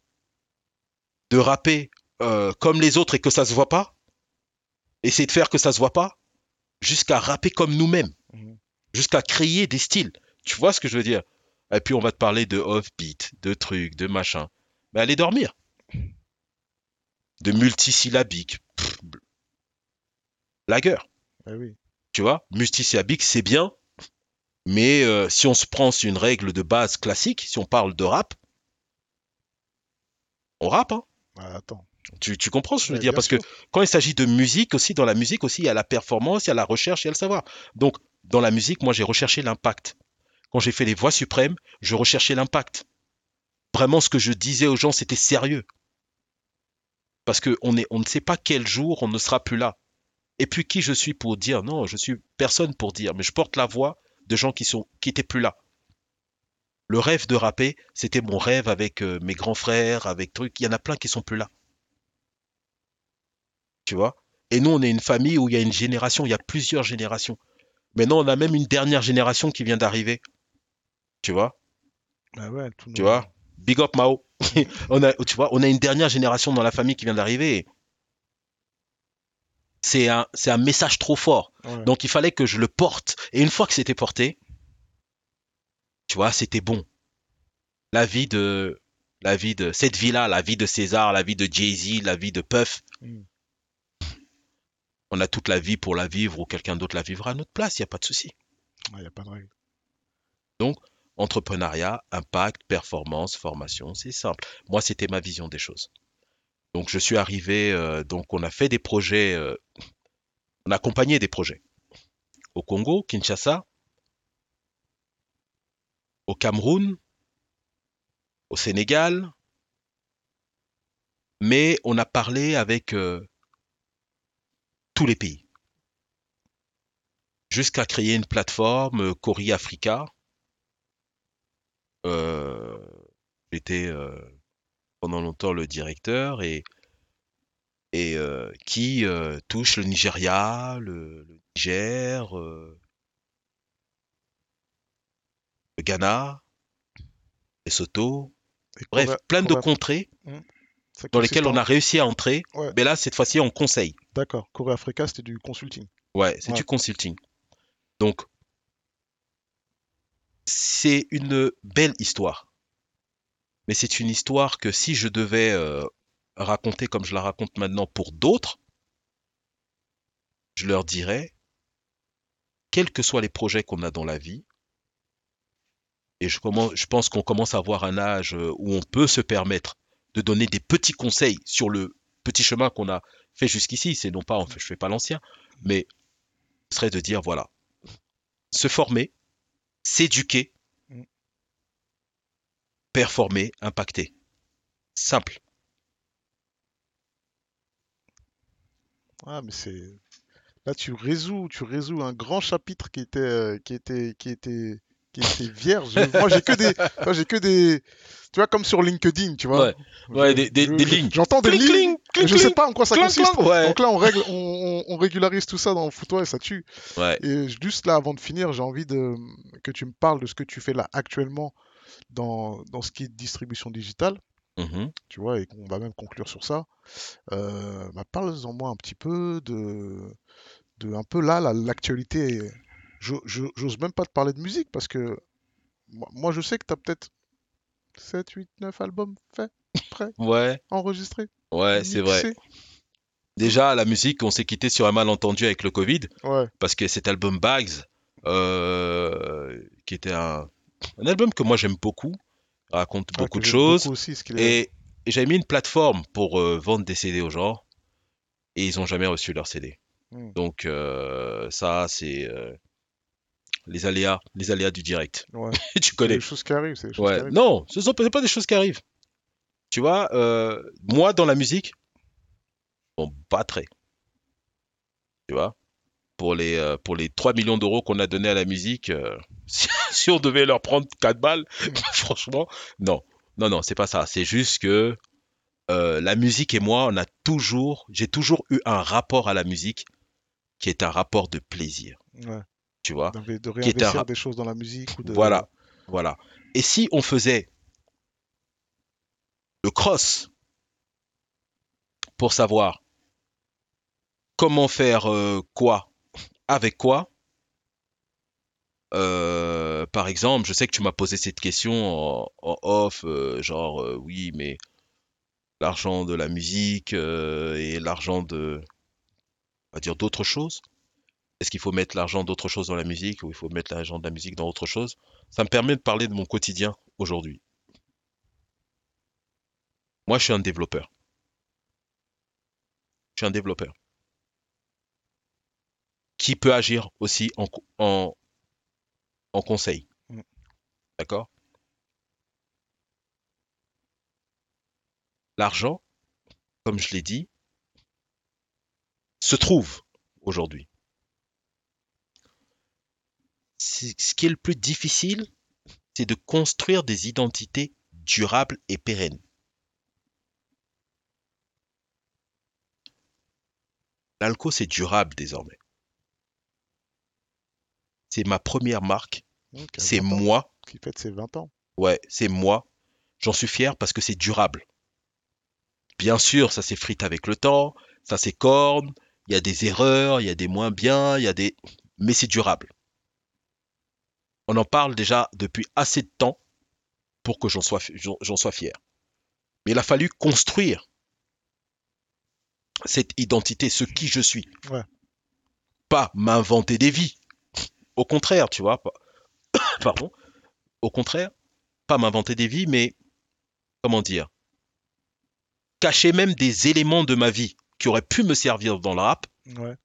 de rapper euh, comme les autres et que ça se voit pas, essayer de faire que ça se voit pas, jusqu'à rapper comme nous-mêmes, Mhm. Jusqu'à créer des styles. Tu vois ce que je veux dire? Et puis on va te parler de off-beat, de trucs, de machin. Mais allez dormir. De multisyllabique. Lagueur. Eh oui. Tu vois, multisyllabique, c'est bien, mais euh, si on se prend sur une règle de base classique, si on parle de rap, on rappe, hein. Ah, attends. Tu, tu comprends ce que je veux Ouais, dire? Parce sûr. que quand il s'agit de musique aussi, dans la musique aussi, il y a la performance, il y a la recherche, il y a le savoir. Donc, dans la musique, moi, j'ai recherché l'impact. Quand j'ai fait les voix suprêmes, je recherchais l'impact. Vraiment, ce que je disais aux gens, c'était sérieux. Parce que on, est, on ne sait pas quel jour on ne sera plus là. Et puis, qui je suis pour dire? Non, je suis personne pour dire, mais je porte la voix de gens qui sont qui étaient plus là. Le rêve de rapper, c'était mon rêve avec euh, mes grands frères, avec trucs. Il y en a plein qui sont plus là. Tu vois? Et nous, on est une famille où il y a une génération, il y a plusieurs générations. Maintenant, on a même une dernière génération qui vient d'arriver. Tu vois? Bah ouais, Tu vois? Big up Mao. On a, tu vois, on a une dernière génération dans la famille qui vient d'arriver. C'est un, c'est un message trop fort. Ouais. Donc il fallait que je le porte. Et une fois que c'était porté, tu vois, c'était bon. La vie de, la vie de cette vie-là, la vie de César, la vie de Jay-Z, la vie de Puff. Mm. On a toute la vie pour la vivre ou quelqu'un d'autre la vivra à notre place, il n'y a pas de souci. Il n'y a pas de règle. Entrepreneuriat, impact, performance, formation, c'est simple. Moi, c'était ma vision des choses. Donc je suis arrivé, euh, donc on a fait des projets, euh, on a accompagné des projets au Congo, Kinshasa, au Cameroun, au Sénégal, mais on a parlé avec euh, tous les pays, jusqu'à créer une plateforme euh, Cori Africa. Euh, J'étais euh, pendant longtemps le directeur et et euh, qui euh, touche le Nigeria, le, le Niger, euh, le Ghana, Lesotho, Et bref, plein de contrées. Ça dans lesquelles on a réussi à entrer. Ouais. Mais là, cette fois-ci, on conseille. D'accord. Corée Africa, c'était du consulting. Ouais, c'est Ouais. du consulting. Donc, c'est une belle histoire. Mais c'est une histoire que si je devais euh, raconter comme je la raconte maintenant pour d'autres, je leur dirais, quels que soient les projets qu'on a dans la vie, et je, commence, je pense qu'on commence à avoir un âge euh, où on peut se permettre de donner des petits conseils sur le petit chemin qu'on a fait jusqu'ici. C'est non pas, en fait, je fais pas l'ancien, mais ce serait de dire voilà, se former, s'éduquer, Mm. performer, impacter. Simple. Ah, mais c'est. Là, tu résous, tu résous un grand chapitre qui était, euh, qui était, qui était, qui était vierge. Moi, j'ai que des, moi, j'ai que des, tu vois, comme sur LinkedIn, tu vois. Ouais, ouais, des- des- je- des je- lignes. J'entends des Cling, lignes, cling, je sais pas en quoi ça consiste. ouais. Donc là, on règle, on, on- on régularise tout ça dans Foutoir et ça tue. Ouais. Et juste là, avant de finir, j'ai envie de que tu me parles de ce que tu fais là actuellement dans, dans ce qui est distribution digitale. Mhm. tu vois, et qu'on va même conclure sur ça. Euh, bah, parle-en moi un petit peu de, de un peu là, la- l'actualité. J'ose même pas te parler de musique parce que moi, je sais que tu as peut-être 7, 8, 9 albums faits, prêts, Ouais, enregistrés, ouais, c'est vrai. Déjà, la musique, on s'est quitté sur un malentendu avec le Covid, Ouais, parce que cet album Bags, euh, qui était un, un album que moi j'aime beaucoup, raconte ouais, beaucoup de choses, aussi, ce qu'il est- et, et j'avais mis une plateforme pour euh, vendre des CD aux gens, et ils ont jamais reçu leur CD. Hmm. Donc euh, ça, c'est les aléas, les aléas du direct. Ouais, tu c'est connais. des choses qui arrivent, c'est des choses qui Ouais. arrivent. Non, ce sont c'est pas des choses qui arrivent. Tu vois, euh, moi dans la musique, on battrait. Tu vois, pour les euh, pour les 3 millions d'euros qu'on a donné à la musique, euh, si, si on devait leur prendre 4 balles, franchement, non. Non non, c'est pas ça, c'est juste que euh, la musique et moi, on a toujours, j'ai toujours eu un rapport à la musique qui est un rapport de plaisir, Ouais, tu vois. de Qui est un réinvestir rap- des choses dans la musique ou de... Voilà, voilà. Et si on faisait le cross pour savoir comment faire euh, quoi avec quoi, euh, par exemple, je sais que tu m'as posé cette question en, en off, euh, genre euh, oui, mais l'argent de la musique et l'argent de, on va dire d'autres choses. Est-ce qu'il faut mettre l'argent d'autre chose dans la musique ou il faut mettre l'argent de la musique dans autre chose? Ça me permet de parler de mon quotidien aujourd'hui. Moi, je suis un développeur. Je suis un développeur qui peut agir aussi en, en, en conseil. Mm. D'accord? L'argent, comme je l'ai dit, se trouve aujourd'hui. Ce qui est le plus difficile, c'est de construire des identités durables et pérennes. L'alco, c'est durable désormais. C'est ma première marque. C'est 20 ans, moi. Qui fête ses 20 ans. Ouais, c'est moi. J'en suis fier parce que c'est durable. Bien sûr, ça s'effrite avec le temps, ça s'écorne, il y a des erreurs, il y a des moins bien, il y a des... Mais c'est durable. On en parle déjà depuis assez de temps pour que j'en sois, j'en j'en sois fier. Mais il a fallu construire cette identité, ce qui je suis. Ouais. Pas m'inventer des vies. Au contraire, tu vois. pas- Pardon. Au contraire, pas m'inventer des vies, mais comment dire Cacher même des éléments de ma vie qui auraient pu me servir dans le rap, Ouais.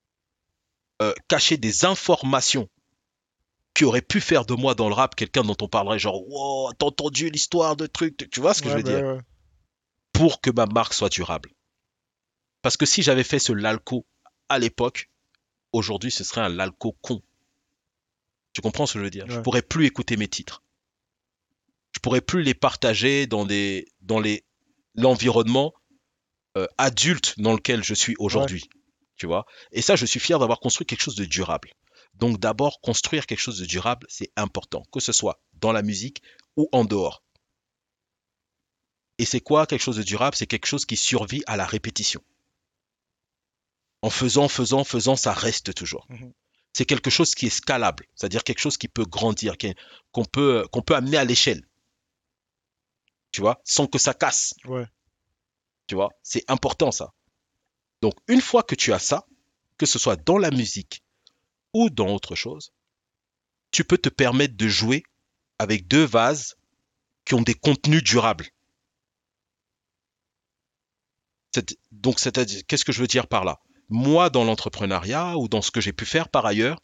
euh, cacher des informations qui auraient pu faire de moi dans le rap quelqu'un dont on parlerait genre wow, t'as entendu l'histoire de trucs, tu vois ce que je veux bah, dire? ouais. pour que ma marque soit durable. Parce que si j'avais fait ce Lalco à l'époque, aujourd'hui ce serait un Lalco con. Tu comprends ce que je veux dire? Je pourrais plus écouter mes titres. Je pourrais plus les partager dans des dans les l'environnement euh, adulte dans lequel je suis aujourd'hui. Tu vois? Et ça, je suis fier d'avoir construit quelque chose de durable. Donc d'abord, construire quelque chose de durable, c'est important, que ce soit dans la musique ou en dehors. Et c'est quoi quelque chose de durable? C'est quelque chose qui survit à la répétition. En faisant, faisant, faisant, ça reste toujours. Mhm. C'est quelque chose qui est scalable, c'est-à-dire quelque chose qui peut grandir, qu'on peut, qu'on peut amener à l'échelle. Tu vois, sans que ça casse. Ouais. Tu vois, c'est important ça. Donc une fois que tu as ça, que ce soit dans la musique ou dans autre chose, tu peux te permettre de jouer avec deux vases qui ont des contenus durables. Donc, c'est-à-dire, qu'est-ce que je veux dire par là? Moi, dans l'entrepreneuriat ou dans ce que j'ai pu faire par ailleurs,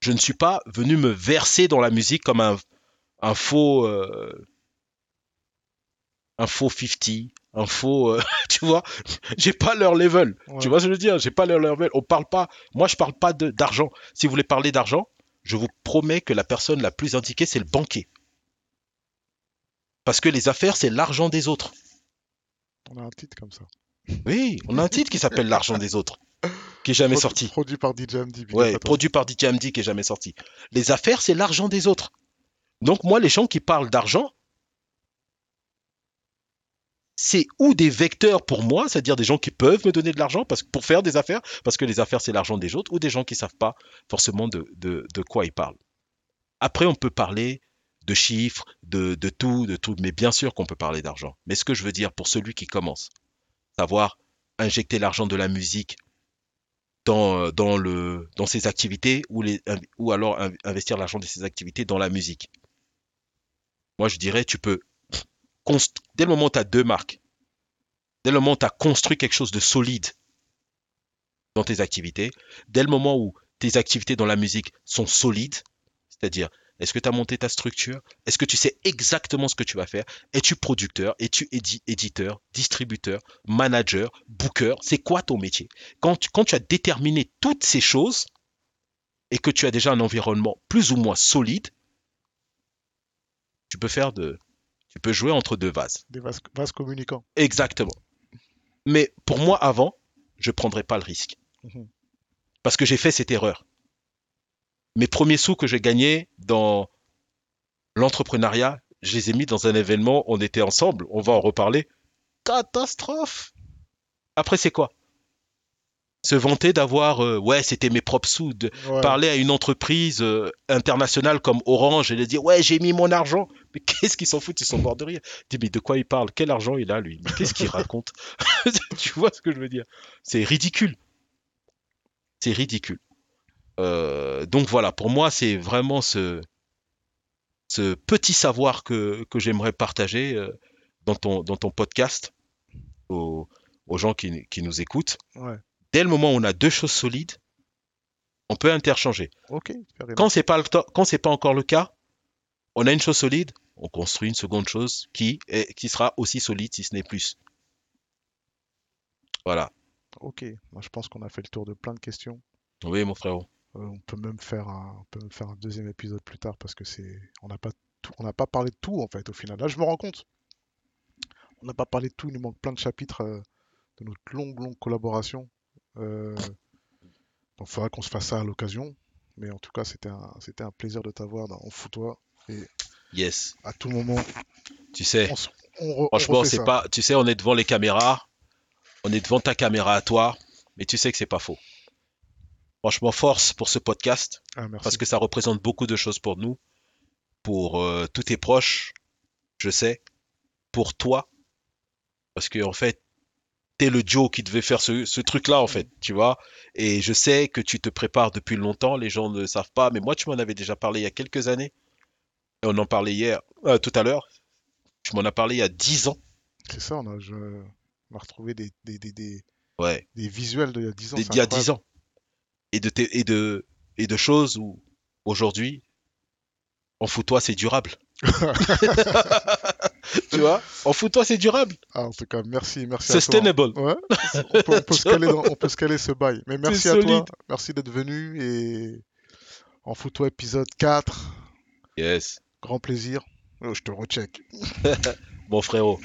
je ne suis pas venu me verser dans la musique comme un, faux, euh, un faux 50, un faux, euh, tu vois, j'ai pas leur level. Ouais. Tu vois ce que je veux dire? J'ai pas leur level. On parle pas. Moi, je parle pas d'argent. Si vous voulez parler d'argent, je vous promets que la personne la plus indiquée, c'est le banquier. Parce que les affaires, c'est l'argent des autres. On a un titre comme ça. Oui, on a un titre qui s'appelle L'argent des autres, qui est jamais sorti. Produit par DJ up Ouais, produit par DJ Amdi qui est jamais sorti. Les affaires, c'est l'argent des autres. Donc moi, les gens qui parlent d'argent, c'est ou des vecteurs pour moi, c'est-à-dire des gens qui peuvent me donner de l'argent pour faire des affaires, parce que les affaires c'est l'argent des autres, ou des gens qui savent pas forcément de, quoi ils parlent. Après, on peut parler de chiffres, de, tout, de tout, mais bien sûr qu'on peut parler d'argent. Mais ce que je veux dire pour celui qui commence, savoir injecter l'argent de la musique dans, ses activités ou, ou alors in- investir l'argent de ses activités dans la musique. Moi, je dirais, tu peux, dès le moment où tu as deux marques, dès le moment où tu as construit quelque chose de solide dans tes activités, dès le moment où tes activités dans la musique sont solides, c'est-à-dire, est-ce que tu as monté ta structure? Est-ce que tu sais exactement ce que tu vas faire? Es-tu producteur? Es-tu édi- éditeur Distributeur Manager Booker? C'est quoi ton métier? Quand tu as déterminé toutes ces choses et que tu as déjà un environnement plus ou moins solide, tu peux faire de, tu peux jouer entre deux vases. Des vases, vases communicants. Exactement. Mais pour moi, avant, je ne prendrais pas le risque. Mhm. Parce que j'ai fait cette erreur. Mes premiers sous que j'ai gagnés dans l'entrepreneuriat, je les ai mis dans un événement, on était ensemble, on va en reparler. Catastrophe Après, c'est quoi? Se vanter d'avoir, euh, ouais, c'était mes propres sous, de Ouais. parler à une entreprise euh, internationale comme Orange et de dire, ouais, j'ai mis mon argent. Mais qu'est-ce qu'ils s'en foutent? Ils sont morts de rire. Dis, mais de quoi il parle? Quel argent il a, lui? Qu'est-ce qu'il raconte? Tu vois ce que je veux dire? C'est ridicule. C'est ridicule. Euh, donc voilà, pour moi, c'est vraiment ce, ce petit savoir que, que j'aimerais partager dans, ton, dans ton podcast aux, aux gens qui, qui nous écoutent. Ouais. Dès le moment où on a deux choses solides, on peut interchanger. Quand pas quand c'est pas encore le cas, on a une chose solide, on construit une seconde chose qui est, qui sera aussi solide si ce n'est plus. Voilà. Ok. Moi, je pense qu'on a fait le tour de plein de questions. Oui, mon frérot. Euh, on peut même faire un, on peut même faire un deuxième épisode plus tard parce que c'est, on n'a pas tout, on n'a pas parlé de tout en fait au final. Là, je me rends compte. On n'a pas parlé de tout, il nous manque plein de chapitres euh, de notre longue, longue collaboration. Euh, donc, il faudra qu'on se fasse ça à l'occasion. Mais en tout cas, c'était un, c'était un plaisir de t'avoir dans On fout toi. Et Yes. à tout moment, Tu sais, on, se- on re- on franchement, c'est pas. Tu sais, on est devant les caméras, on est devant ta caméra à toi, mais tu sais que c'est pas faux. Franchement, force pour ce podcast, Ah, parce que ça représente beaucoup de choses pour nous, pour euh, tous tes proches, je sais, pour toi, parce que en fait, t'es le Joe qui devait faire ce, ce truc-là, en fait, tu vois. Et je sais que tu te prépares depuis longtemps, les gens ne le savent pas, mais moi, tu m'en avais déjà parlé il y a quelques années. Et on en parlait hier, euh, tout à l'heure. Tu m'en as parlé il y a 10 ans. C'est ça, on a, je- on a retrouvé des, des, des, des- Ouais, des visuels d'il y a 10 ans. d'il y a incroyable. 10 ans. Et de, et de, et de choses où, aujourd'hui, en fout-toi, c'est durable. tu vois En fout-toi, c'est durable. Ah, en tout cas, merci, merci à toi. Sustainable. Ouais, on peut, on peut se caler dans- on peut se caler ce bail. Mais merci à toi, merci d'être venu et en photo épisode 4, Yes. grand plaisir. Oh, je te recheck. Mon frérot.